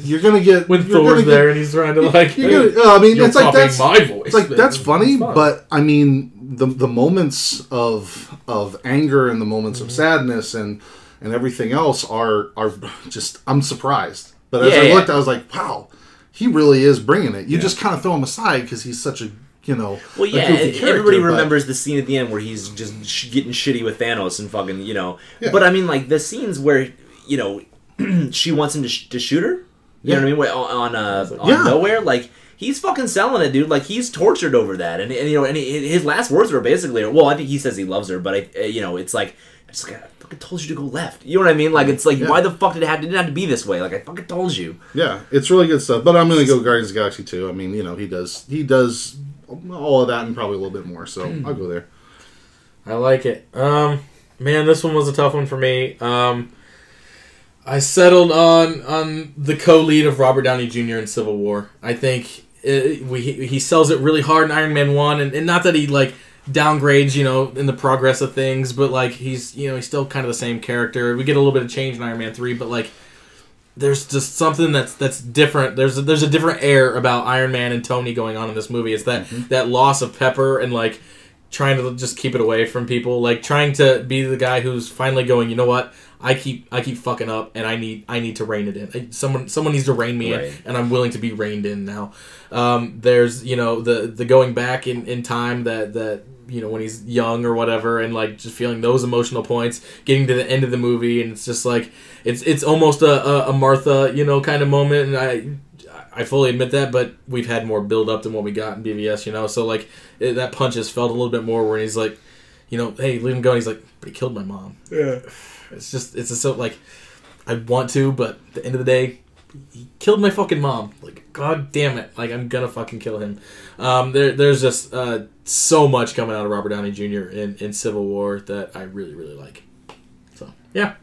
you're gonna get When you're gonna Thor's get- there and he's trying to like, You're gonna, uh, I mean, you're it's like that's my voice. it's like but that's funny, fun. but I mean the the moments of of anger and the moments Mm-hmm. of sadness and and everything else are are just I'm surprised. But as Yeah, I yeah. looked, I was like, wow, he really is bringing it. You Yeah. just kind of throw him aside because he's such a you know Well, a yeah, goofy everybody but- remembers the scene at the end where he's just sh- getting shitty with Thanos and fucking, you know. Yeah. But I mean, like the scenes where you know she wants him to, sh- to shoot her. You know what I mean? Where- On on, uh, on Yeah. nowhere, like he's fucking selling it, dude. Like he's tortured over that, and, and you know, and he, his last words were basically, well, I think he says he loves her, but I, uh, you know, it's like. I just got, I fucking told you to go left. You know what I mean? Like it's like, Yeah. why the fuck did it have to, it have to be this way? Like I fucking told you. Yeah, it's really good stuff. But I'm gonna go Guardians of the Galaxy too. I mean, you know, he does he does all of that and probably a little bit more. So I'll go there. I like it. Um, man, this one was a tough one for me. Um, I settled on on the co-lead of Robert Downey Jr. in Civil War. I think it, we he sells it really hard in Iron Man One, and, and not that he like downgrades, you know, in the progress of things, but like he's you know he's still kind of the same character. We get a little bit of change in Iron Man Three, but like there's just something that's that's different. There's a, there's a different air about Iron Man and Tony going on in this movie. It's that that loss of Pepper and like trying to just keep it away from people, like trying to be the guy who's finally going. You know what? I keep I keep fucking up, and I need I need to rein it in. I, someone someone needs to rein me Right. in, and I'm willing to be reined in now. Um, there's you know the the going back in, in time that that you know when he's young or whatever, and like just feeling those emotional points, getting to the end of the movie, and it's just like it's it's almost a, a, a Martha you know kind of moment, and I. I fully admit that, but we've had more build up than what we got in BVS, you know. So like it, that punch has felt a little bit more where he's like, you know, hey, leave him go. And he's like, but he killed my mom. Yeah. It's just it's just so like I want to, but at the end of the day, he killed my fucking mom. Like god damn it, like I'm gonna fucking kill him. Um, there there's just uh, so much coming out of Robert Downey Jr. in in Civil War that I really really like. So yeah.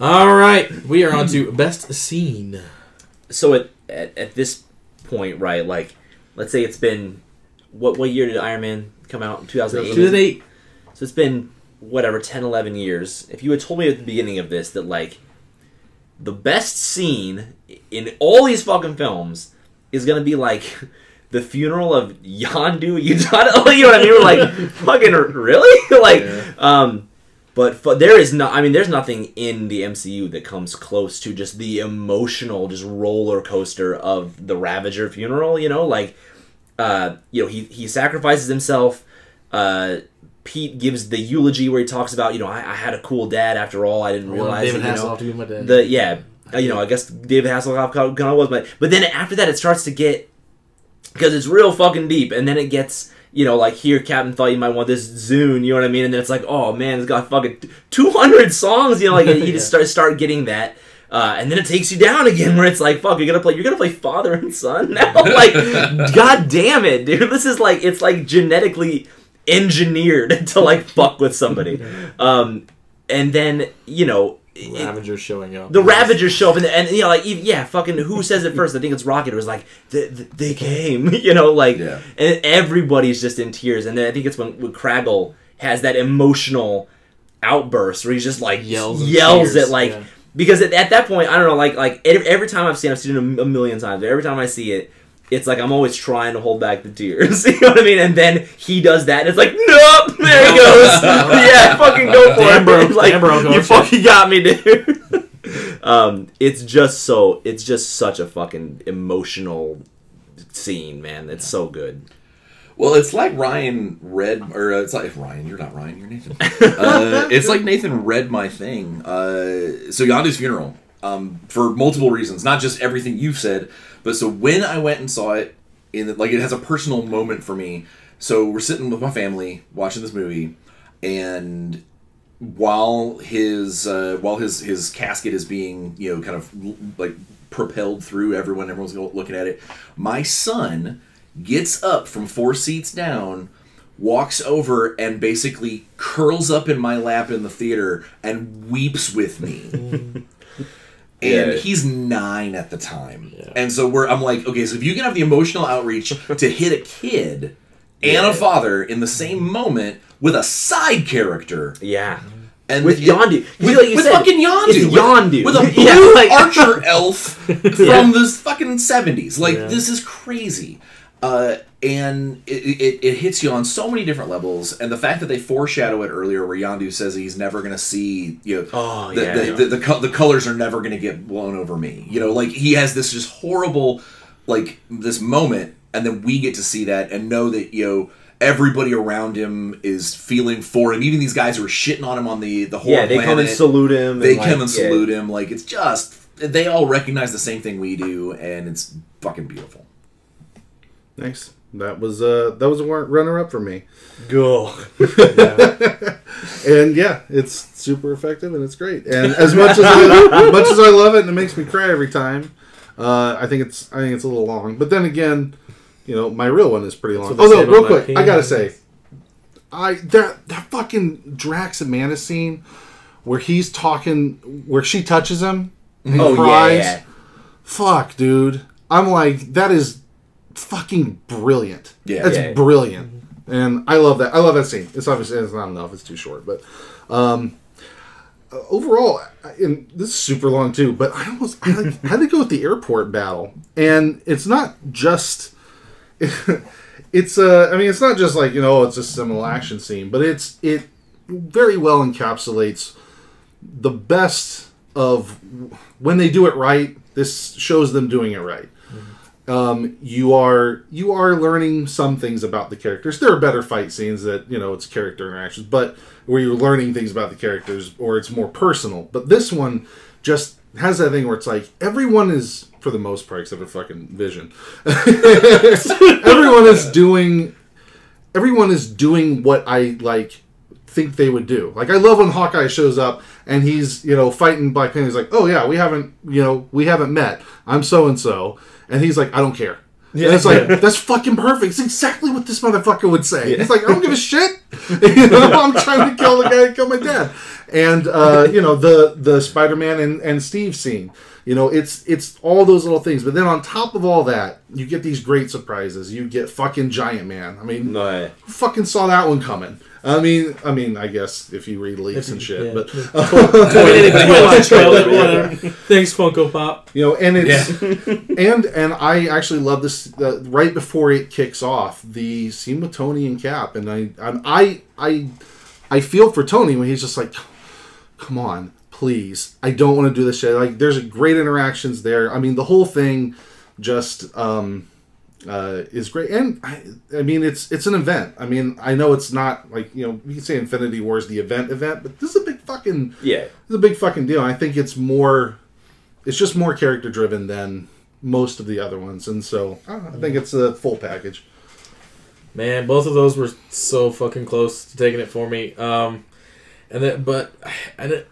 All right, we are on to best scene. So at, at at this point, right? Like, let's say it's been what what year did Iron Man come out? 2008. 2008. So it's been whatever 10 11 years. If you had told me at the beginning of this that like the best scene in all these fucking films is to be like the funeral of Yondu Udonta, you know what I mean? We're like fucking really? like Yeah. um but fu- there is no I mean there's nothing in the MCU that comes close to just the emotional just roller coaster of the Ravager funeral, you know? Like uh you know he he sacrifices himself uh Pete gives the eulogy where he talks about, you know, I, I had a cool dad after all. I didn't realize David know Hasselhoff to be my dad. the yeah, uh, you know, I guess David Hasselhoff kind of was, but but then after that, it starts to get because it's real fucking deep, and then it gets you know like here, Captain thought you might want this Zune, you know what I mean, and then it's like, oh man, it's got fucking two hundred songs, you know, like you Yeah. just start start getting that. Uh, and then it takes you down again, where it's like, "Fuck, you're gonna play, you're gonna play father and son now." like, god damn it, dude! This is like, it's like genetically engineered to like fuck with somebody. Um, and then you know, it- Ravager showing up. the Ravagers show up, and, and you know, like, even- yeah, fucking, who says it first? I think it's Rocket. It was like, they, they came, you know, like, Yeah. and everybody's just in tears. And then I think it's when, when Kraglin has that emotional outburst where he's just like Yells and yells cheers, at like yeah. because at, at that point I don't know like like every, every time I've seen I've seen it a, a million times but every time I see it it's like I'm always trying to hold back the tears you know what I mean and then he does that and it's like nope there he goes yeah fucking go for Damn, it bro. like bro, you coach. fucking got me dude um it's just so it's just such a fucking emotional scene man it's so good Well, it's like Ryan read, or uh, it's like Ryan. You're not Ryan. You're Nathan. uh, it's like Nathan read my thing. Uh, so Yondu's funeral, um, for multiple reasons, not just everything you've said, but so when I went and saw it, in the, like it has a personal moment for me. So we're sitting with my family watching this movie, and while his uh, while his his casket is being you know kind of like propelled through everyone, everyone's looking at it. My son gets up from four seats down, walks over, and basically curls up in my lap in the theater and weeps with me. and Yeah. he's nine at the time, and so we're I'm like, okay, so if you can have the emotional outreach to hit a kid and Yeah. a father in the same moment with a side character, yeah and with it- Yondu with, like with said, fucking Yondu, with, Yondu with a blue Yeah, like- archer elf from Yeah. the fucking seventies. Like Yeah. this is crazy, uh, and it, it, it hits you on so many different levels. And the fact that they foreshadow it earlier, where Yondu says he's never going to see, you know, Oh, the, yeah. the, the, the, co- the colors are never going to get blown over me. You know, like he has this just horrible, like this moment, and then we get to see that and know that you know. Everybody around him is feeling for him. Even these guys who are shitting on him on the the whole yeah they come and salute him they and, come like, and yeah. salute him like it's just they all recognize the same thing we do and it's fucking beautiful Nice. That was uh that was a runner up for me. Go. And yeah, it's super effective and it's great. And as much as I, as much as I love it and it makes me cry every time, uh, I think it's I think it's a little long. But then again, you know, my real one is pretty long. what they Although, real quick, I gotta say, I that that fucking Drax and Mantis scene where he's talking, where she touches him and he Oh cries. yeah. Fuck, dude. I'm like, that is fucking brilliant. Yeah. That's Yeah. brilliant. And I love that. I love that scene. It's obviously it's not enough. It's too short, but um, uh, overall, I- and this is super long too. But I almost I, like, had to go with the airport battle, and it's not just. It's uh, I mean, it's not just like you know, it's a similar action scene, but it's it very well encapsulates the best of when they do it right. This shows them doing it right. Um, you are you are learning some things about the characters. There are better fight scenes that you know it's character interactions, but where you're learning things about the characters, or it's more personal. But this one just has that thing where it's like everyone is, for the most part, except for fucking Vision, everyone is doing everyone is doing what I like think they would do. Like I love when Hawkeye shows up and he's you know fighting Black Panther. He's like, oh yeah, we haven't you know we haven't met. I'm so and so, and he's like, I don't care. Yeah, and it's like that's fucking perfect. It's exactly what this motherfucker would say. Yeah. He's like, I don't give a shit. you know, I'm trying to kill the guy and kill my dad. And uh, you know the the Spider Man and, and Steve scene. You know, it's it's all those little things. But then on top of all that, you get these great surprises. You get fucking Giant Man. I mean, no, who fucking saw that one coming? I mean, I mean, I guess if you read leaks and shit, Yeah. but Thanks, Funko Pop. you know, and it's and and I actually love this. Uh, right before it kicks off, the scene with Tony and Cap, and I I'm, I I I feel for Tony when he's just like, "Come on, please, I don't want to do this shit." Like, there's great interactions there. I mean, the whole thing just um uh, is great, and I, I mean it's it's an event. I mean I know it's not like you know you can say Infinity War is the event event, but this is a big fucking Yeah. this is a big fucking deal. I think it's more, it's just more character driven than most of the other ones, and so I, know, I think it's a full package. Man, both of those were so fucking close to taking it for me. Um, and then, but and didn't.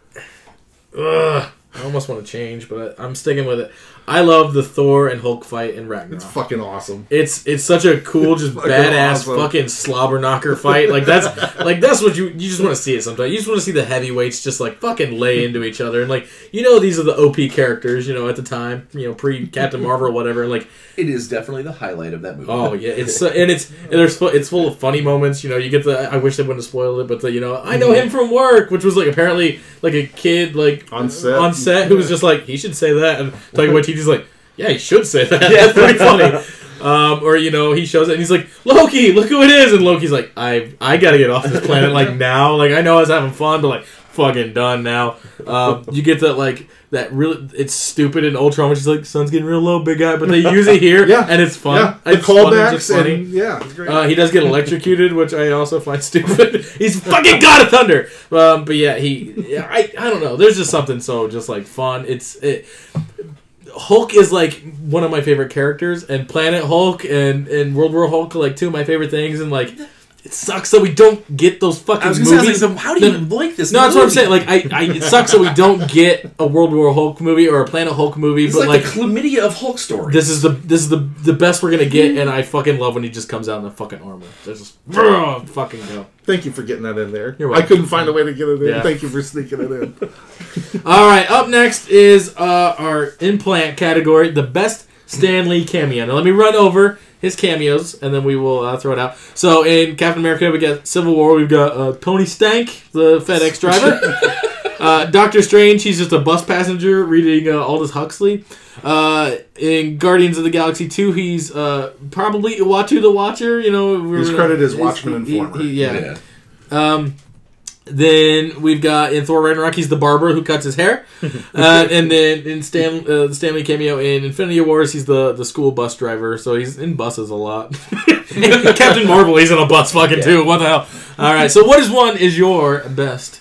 Ugh, I almost want to change, but I'm sticking with it. I love the Thor and Hulk fight in Ragnarok. It's fucking awesome. It's it's such a cool, just Fucking badass awesome. fucking slobber knocker fight. Like that's like that's what you you just want to see it sometimes. You just want to see the heavyweights just like fucking lay into each other and like you know these are the OP characters you know at the time you know pre Captain Marvel or whatever. Like It is definitely the highlight of that movie. oh yeah, it's so, and it's and there's it's full of funny moments. You know you get the I wish they wouldn't have spoiled it, but the you know I know him from work, which was like apparently like a kid like On set. on set who was just like he should say that and Taika Waititi's like yeah he should say that yeah pretty funny um, or you know he shows it and he's like Loki look who it is and Loki's like I I gotta get off this planet like now like I know I was having fun but like fucking done now um, you get that like that really it's stupid in Ultron which is like sun's getting real low big guy but they use it here Yeah. and it's fun Yeah, the it's fun, callbacks funny. and yeah, it's great. Uh, he does get electrocuted, which I also find stupid. He's fucking God of Thunder. Um, but yeah, he. Yeah, I. I don't know. There's just something so just like fun. It's it. Hulk is like one of my favorite characters, and Planet Hulk and and World War Hulk are like two of my favorite things, and like. It sucks that we don't get those fucking I was gonna say, I was movies. like, so how do you No, even like this? no, that's what I'm saying. Like, I, I, it sucks that we don't get a World War Hulk movie or a Planet Hulk movie. It's but like, like, the chlamydia of Hulk stories. this is the this is the the best we're gonna get, and I fucking love when he just comes out in the fucking armor. There's just "Brrr," fucking go. Thank you for getting that in there. You're I couldn't find a way to get it in. Yeah. Thank you for sneaking it in. All right, up next is uh, our implant category, the best Stan Lee cameo. Now let me run over his cameos, and then we will uh, throw it out. So in Captain America, we got Civil War. We've got uh, Tony Stank, the FedEx driver. uh, Doctor Strange, he's just a bus passenger reading uh, Aldous Huxley. Uh, in Guardians of the Galaxy 2, he's uh, probably Uatu the Watcher. You know, we're- He's credited as Watchman and he- Informer. he- yeah. um, then we've got in Thor Ragnarok, he's the barber who cuts his hair, uh, and then in Stan uh, Stan Lee cameo in Infinity Wars, he's the the school bus driver, so he's in buses a lot. Captain Marvel, he's in a bus fucking too. What the hell? All right, so what is one is your best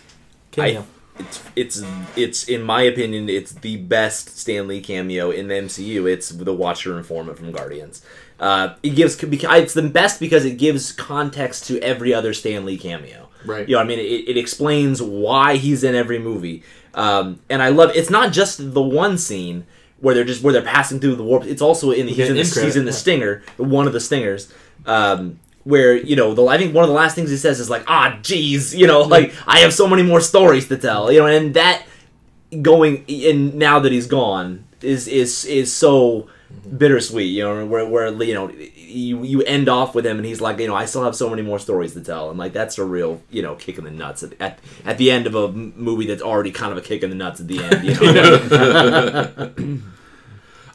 cameo? It's it's it's in my opinion, it's the best Stan Lee cameo in the MCU. It's the Watcher informant from Guardians. Uh, it gives it's the best because it gives context to every other Stan Lee cameo. Right. You know, I mean, it, it explains why he's in every movie. Um, and I love it's not just the one scene where they're just where they're passing through the warp. It's also in the, he's, in the, an end credit, he's in the stinger, one of the stingers. Um, where you know the I think one of the last things he says is like ah geez you know like I have so many more stories to tell you know and that going and now that he's gone is is is so bittersweet you know where where you know you you end off with him and he's like you know I still have so many more stories to tell and like that's a real you know kick in the nuts at at, at the end of a movie that's already kind of a kick in the nuts at the end you know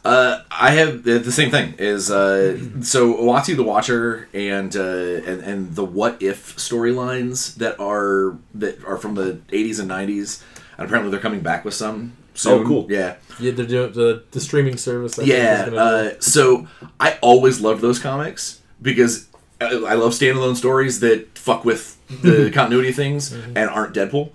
Uh, I have uh, the same thing. Is uh, so Uatu the Watcher and uh, and and the What If storylines that are that are from the 80s and 90s, and apparently they're coming back with some. Soon. Oh, cool. Yeah. Yeah, they're doing the the streaming service. I think, is Yeah. gonna- Uh, so I always loved those comics because I, I love standalone stories that fuck with the continuity of things and aren't Deadpool.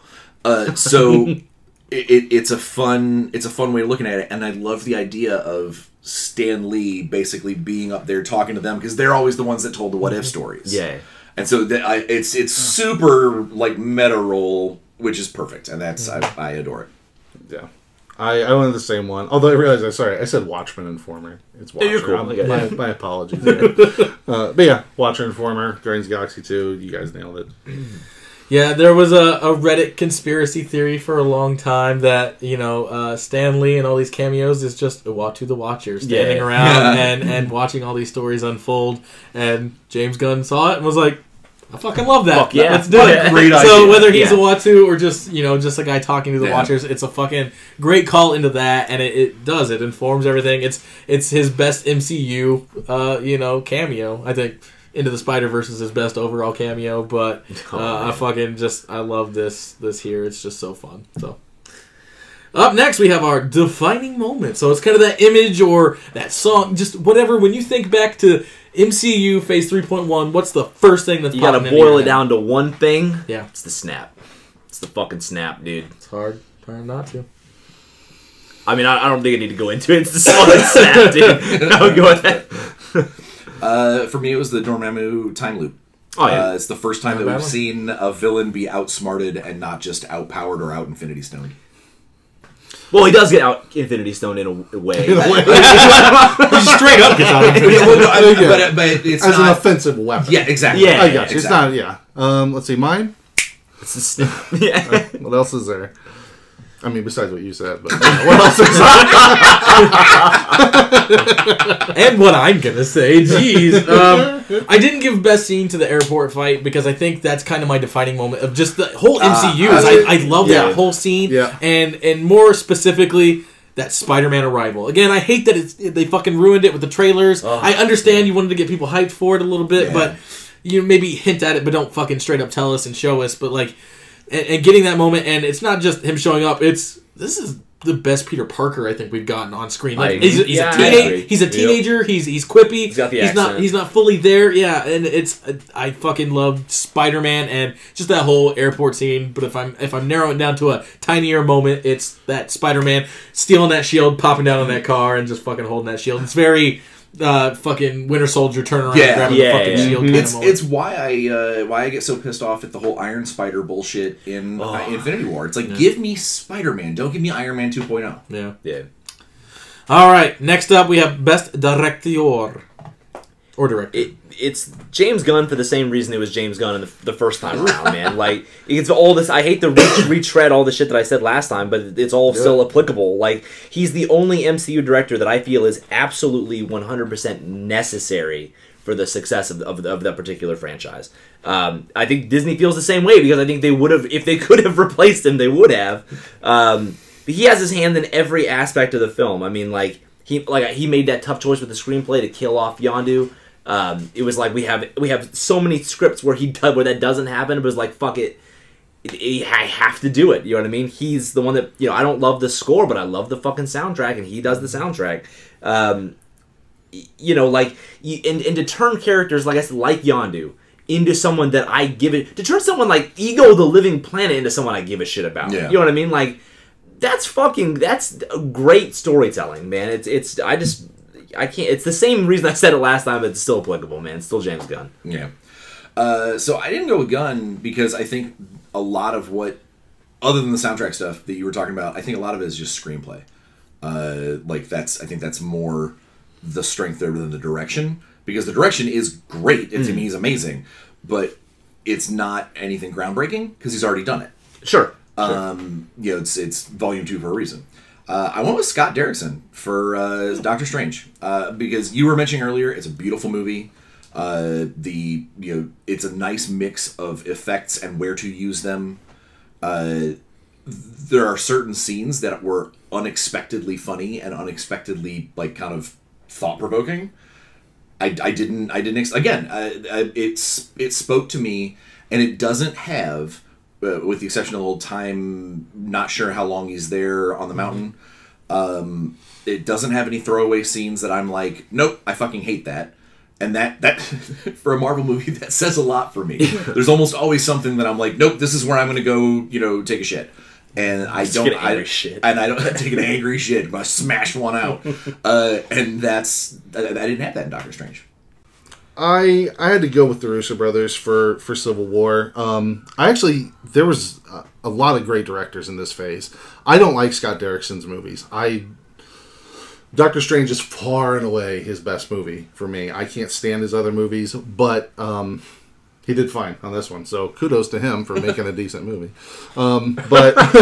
Uh, so it, it, it's a fun it's a fun way of looking at it, and I love the idea of Stan Lee basically being up there talking to them because they're always the ones that told the what if stories. Yeah. and so that I, it's it's super like meta role, which is perfect, and that's I, I adore it. Yeah. I, I went the same one. Although I realized, I sorry, I said Watchmen Informer. It's Watcher. Yeah, you're cool. I'm- my, my apologies. uh, but yeah, Watcher Informer, Guardians Galaxy 2. You guys nailed it. Yeah, there was a, a Reddit conspiracy theory for a long time that you know uh, Stan Lee and all these cameos is just Uatu the Watcher standing Yeah. around Yeah. and and watching all these stories unfold. And James Gunn saw it and was like, "I fucking love that. Fuck yeah. Let's do it." great So whether he's Yeah. a Uatu or just you know just a guy talking to the Yeah. Watchers, it's a fucking great call into that, and it, it does it informs everything. It's it's his best MCU uh, you know cameo. I think. Into the Spider Verse is his best overall cameo, but Oh, uh, I fucking just I love this this here. It's just so fun. So up next we have our defining moment. So it's kind of that image or that song, just whatever. When you think back to MCU Phase three point one, what's the first thing that's You gotta boil it down to one thing. Yeah, It's the snap. It's the fucking snap, dude. it's hard, hard not to. I mean, I, I don't think I need to go into it. It's the snap, dude. I'll go with that. Uh, for me, it was the Dormammu time loop. Oh yeah. Uh, it's the first time Not that we've seen a villain be outsmarted and not just outpowered or out Infinity Stone. Well, he does get out Infinity Stone in a, a way. In a way, Straight up gets out. But, yeah, well, no, I- Okay. but, but it's as an not. offensive weapon. yeah, exactly. Yeah. I got you. It's not, yeah. Um, let's see, mine. It's the snap. Yeah. What else is there? I mean, besides what you said, but yeah, what else is and what I'm gonna say, jeez. Um, I didn't give best scene to the airport fight because I think that's kind of my defining moment of just the whole MCU. Uh, is I, I love yeah. that whole scene, Yeah. and and more specifically that Spider-Man arrival. Again, I hate that it's they fucking ruined it with the trailers. Oh, I understand you wanted to get people hyped for it a little bit, Yeah. but you maybe hint at it, but don't fucking straight up tell us and show us. But like, and, and getting that moment, and it's not just him showing up. It's this is the best Peter Parker I think we've gotten on screen. Like he's, a- he's Yeah, a teenage, he's a Yep. teenager. He's he's quippy. He's got the he's not he's not fully there. Yeah, and it's I fucking love Spider Man and just that whole airport scene. But if I'm if I'm narrowing down to a tinier moment, it's that Spider Man stealing that shield, popping down on that car, and just fucking holding that shield. It's very uh fucking Winter Soldier turn around, Yeah. grabbing Yeah, the fucking yeah. shield. Mhm. It's it's why I uh, why I get so pissed off at the whole Iron Spider bullshit in uh, Oh. Infinity War. It's like Yeah. give me Spider Man, don't give me Iron Man oh. 2.0. yeah. yeah. All right, next up we have best director or director. It, it's James Gunn for the same reason it was James Gunn in the, the first time around, man. Like it's all this. I hate to re- retread all the shit that I said last time, but it's all still applicable. Like he's the only MCU director that I feel is absolutely 100% necessary for the success of, of, of that particular franchise. Um, I think Disney feels the same way because I think they would have, if they could have replaced him, they would have. Um, but he has his hand in every aspect of the film. I mean, like he like he made that tough choice with the screenplay to kill off Yondu. Um, it was like we have we have so many scripts where he does where that doesn't happen. It was like fuck it. It- it- I have to do it. You know what I mean? He's the one that you know. I don't love the score, but I love the fucking soundtrack, and he does the soundtrack. Um, you know, like and, and to turn characters like I said, like Yondu into someone that I give it to turn someone like Ego the Living Planet into someone I give a shit about. Yeah. You know what I mean? Like that's fucking that's great storytelling, man. It's it's I just I can't. It's the same reason I said it last time, but it's still applicable, man. It's still James Gunn. Yeah. Uh, so I didn't go with Gunn because I think a lot of what, other than the soundtrack stuff that you were talking about, I think a lot of it is just screenplay. Uh, like that's I think that's more the strength there than the direction because the direction is great. It's I mean he's amazing, but it's not anything groundbreaking because he's already done it. Sure. Um, you know, it's it's volume two for a reason. Uh, I went with Scott Derrickson for uh, Doctor Strange uh, because you were mentioning earlier it's a beautiful movie. Uh, the you know it's a nice mix of effects and where to use them. Uh, there are certain scenes that were unexpectedly funny and unexpectedly like kind of thought provoking. I, I didn't I didn't ex- again I, I, it's it spoke to me and it doesn't have uh, with the exception of the little time, not sure how long he's there on the mountain. Um, it doesn't have any throwaway scenes that I'm like, nope, I fucking hate that. And that that for a Marvel movie that says a lot for me. There's almost always something that I'm like, nope, this is where I'm gonna go, you know, take a shit. And I Just don't, an I, and I don't take an angry shit. Gonna smash one out, uh, and that's I, I didn't have that in Doctor Strange. I I had to go with the Russo brothers for for Civil War. Um, I actually there was a, a lot of great directors in this phase. I don't like Scott Derrickson's movies. I Doctor Strange is far and away his best movie for me. I can't stand his other movies, but um, he did fine on this one. So kudos to him for making a decent movie. Um, but like,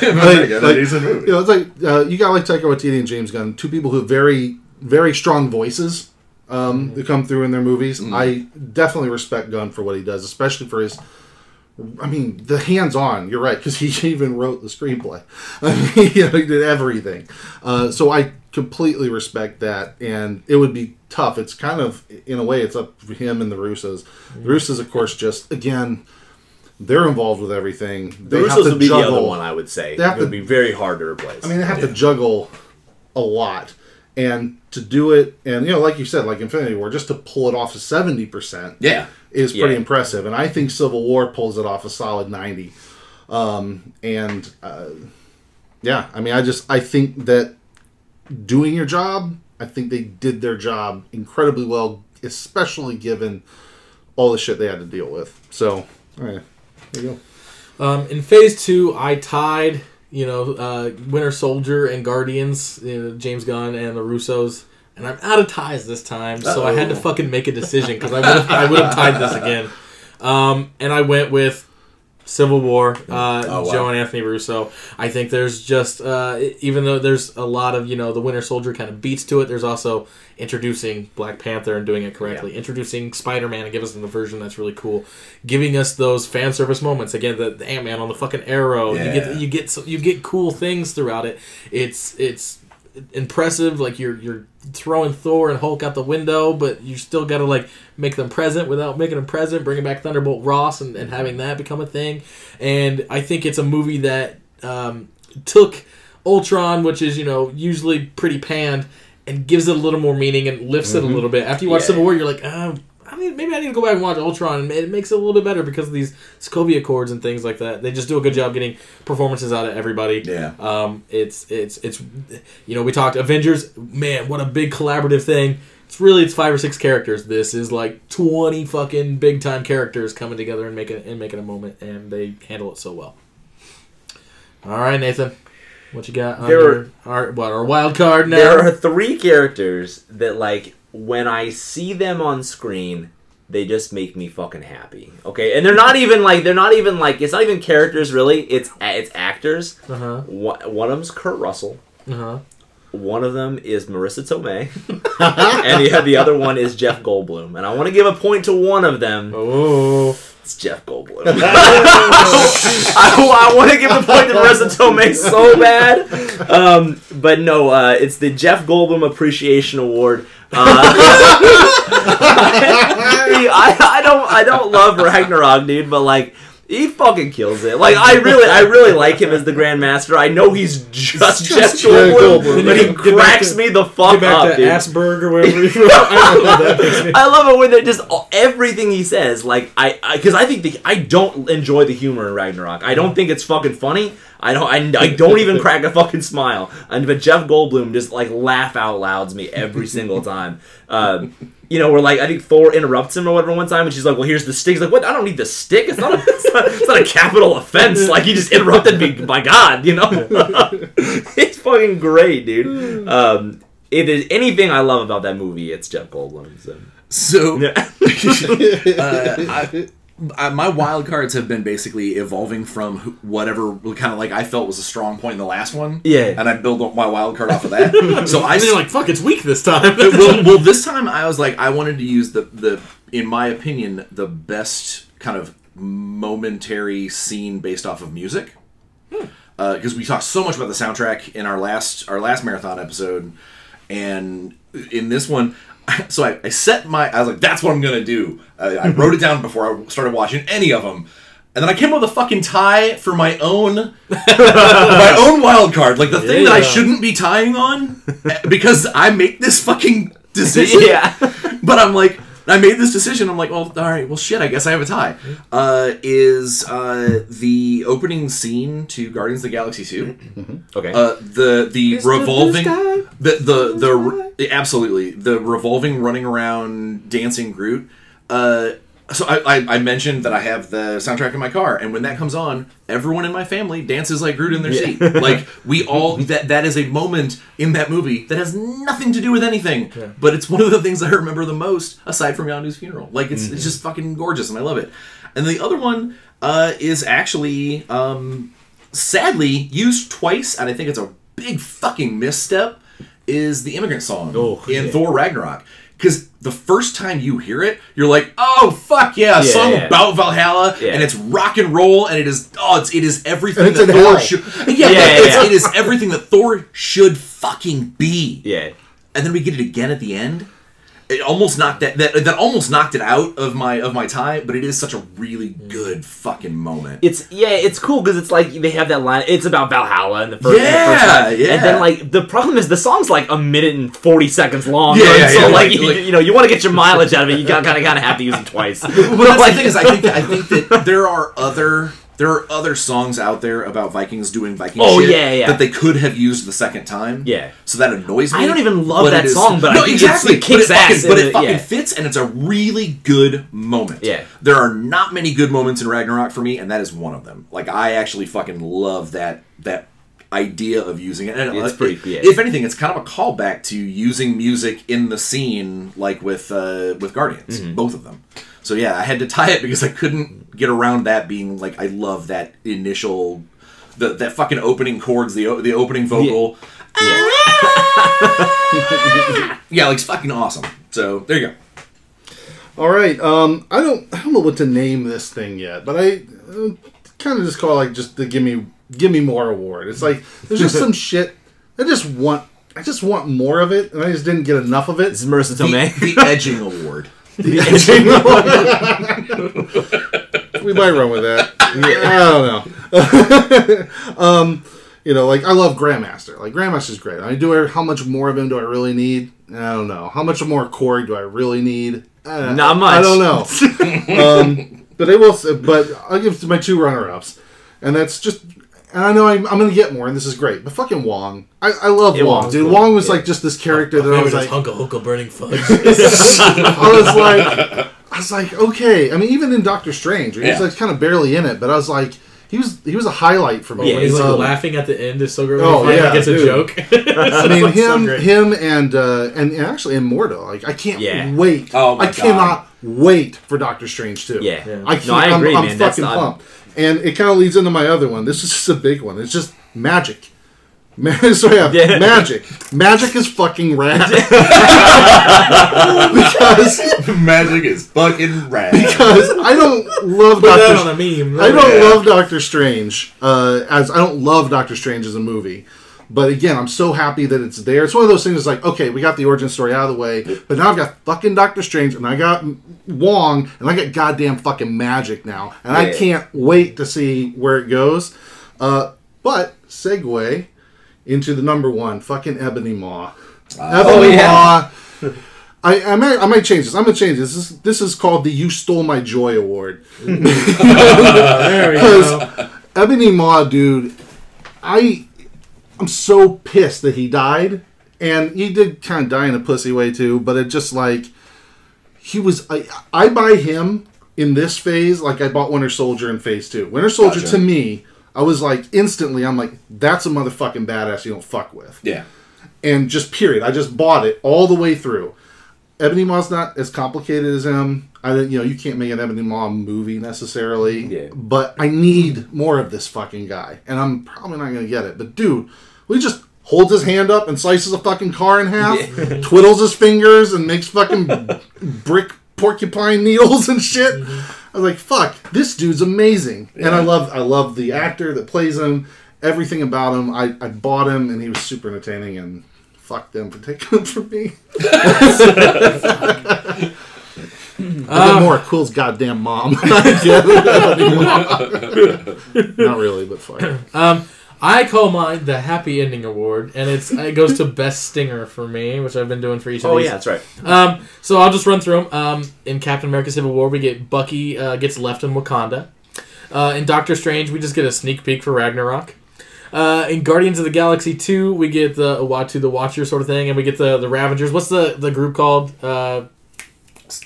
It's a movie. you know, it's like uh, you got like Taika Waititi and James Gunn, two people who have very, very strong voices um, that come through in their movies. I definitely respect Gunn for what he does, especially for his. I mean, the hands-on. You're right because he even wrote the screenplay. I mean, you know, he did everything. Uh, so I completely respect that, and it would be tough. It's kind of, in a way, it's up to him and the Russos. The Russos, of course, just again, they're involved with everything. The They have Russos to would be the other one I would say. They have It would to- be very hard to replace. I mean, they have to juggle a lot, and to do it, and you know, like you said, like Infinity War, just to pull it off to seventy percent Yeah, is pretty Yeah. impressive. And I think Civil War pulls it off a solid ninety. Um, and uh, yeah, I mean, I just I think that doing your job, I think they did their job incredibly well, especially given all the shit they had to deal with. So, all right, there you go. Um, in phase two, I tied, you know, uh, Winter Soldier and Guardians, you know, James Gunn and the Russos, and I'm out of ties this time, so I had to fucking make a decision because I would have I would have tied this again, um, and I went with Civil War, uh, Oh, wow. Joe and Anthony Russo. I think there's just uh, even though there's a lot of you know the Winter Soldier kind of beats to it, there's also introducing Black Panther and doing it correctly, introducing Spider Man and give us the version that's really cool, giving us those fan service moments again. The, the Ant Man on the fucking arrow, you get you get so- you get cool things throughout it. It's it's impressive. Like you're you're throwing Thor and Hulk out the window, but you still got to like make them present without making them present. Bringing back Thunderbolt Ross and, and having that become a thing. And I think it's a movie that um, took Ultron, which is you know usually pretty panned, and gives it a little more meaning and lifts it a little bit. After you watch Yeah. Civil War, you're like, oh, I mean, maybe I need to go back and watch Ultron, and it makes it a little bit better because of these Sokovia Accords and things like that. They just do a good job getting performances out of everybody. Yeah. Um, it's it's it's you know we talked Avengers. Man, what a big collaborative thing. It's really it's five or six characters. This is like twenty fucking big time characters coming together and making and making a moment, and they handle it so well. All right, Nathan, what you got? There your, our what our wild card now? There are three characters that, like, when I see them on screen, they just make me fucking happy. Okay, and they're not even like they're not even like it's not even characters really. It's it's actors. uh huh. One, one of them's Kurt Russell. Uh huh. One of them is Marisa Tomei, and the, the other one is Jeff Goldblum. And I want to give a point to one of them. Oh. It's Jeff Goldblum. I, I want to give the point to Marisa Tomei so bad, um, but no, uh, it's the Jeff Goldblum Appreciation Award. Uh, I, I don't I don't love Ragnarok, dude, but like he fucking kills it. Like I really I really like him as the Grandmaster. I know he's just, Jeff Goldblum, Goldblum. but he cracks to- me the Get fuck back up, to dude. Asperg or whatever. you I don't know that I love it when they're just everything he says. Like I, because I, think the, I don't enjoy the humor in Ragnarok. I don't think it's fucking funny. I don't. I, I don't even crack a fucking smile. And but Jeff Goldblum just like laugh out louds me every single time. Uh, you know, where like I think Thor interrupts him or whatever one time, and she's like, "Well, here's the stick." He's like, "What? I don't need the stick. It's not. A, it's, not it's not a capital offense. Like he just interrupted me. By God, you know." it's fucking great, dude. Um, if there's anything I love about that movie, it's Jeff Goldblum. So. So Yeah. uh, I, I, my wild cards have been basically evolving from whatever kind of like I felt was a strong point in the last one. Yeah. and I build up my wild card off of that. so I And like, fuck, it's weak this time. well, well, this time I was like, I wanted to use the the, in my opinion, the best kind of momentary scene based off of music. Hmm. Uh, because we talked so much about the soundtrack in our last our last marathon episode, and in this one, so I, I set my I was like, that's what I'm gonna do. Uh, I wrote it down before I started watching any of them. And then I came up with a fucking tie for my own my own wild card, like the thing that I shouldn't be tying on eh, because I make this fucking decision. yeah. But I'm like, I made this decision. I'm like, well, all right, well, shit. I guess I have a tie. Uh, is uh, the opening scene to Guardians of the Galaxy two? Okay. Uh, the the Mr. revolving Blue Sky. the the the absolutely the revolving running around dancing Groot. Uh, so I, I I mentioned that I have the soundtrack in my car, and when that comes on, everyone in my family dances like Groot in their seat. Like we all that that is a moment in that movie that has nothing to do with anything, but it's one of the things I remember the most aside from Yondu's funeral. Like it's it's just fucking gorgeous, and I love it. And the other one uh, is actually um, sadly used twice, and I think it's a big fucking misstep. Is the immigrant song Oh, in yeah. Thor Ragnarok? Because the first time you hear it, you're like, "Oh fuck yeah!" A Yeah, song yeah. about Valhalla, Yeah. and it's rock and roll, and it is oh, it's, it is everything And it's that in Thor hell. should. Yeah, Yeah, it's- yeah. it is everything that Thor should fucking be. yeah. And then we get it again at the end. It almost knocked that, that that almost knocked it out of my of my tie, but it is such a really mm. good fucking moment. It's yeah, it's cool because it's like they have that line. It's about Valhalla and the first, and the Yeah, first time. yeah. and then like the problem is the song's like a minute and forty seconds long. Yeah, yeah, so yeah, like, like- you, like- you know you want to get your mileage out of it. You got kind of have to use it twice. But that's the thing is, I think that I think that there are other there are other songs out there about Vikings doing Viking Oh, shit yeah, yeah. that they could have used the second time. Yeah. So that annoys me. I don't even love that song, but I no, think it's- exactly. it kicks but it fucking, ass but in it fucking yeah. fits, and it's a really good moment. Yeah. There are not many good moments in Ragnarok for me, and that is one of them. Like I actually fucking love that that idea of using it. And It's uh, pretty- yeah. If anything, it's kind of a callback to using music in the scene, like with uh, with Guardians, Mm-hmm. both of them. So yeah, I had to tie it because I couldn't get around that being like I love that initial. The, that fucking opening chords, the the opening vocal, Yeah. yeah, like it's fucking awesome. So there you go. All right. Um, I don't. I don't know what to name this thing yet, but I uh, kind of just call it like just the give me give me more award. It's like there's just some shit. I just want. I just want more of it, and I just didn't get enough of it. This is Marisa The, Tomei. the edging award. we might run with that. I don't know. um, you know, like I love Grandmaster. Like Grandmaster's great. I do I, how much more of him do I really need? I don't know. How much more Corey do I really need? Uh, Not much. I don't know. um, but I will. Say, but I'll give it to my two runner-ups, and that's just. And I know I'm, I'm going to get more, and this is great. But fucking Wong, I, I love Yeah, Wong, Wong's dude. cool. Wong was Yeah. like just this character that I Favorite was is like, Hunka Hunka Burning Fudge. I was like, I was like, okay. I mean, even in Doctor Strange, he was Yeah. like kind of barely in it, but I was like, he was he was a highlight for me. Yeah, he's like Um, laughing at the end is so great. Oh, yeah, yeah, gets a joke. I mean, That's so him, him, and uh, and, and actually, and Mordo. Like, I can't Yeah. wait. Oh my I cannot wait for Doctor Strange too. Yeah. Yeah. I can't. No, I agree, I'm, I'm fucking pumped. And it kind of leads into my other one. This is just a big one. It's just magic. So yeah, Yeah. magic. Magic is fucking rad. because Magic is fucking rad. because I don't love Put that Doctor. on a meme. I don't Yeah. love Doctor Strange uh, as I don't love Doctor Strange as a movie. But again, I'm so happy that it's there. It's one of those things. It's like, okay, we got the origin story out of the way, but now I've got fucking Doctor Strange, and I got Wong, and I got goddamn fucking magic now, and I can't wait to see where it goes. Uh, but segue into the number one, fucking Ebony Maw. Ebony yeah. Maw. I, I might I might change this. I'm gonna change this. This is, this is called the "You Stole My Joy" award. There we go. Because Ebony Maw, dude, I I'm so pissed that he died, and he did kind of die in a pussy way too. But it just like he was. I, I buy him in this phase like I bought Winter Soldier in Phase Two. Winter Soldier Gotcha. to me, I was like instantly. I'm like, that's a motherfucking badass you don't fuck with yeah. and just period. I just bought it all the way through. Ebony Maw's not as complicated as him. I didn't, you know, you can't make an Ebony Maw movie necessarily. Yeah. But I need more of this fucking guy, and I'm probably not gonna get it. But dude, we just holds his hand up and slices a fucking car in half, twiddles his fingers, and makes fucking brick porcupine needles and shit. Mm-hmm. I was like, "Fuck, this dude's amazing," and I love, I love the actor that plays him. Everything about him, I, I bought him, and he was super entertaining. And fuck them for taking them from me. I get more Quill's goddamn mom. Not really, but fine. Um, I call mine the Happy Ending Award, and it's it goes to Best Stinger for me, which I've been doing for each of Oh these. yeah, that's right. Um, so I'll just run through them. Um, in Captain America: Civil War, we get Bucky uh, gets left in Wakanda. Uh, in Doctor Strange, we just get a sneak peek for Ragnarok. Uh, in Guardians of the Galaxy 2, we get the Uatu the Watcher sort of thing, and we get the the Ravengers. What's the, the group called? Uh,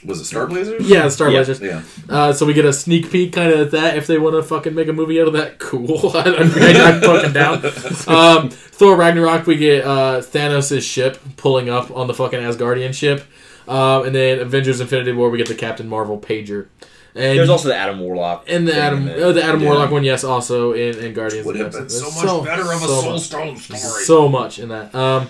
Was it Star Blazers? yeah, Star Yeah. Blazers. Yeah. Uh, so we get a sneak peek kind of at that. If they want to fucking make a movie out of that, cool. I, I, I'm fucking down. Um, Thor Ragnarok, we get uh, Thanos' ship pulling up on the fucking Asgardian ship. Um, and then Avengers Infinity War, we get the Captain Marvel pager. And There's also the Adam Warlock. and the Adam, in there. oh, the Adam Yeah. Warlock one, yes, also in, in Guardians. Would of have the been Galaxy. so There's much better of a so Soul much Stone story. so much in that. Um,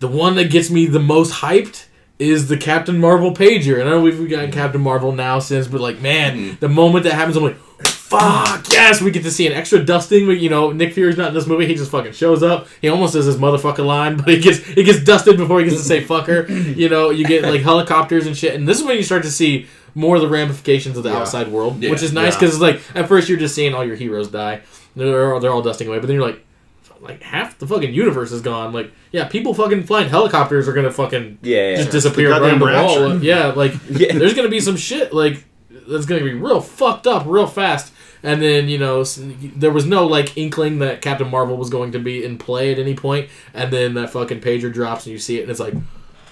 the one that gets me the most hyped is the Captain Marvel pager, and I know we've gotten Captain Marvel now since, but like, man, the moment that happens, I'm like, fuck yes, we get to see an extra dusting. We, you know, Nick Fury's not in this movie; he just fucking shows up. He almost says his motherfucking line, but he gets he gets dusted before he gets to say fucker. You know, you get like helicopters and shit, and this is when you start to see more of the ramifications of the Yeah. outside world, Yeah. which is nice because it's like at first you're just seeing all your heroes die. They're, they're all dusting away, but then you're like, like half the fucking universe is gone. Like, yeah, people fucking flying helicopters are gonna fucking Yeah, yeah. just disappear behind the wall. Yeah, like Yeah. there's gonna be some shit like that's gonna be real fucked up real fast. And then you know there was no like inkling that Captain Marvel was going to be in play at any point. And then that fucking pager drops and you see it and it's like.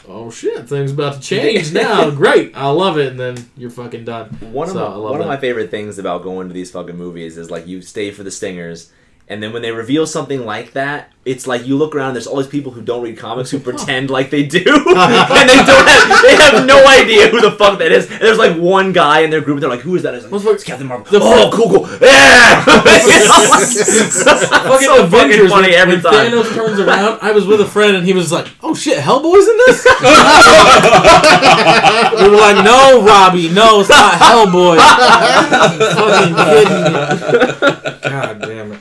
Oh shit! Things about to change now. Great, I love it. And then you're fucking done. One of So, my, I love one of my favorite things about going to these fucking movies is like you stay for the stingers, and then when they reveal something like that, it's like you look around. There's all these people who don't read comics who pretend like they do, and they don't have they have no idea who the fuck that is. And there's like one guy in their group. and They're like, "Who is that?" It's, like, it's Captain Marvel. the oh, cool, cool, yeah. fucking so fucking funny when, every when time. Thanos turns around, I was with a friend and he was like, "Oh shit, Hellboy's in this." we were like, "No, Robbie, no, it's not Hellboy." fucking kidding me. God damn it!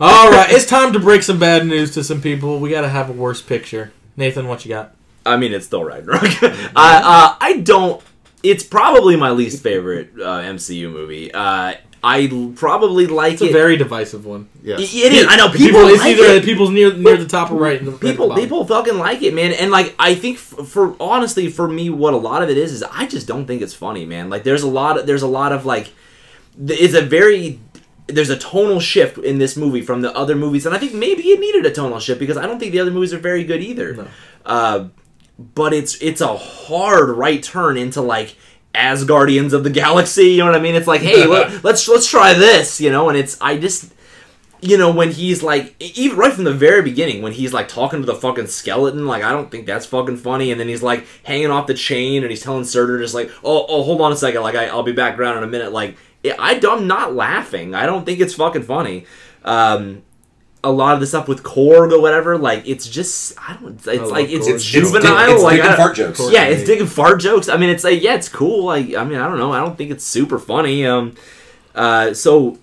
All right, it's time to break some bad news to some people. We gotta have a worse picture. Nathan, what you got? I mean, it's still Ragnarok. I uh, I don't. It's probably my least favorite uh, MCU movie. Uh, I l- probably like It's a it. very divisive one. Yes. it is. I know people. People, it's like either it. people's near near the top or right. in the- right the people bottom. people fucking like it man and like i think f- for honestly for me what a lot of it is is i just don't think it's funny man like there's a lot of there's a lot of like it's a very there's a tonal shift in this movie from the other movies and i think maybe it needed a tonal shift because i don't think the other movies are very good either. No. uh, but it's it's a hard right turn into like as guardians of the galaxy you know what i mean? It's like hey let, let's let's try this you know? And it's i just you know when he's like even right from the very beginning when he's like talking to the fucking skeleton like i don't think that's fucking funny and then he's like hanging off the chain and he's telling surtur just like oh, oh hold on a second like I, i'll be back around in a minute like I, i'm not laughing i don't think it's fucking funny um a lot of the stuff with Korg or whatever, like it's just I don't. It's like it's it's It's It's, juvenile. it's like dick I and don't- fart jokes. Yeah, it's digging fart jokes. I mean, it's like yeah, it's cool. Like I mean, I don't know. I don't think it's super funny. Um, uh, so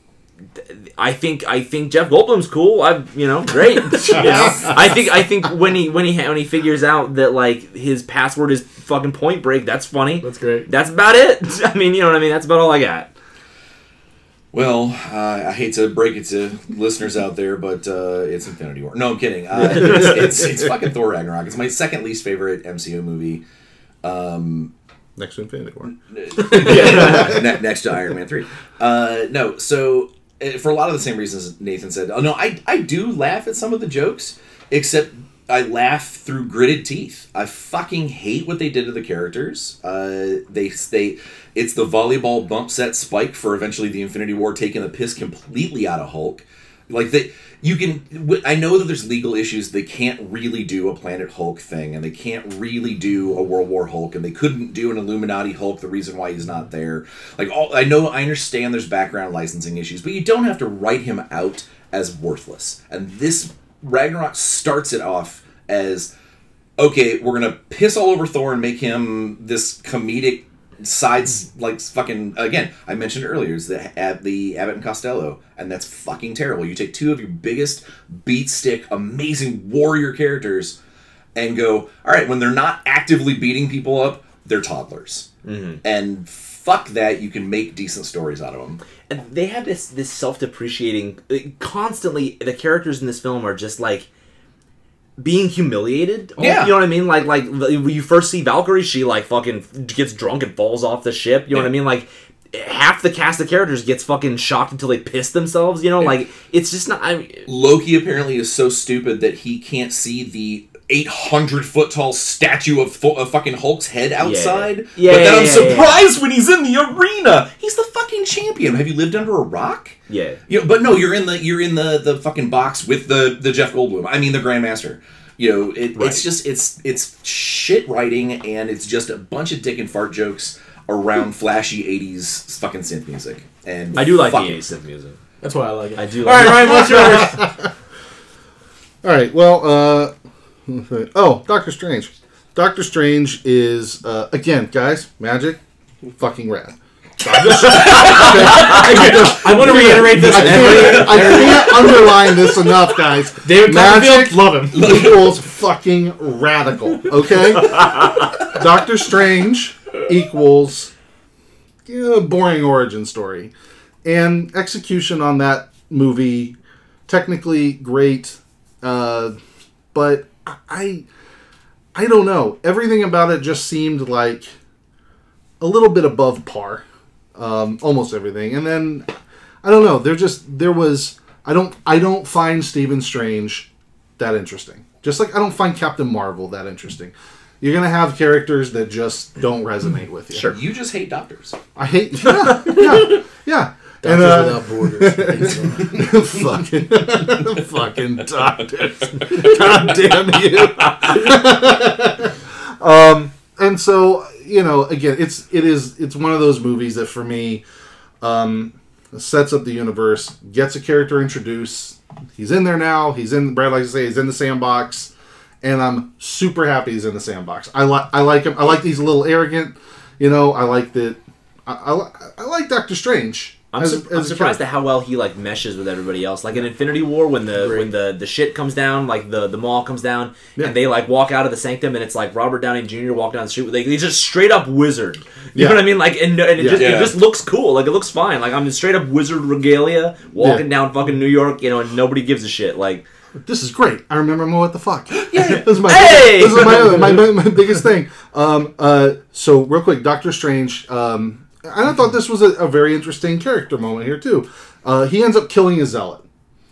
I think I think Jeff Goldblum's cool. I you know great. you know? I think I think when he when he when he figures out that like his password is fucking Point Break, that's funny. That's great. That's about it. I mean, you know what I mean. That's about all I got. Well, uh, I hate to break it to listeners out there, but uh, it's Infinity War. No, I'm kidding. Uh, it's, it's, it's fucking Thor Ragnarok. It's my second least favorite MCU movie. Next to Infinity War. yeah, ne- next to Iron Man three. Uh, no, so uh, for a lot of the same reasons Nathan said. Oh no, I I do laugh at some of the jokes, except I laugh through gritted teeth. I fucking hate what they did to the characters. Uh, they they it's the volleyball bump set spike for eventually the Infinity War taking the piss completely out of Hulk. Like they, you can. I know that there's legal issues. They can't really do a Planet Hulk thing, and they can't really do a World War Hulk, and they couldn't do an Illuminati Hulk. The reason why he's not there, like all, I know, I understand there's background licensing issues, but you don't have to write him out as worthless. And this Ragnarok starts it off as okay, we're gonna piss all over Thor and make him this comedic sides like fucking again. I mentioned earlier is the at the Abbott and Costello, and that's fucking terrible. You take two of your biggest beat stick, amazing warrior characters, and go all right when they're not actively beating people up. they're toddlers, mm-hmm. and fuck that. You can make decent stories out of them. and they have this this self depreciating uh, constantly. The characters in this film are just like being humiliated. Oh, yeah. you know what I mean. Like like when you first see Valkyrie, she like fucking gets drunk and falls off the ship. You know what I mean? Like half the cast of characters gets fucking shocked until they piss themselves. You know, like it's just not. I, Loki apparently is so stupid that he can't see the 800 foot tall statue of, fu- of fucking Hulk's head outside. Yeah, yeah but then yeah, I'm yeah, surprised when he's in the arena. He's the fucking champion. Have you lived under a rock? yeah. You know, but no, you're in the you're in the the fucking box with the the Jeff Goldblum. I mean the Grandmaster. You know, it, Right. it's just it's it's shit writing and it's just a bunch of dick and fart jokes around flashy '80s fucking synth music. And I do like the 80s synth music. That's why I like it. I do All right, like Ryan, what's yours? All right. Well, uh, oh, Doctor Strange. Doctor Strange is uh, again, guys, magic, fucking rad. I want to reiterate this. I can't, I can't underline this enough, guys. David Magic love him. equals fucking radical. Okay, Doctor Strange equals boring origin story, and execution on that movie technically great, uh, but I I don't know. Everything about it just seemed like a little bit above par. Um, almost everything, and then I don't know. There just there was I don't I don't find Stephen Strange that interesting. Just like I don't find Captain Marvel that interesting. You're gonna have characters that just don't resonate with you. Sure. You just hate doctors. I hate. Yeah, yeah, yeah. And, Doctors uh, Without Borders. fucking, fucking doctors. God damn you. um, and so you know, again, it's it is it's one of those movies that for me, um, sets up the universe, gets a character introduced. He's in there now. He's in. Brad likes to say he's in the sandbox, and I'm super happy he's in the sandbox. I like I like him. I like he's a little arrogant. You know, I like that. I, I, I like Doctor Strange. I'm, as- su- as I'm surprised at how well he like meshes with everybody else. Like in Infinity War, when the Agreed. when the the shit comes down, like the the mall comes down, Yeah. and they like walk out of the sanctum, and it's like Robert Downey Jr. walk down the street. Like he's just straight up wizard. You Yeah. know what I mean? Like and, and it Yeah. just Yeah. it just looks cool. Like it looks fine. Like I'm in straight up wizard regalia walking Yeah. down fucking New York. You know, and nobody gives a shit. Like This is great. I remember more what the fuck. Yeah. this is my Hey! this is my, my, my, my biggest thing. Um, uh, so real quick, Doctor Strange. Um, and I thought this was a, a very interesting character moment here too. Uh, he ends up killing a zealot.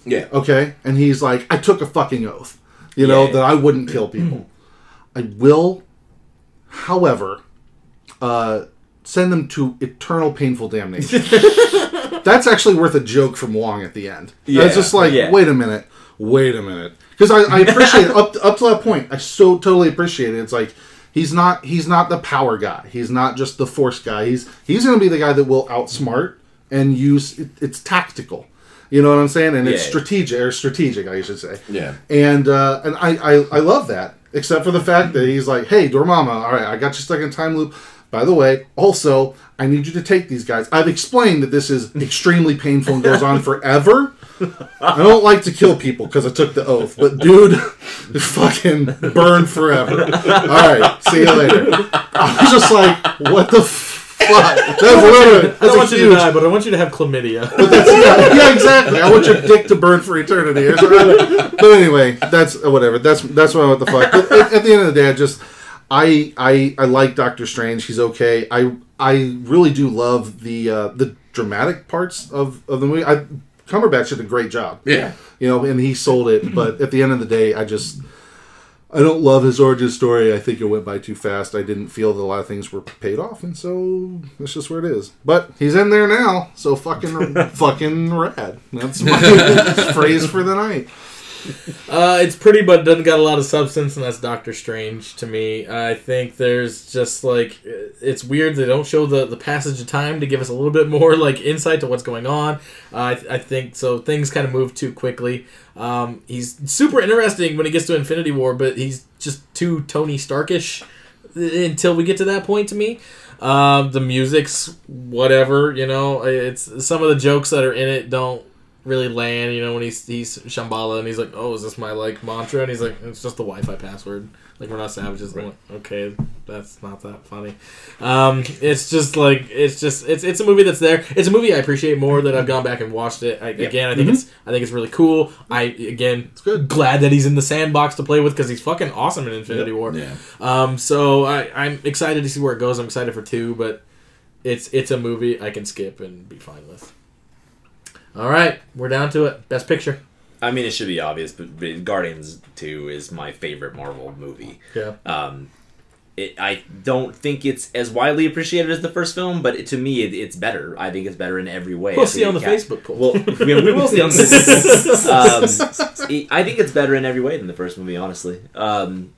Yeah. Okay, and he's like, I took a fucking oath, you know, Yeah. that I wouldn't kill people. I will, however, uh, send them to eternal painful damnation. That's actually worth a joke from Wong at the end. Yeah, it's just like, yeah. wait a minute, wait a minute, because I, I appreciate it up up to that point. I so totally appreciate it. It's like. He's not. He's not the power guy. He's not just the force guy. He's he's going to be the guy that will outsmart and use. It, it's tactical. You know what I'm saying? And it's strategic or strategic, I should say. Yeah. And uh, and I, I I love that, except for the fact that he's like, hey, Dormammu, all right, I got you stuck in time loop. By the way, also, I need you to take these guys. I've explained that this is extremely painful and goes on forever. I don't like to kill people because I took the oath, but dude, fucking burn forever. All right, see you later. I was just like, what the fuck? That's literally I that's don't a want you to huge die, but I want you to have chlamydia. that's, yeah, yeah, exactly. I want your dick to burn for eternity. or something. But anyway, that's uh, whatever. That's that's what what the fuck. But at, at the end of the day, I just I I I like Doctor Strange. He's okay. I I really do love the uh, the dramatic parts of of the movie. I Cumberbatch did a great job. Yeah. You know, and he sold it. But at the end of the day, I just. I don't love his origin story. I think it went by too fast. I didn't feel that a lot of things were paid off, and so that's just where it is. But he's in there now, so fucking fucking rad. That's my phrase for the night. Uh, it's pretty, but doesn't got a lot of substance, and that's Doctor Strange to me. I think there's just like it's weird they don't show the the passage of time to give us a little bit more like insight to what's going on. Uh, I, I think so. Things kind of move too quickly. Um, he's super interesting when he gets to Infinity War, but he's just too Tony Starkish until we get to that point. To me, um, the music's whatever. You know, it's some of the jokes that are in it don't really land. You know, when he's he's Shambhala and he's like, "Oh, is this my like mantra?" And he's like, "It's just the Wi-Fi password." Like we're not savages. I'm like, okay, that's not that funny. Um, it's just like it's just it's it's a movie that's there. It's a movie I appreciate more that I've gone back and watched it. I, Again, I think it's I think it's really cool. I again, it's good. glad that he's in the sandbox to play with because he's fucking awesome in Infinity War. Yeah. Um, so I, I'm excited to see where it goes. I'm excited for two, but it's it's a movie I can skip and be fine with. All right, we're down to it. Best picture. I mean, it should be obvious, but, but Guardians Two is my favorite Marvel movie. Yeah. Um, it, I don't think it's as widely appreciated as the first film, but it, to me, it, it's better. I think it's better in every way. We'll see on the ca- Facebook poll. Well, we, we will see on this. um, it- I think it's better in every way than the first movie, honestly. Um,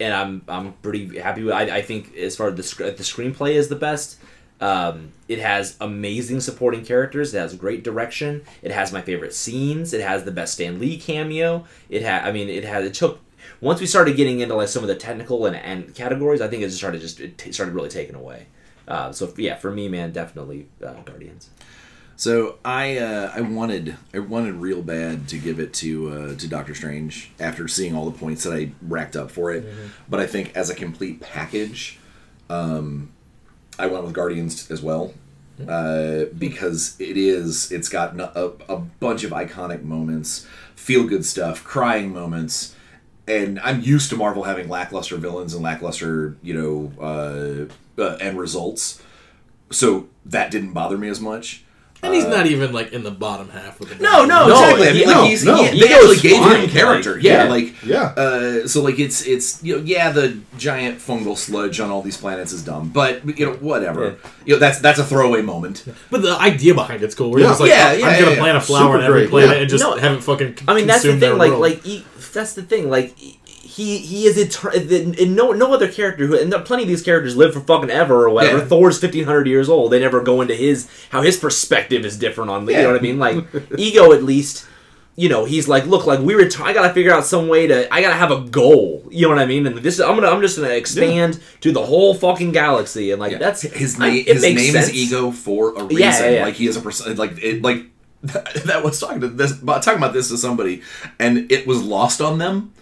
and I'm I'm pretty happy with. I, I think as far as the sc- the screenplay is the best. Um, it has amazing supporting characters. It has great direction. It has my favorite scenes. It has the best Stan Lee cameo. It had. I mean, it had. It took. Once we started getting into like some of the technical and, and categories, I think it just started just it t- started really taking away. Uh, so yeah, for me, man, definitely uh, Guardians. So I uh, I wanted I wanted real bad to give it to uh, to Doctor Strange after seeing all the points that I racked up for it, but I think as a complete package, um, I went with Guardians as well uh, because it is it's got a, a bunch of iconic moments, feel good stuff, crying moments, and I'm used to Marvel having lackluster villains and lackluster you know uh, uh, end results, so that didn't bother me as much. And he's not even like in the bottom half with the No, no, No, exactly. I mean, he- like he's no. he, they Ego's actually gave fine, him character. like, yeah, yeah. like Yeah. Uh, so like it's it's you know yeah the giant fungal sludge on all these planets is dumb, but you know whatever. You know that's that's a throwaway moment. But the idea behind it's cool. Where Yeah. you're like, Yeah, yeah, I'm gonna yeah, plant a yeah. flower on every great, planet yeah. and just No, have it fucking. I mean, that's the thing. Like, world. like he, that's the thing. Like he, he is eternal. And no, no other character who, and plenty of these characters live for fucking ever or whatever. Yeah. Thor's fifteen hundred years old. They never go into his how his perspective is different on. You know what I mean? Like ego, at least. You know, he's like, look, like we reti- I gotta figure out some way to. I gotta have a goal. You know what I mean? And this, I'm gonna, I'm just gonna expand to the whole fucking galaxy, and like Yeah. that's his name. His name sense. is Ego for a reason. Yeah, yeah, yeah. Like he is a person. Like it. Like that was talking to this. Talking about this to somebody, and it was lost on them.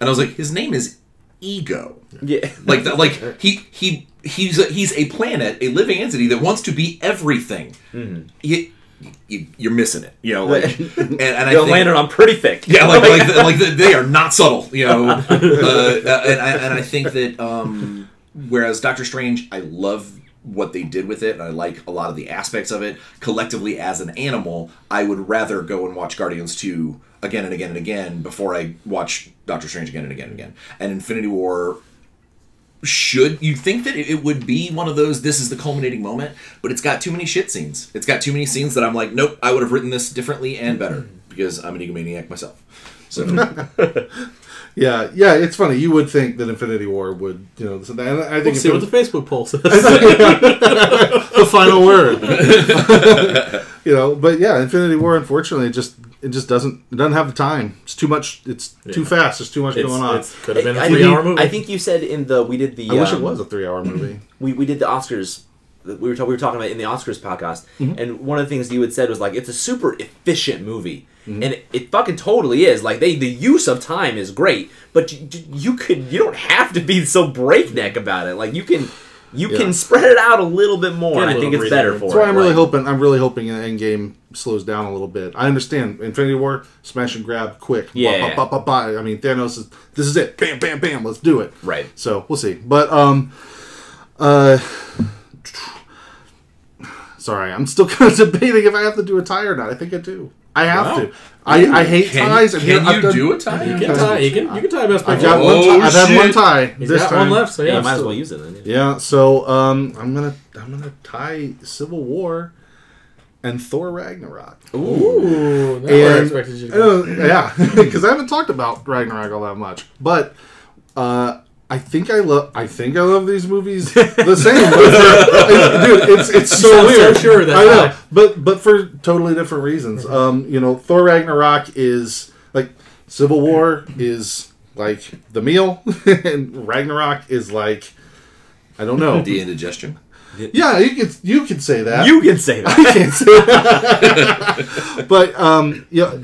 And I was like, his name is Ego. Yeah, Like that. Like he he he's a, he's a planet, a living entity that wants to be everything. Mm-hmm. You, you, you're missing it. You know. Like, and, and I They'll think, land it on pretty thick. Yeah, like like, the, like the, they are not subtle, you know. Uh, and I and I think that um, whereas Doctor Strange, I love what they did with it, and I like a lot of the aspects of it. Collectively, as an animal, I would rather go and watch Guardians two again and again and again before I watch Doctor Strange again and again and again. And Infinity War should you think that it it would be one of those this is the culminating moment but it's got too many shit scenes it's got too many scenes that i'm like nope i would have written this differently and better because i'm an egomaniac myself so Yeah, yeah, it's funny. You would think that Infinity War would, you know, so that, I think we'll see it what was the Facebook poll says. the final word. you know, but yeah, Infinity War, unfortunately, just it just doesn't it doesn't have the time. It's too much. It's too fast. There's too much It's- going on. it's- could have been a three-hour think- movie. I think you said in the we did the. I wish it um, was a three-hour movie. we, we did the Oscars. We were, talk, we were talking about it in the Oscars podcast, and one of the things you had said was like it's a super efficient movie, and it, it fucking totally is. Like they the use of time is great, but you, you could you don't have to be so breakneck about it. Like you can you Yeah. can spread it out a little bit more. Get I think it's better for room. it. That's why I'm really Like, hoping. I'm really hoping Endgame slows down a little bit. I understand Infinity War, smash and grab, quick. Yeah. Ba, ba, ba, ba, ba. I mean, Thanos is. This is it. Bam, bam, bam. Let's do it. Right. So we'll see. But um, uh, sorry, I'm still kind of debating if I have to do a tie or not. I think I do. I have Wow. to. I, I hate can, ties. and can I've you done- do a tie You can tie. You can. You can tie best I've got one. Oh, Tie. I've had one tie. He's this got time. one left. So Yeah, yeah, you might as well use it. Then. Yeah, so um, I'm gonna I'm gonna tie Civil War and Thor Ragnarok. Ooh, that's where I And- expected you to go. Uh, yeah, because I haven't talked about Ragnarok all that much, but uh, I think I love I think I love these movies the same. But for- dude, it's it's so sound so weird. sure that I know, but but for totally different reasons. Um, you know, Thor Ragnarok is like Civil War is like the meal, and Ragnarok is like I don't know. the indigestion Yeah, you could you could say that. You can say that. I can't say that. but um, yeah,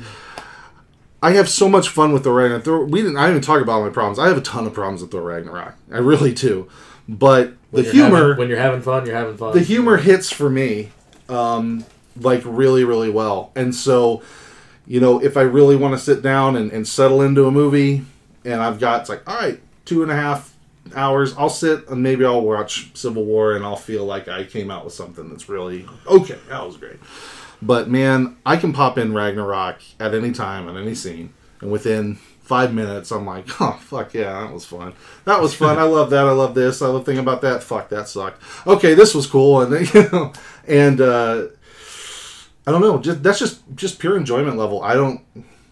I have so much fun with the Ragnarok. We didn't. I didn't even talk about my problems. I have a ton of problems with the Ragnarok. I really do. But the When you're humor, having- when you're having fun, you're having fun. the humor hits for me, um, like really, really well. And so, you know, if I really want to sit down and, and settle into a movie, and I've got it's like, all right, two and a half hours, I'll sit and maybe I'll watch Civil War, and I'll feel like I came out with something that's really okay. That was great. But man, I can pop in Ragnarok at any time on any scene, and within five minutes, I'm like, oh fuck yeah, that was fun. That was fun. I love that. I love this. I love thinking about that. Fuck that sucked. Okay, this was cool, and then, you know, and uh, I don't know. Just that's just just pure enjoyment level. I don't,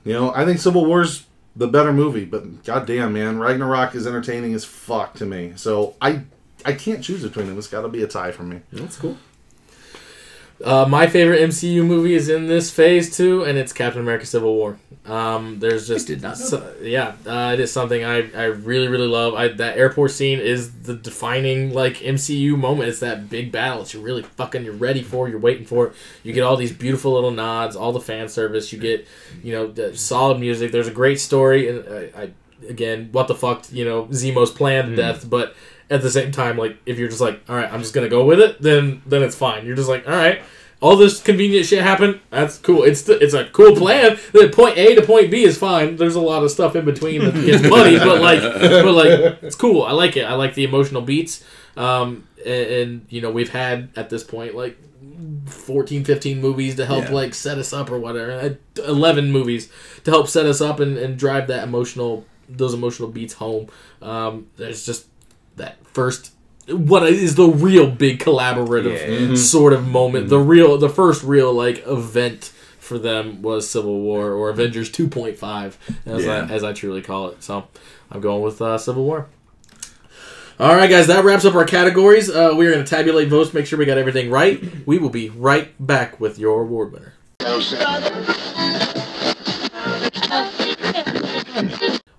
you know, I think Civil War's the better movie, but goddamn man, Ragnarok is entertaining as fuck to me. So I I can't choose between them. It's got to be a tie for me. That's cool. Uh, my favorite MCU movie is in this phase too, and it's Captain America: Civil War. Um, there's just did not so- yeah, uh, it is something I, I really really love. I, that airport scene is the defining like MCU moment. It's that big battle. It's you're really fucking you're ready for. You're waiting for. it. You get all these beautiful little nods, all the fan service. You get you know the solid music. There's a great story, and I, I again, what the fuck, you know, Zemo's planned Mm-hmm. death, but at the same time, like if you're just like, all right, I'm just gonna go with it, then then it's fine. You're just like, all right, all this convenient shit happened. That's cool. It's the, it's a cool plan. The point A to point B is fine. There's a lot of stuff in between that gets muddy, but like, but like, it's cool. I like it. I like the emotional beats. Um, and, and you know, we've had at this point like 14 15 movies to help Yeah. like set us up or whatever Uh, 11 movies to help set us up and, and drive that emotional those emotional beats home um, there's just that first what is the real big collaborative Yeah. sort of moment the real the first real like event for them was civil war or avengers 2.5 as, Yeah. I, as i truly call it so i'm going with uh, civil war all right, guys, that wraps up our categories. Uh, we are going to tabulate votes, make sure we got everything right. We will be right back with your award winner.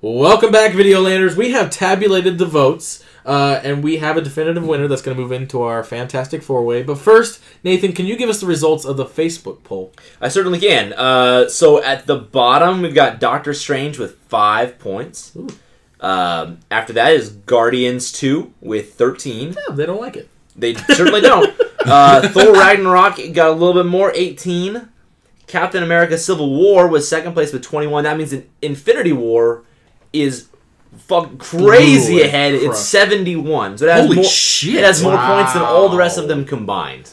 Welcome back, Videolanders. We have tabulated the votes, uh, and we have a definitive winner that's going to move into our Fantastic Four Way. But first, Nathan, can you give us the results of the Facebook poll? I certainly can. Uh, so at the bottom, we've got Doctor Strange with five points. Um, after that is Guardians 2 with 13. Yeah, they don't like it. They certainly don't. Uh, Thor Ragnarok got a little bit more, 18. Captain America Civil War was second place with 21. That means in- Infinity War is fuck crazy ahead. It's 71. So it has Holy more, shit. It has more points than all the rest of them combined.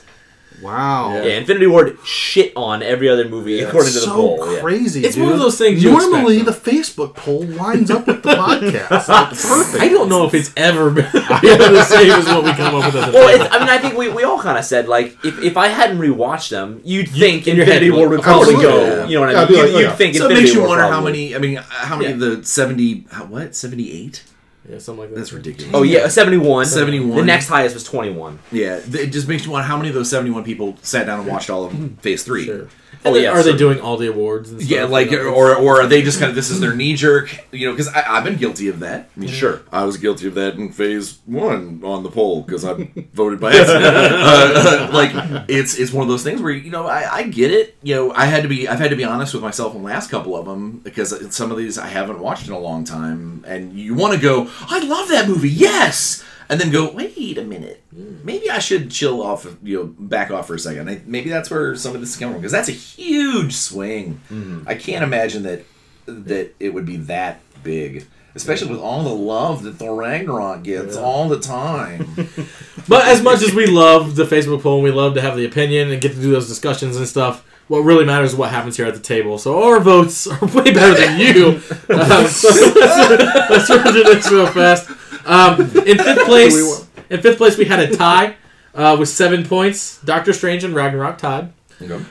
Wow. Yeah, Infinity War shit on every other movie according to the so poll. yeah. crazy. It's dude. one of those things Normally, expect, the Facebook poll lines up with the podcast. Like, perfect. I don't know if it's ever been the same as what we come up with at the Well, it's, I mean, I think we, we all kind of said like if, if I hadn't rewatched them, you'd think in your Infinity you're War would probably absolutely, go. yeah. You know what I mean? be You, like, you'd yeah. think So it makes you War wonder how many. I mean, how many Yeah. of the seventy? What seventy eight? Yeah, something like that. That's ridiculous. Oh yeah, seventy one. 71. The next highest was twenty one. Yeah, it just makes you wonder how many of those seventy one people sat down and watched all of Phase Three. Sure. Oh, And then yeah, are they doing all the awards and stuff? Yeah, like You or or are they just kind of this is their knee jerk? You know, because I've been guilty of that. I mean, Sure. I was guilty of that in phase one on the poll because I voted by accident. uh, like it's it's one of those things where you know I, I get it. You know, I had to be I've had to be honest with myself in the last couple of them because some of these I haven't watched in a long time, and you want to go, I love that movie, yes. And then go, wait a minute. Maybe I should chill off, you know, back off for a second. I, maybe that's where some of this is coming from because that's a huge swing. I can't imagine that that it would be that big, especially with all the love that Thor Ragnarok gets all the time. But as much as we love the Facebook poll and we love to have the opinion and get to do those discussions and stuff, what really matters is what happens here at the table. So our votes are way better than you. Um, so let's, let's run through this real fast. Um, in fifth place, in fifth place we had a tie uh, with seven points. Doctor Strange and Ragnarok tied.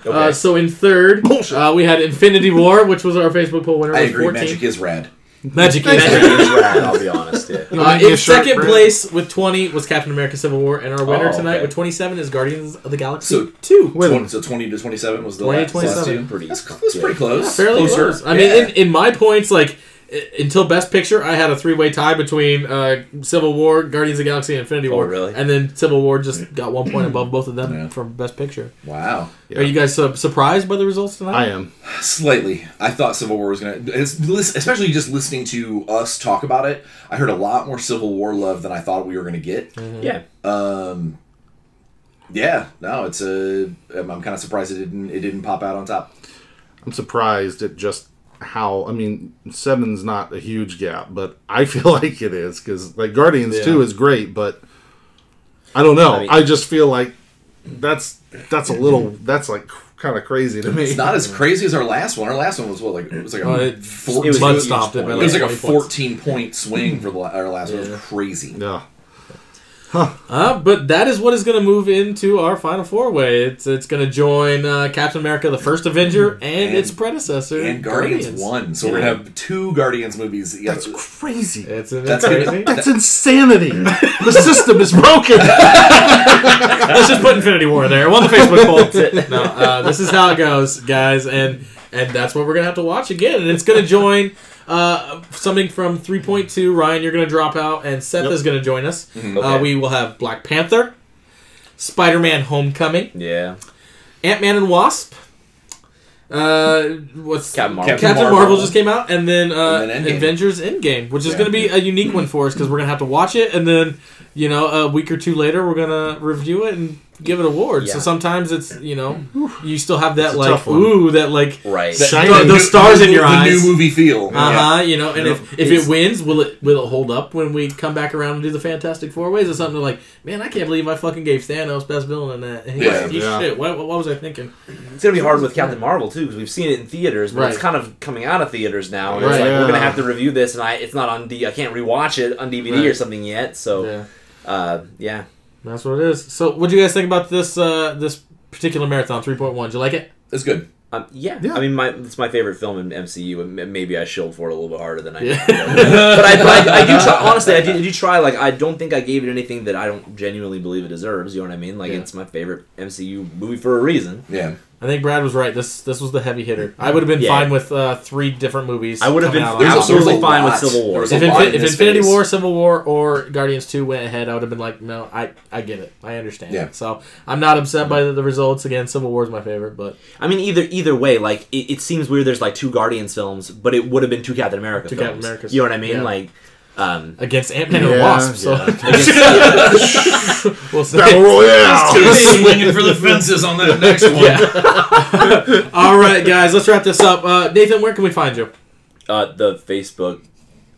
Uh, so in third, uh, we had Infinity War, which was our Facebook poll winner. I with agree. 14. Magic is rad. Magic is Magic is rad, I'll be honest. Yeah. Uh, in second Brad? place with 20 was Captain America Civil War, and our winner Oh, tonight okay. with 27 is Guardians of the Galaxy So- 2. Twenty, so twenty to twenty-seven was the 20 last, to last two. Pretty- That's, that's yeah. pretty close. Fairly Closer. close. I mean, in, in my points, like, i- until Best Picture, I had a three way tie between uh, Civil War, Guardians of the Galaxy, and Infinity Oh, War. really? And then Civil War just got one point above both of them Yeah. from Best Picture. Wow. Are you guys uh, surprised by the results tonight? I am. Slightly. I thought Civil War was gonna, especially just listening to us talk about it. I heard a lot more Civil War love than I thought we were gonna get. Yeah. Um, yeah, no, it's a. I'm, I'm kind of surprised it didn't. It didn't pop out on top. I'm surprised it just how. I mean, seven's not a huge gap, but I feel like it is because like Guardians Yeah. two is great, but I don't know. I I, just feel like that's that's a little that's like kind of crazy to me. It's not as crazy as our last one. Our last one was what like it was like a it- 14 it was Mud huge stomped it by point. It was like a 20 points. 14 point swing for the, our last one. It was crazy. Yeah. Uh, but that is what is going to move into our final four way. It's it's going to join uh, Captain America: The First Avenger and, And- its predecessor, And Guardians, One. so we're gonna have two Guardians movies. Yeah, That's crazy. It's, it's That's crazy. That's insanity. the system is broken. Let's just put Infinity War there. One the Facebook poll. No, uh, this is how it goes, guys, and and that's what we're gonna have to watch again. And it's gonna join uh, something from 3.2. Ryan, you're gonna drop out, and Seth Yep. is gonna join us. Uh, Okay. we will have Black Panther, Spider-Man: Homecoming, Yeah. Ant-Man and Wasp. Uh, what's Captain Marvel. Captain, Captain Marvel. Marvel. just came out, and then, uh, And then Endgame. Avengers Endgame, which is Yeah. going to be a unique one for us because we're going to have to watch it, and then you know a week or two later we're going to review it and give it awards. So sometimes it's you know you still have that like ooh that like Right. That- Shiny. the- Those the- stars the- in your the eyes. new movie feel. uh huh you know, and Yeah. if if it wins, will it will it hold up when we come back around and do the Fantastic Four ways or something like man I can't believe I fucking gave Thanos best villain in that. And he's, Yeah. he's Yeah. shit. What, what was I thinking? It's gonna be hard with Captain Marvel too because we've seen it in theaters, but it's kind of coming out of theaters now. And it's Right. like we're gonna have to review this, and I it's not on D. I can't rewatch it on DVD or something yet. So Yeah. Uh, yeah, That's what it is. So, what do you guys think about this uh, this particular marathon 3.1? Do you like it? It's good. um, yeah. Yeah. I mean, my it's my favorite film in MCU, and maybe I shilled for it a little bit harder than I. Yeah. but I, but I, I do try. Honestly, I do, I do try. Like, I don't think I gave it anything that I don't genuinely believe it deserves. You know what I mean? Like, Yeah. it's my favorite MCU movie for a reason. Yeah. I think Brad was right. This this was the heavy hitter. I would have been Yeah. fine with uh, three different movies. I would have been coming out on There's a- top. absolutely fine with. Civil War. There's If, lot if Infinity space. War, Civil War, or Guardians Two went ahead, I would have been like, no, I I get it. I understand. Yeah. So I'm not upset by the, the results. Again, Civil War is my favorite, but I mean, either either way, like it, it seems weird. There's like two Guardians films, but it would have been two Captain America Two films. Captain Americas. You know what I mean? Yeah. Like, um, against Ant Man and Yeah, Wasp. So yeah. we'll see. Battle Royale. swinging for the fences on that next one. Yeah. All right, guys, let's wrap this up. Uh, Nathan, where can we find you? uh, the Facebook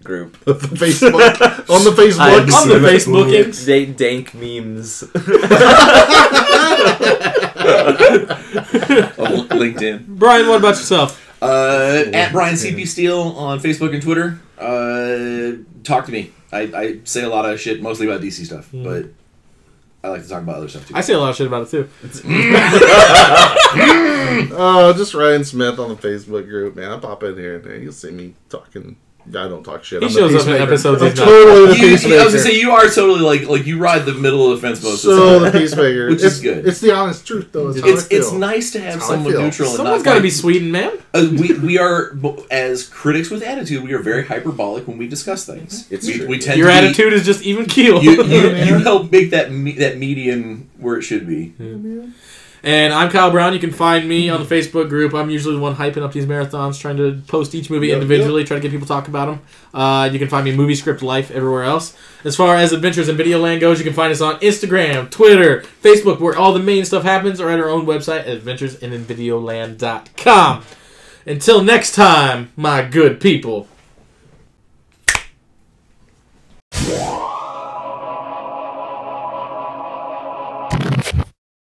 group, the Facebook on the I- Facebook. On the Facebookings. they dank memes. Oh, LinkedIn. Brian, what about yourself? Uh, at Brian CP Steele on Facebook and Twitter. Uh, talk to me. I, I say a lot of shit, mostly about DC stuff, hmm. but I like to talk about other stuff too. I say a lot of shit about it too. Oh, just Ryan Smith on the Facebook group, man. I pop in here and there. You'll see me talking. I don't talk shit. He I'm the shows up in episodes I'm he's not. totally the You, peacemaker. you- I was gonna say you are totally like like you ride the middle of the fence most of so the the time. peacemaker, Which is it's, good. It's the honest truth, though. It's, It's it's nice to have That's someone feel. neutral and Someone's not got to like- be Sweden, man. Uh, we we are as critics with attitude. We are very hyperbolic when we discuss things. It's we, true. we tend Your to be- attitude is just even keel. You, you, you help make that me, that median where it should be. And I'm Kyle Brown. You can find me on the Facebook group. I'm usually the one hyping up these marathons, trying to post each movie Yep, individually, try to get people to talk about them. Uh, you can find me Movie Script Life everywhere else. As far as Adventures in Video Land goes, you can find us on Instagram, Twitter, Facebook, where all the main stuff happens, or at our own website at adventuresinvideoland.com. Until next time, my good people.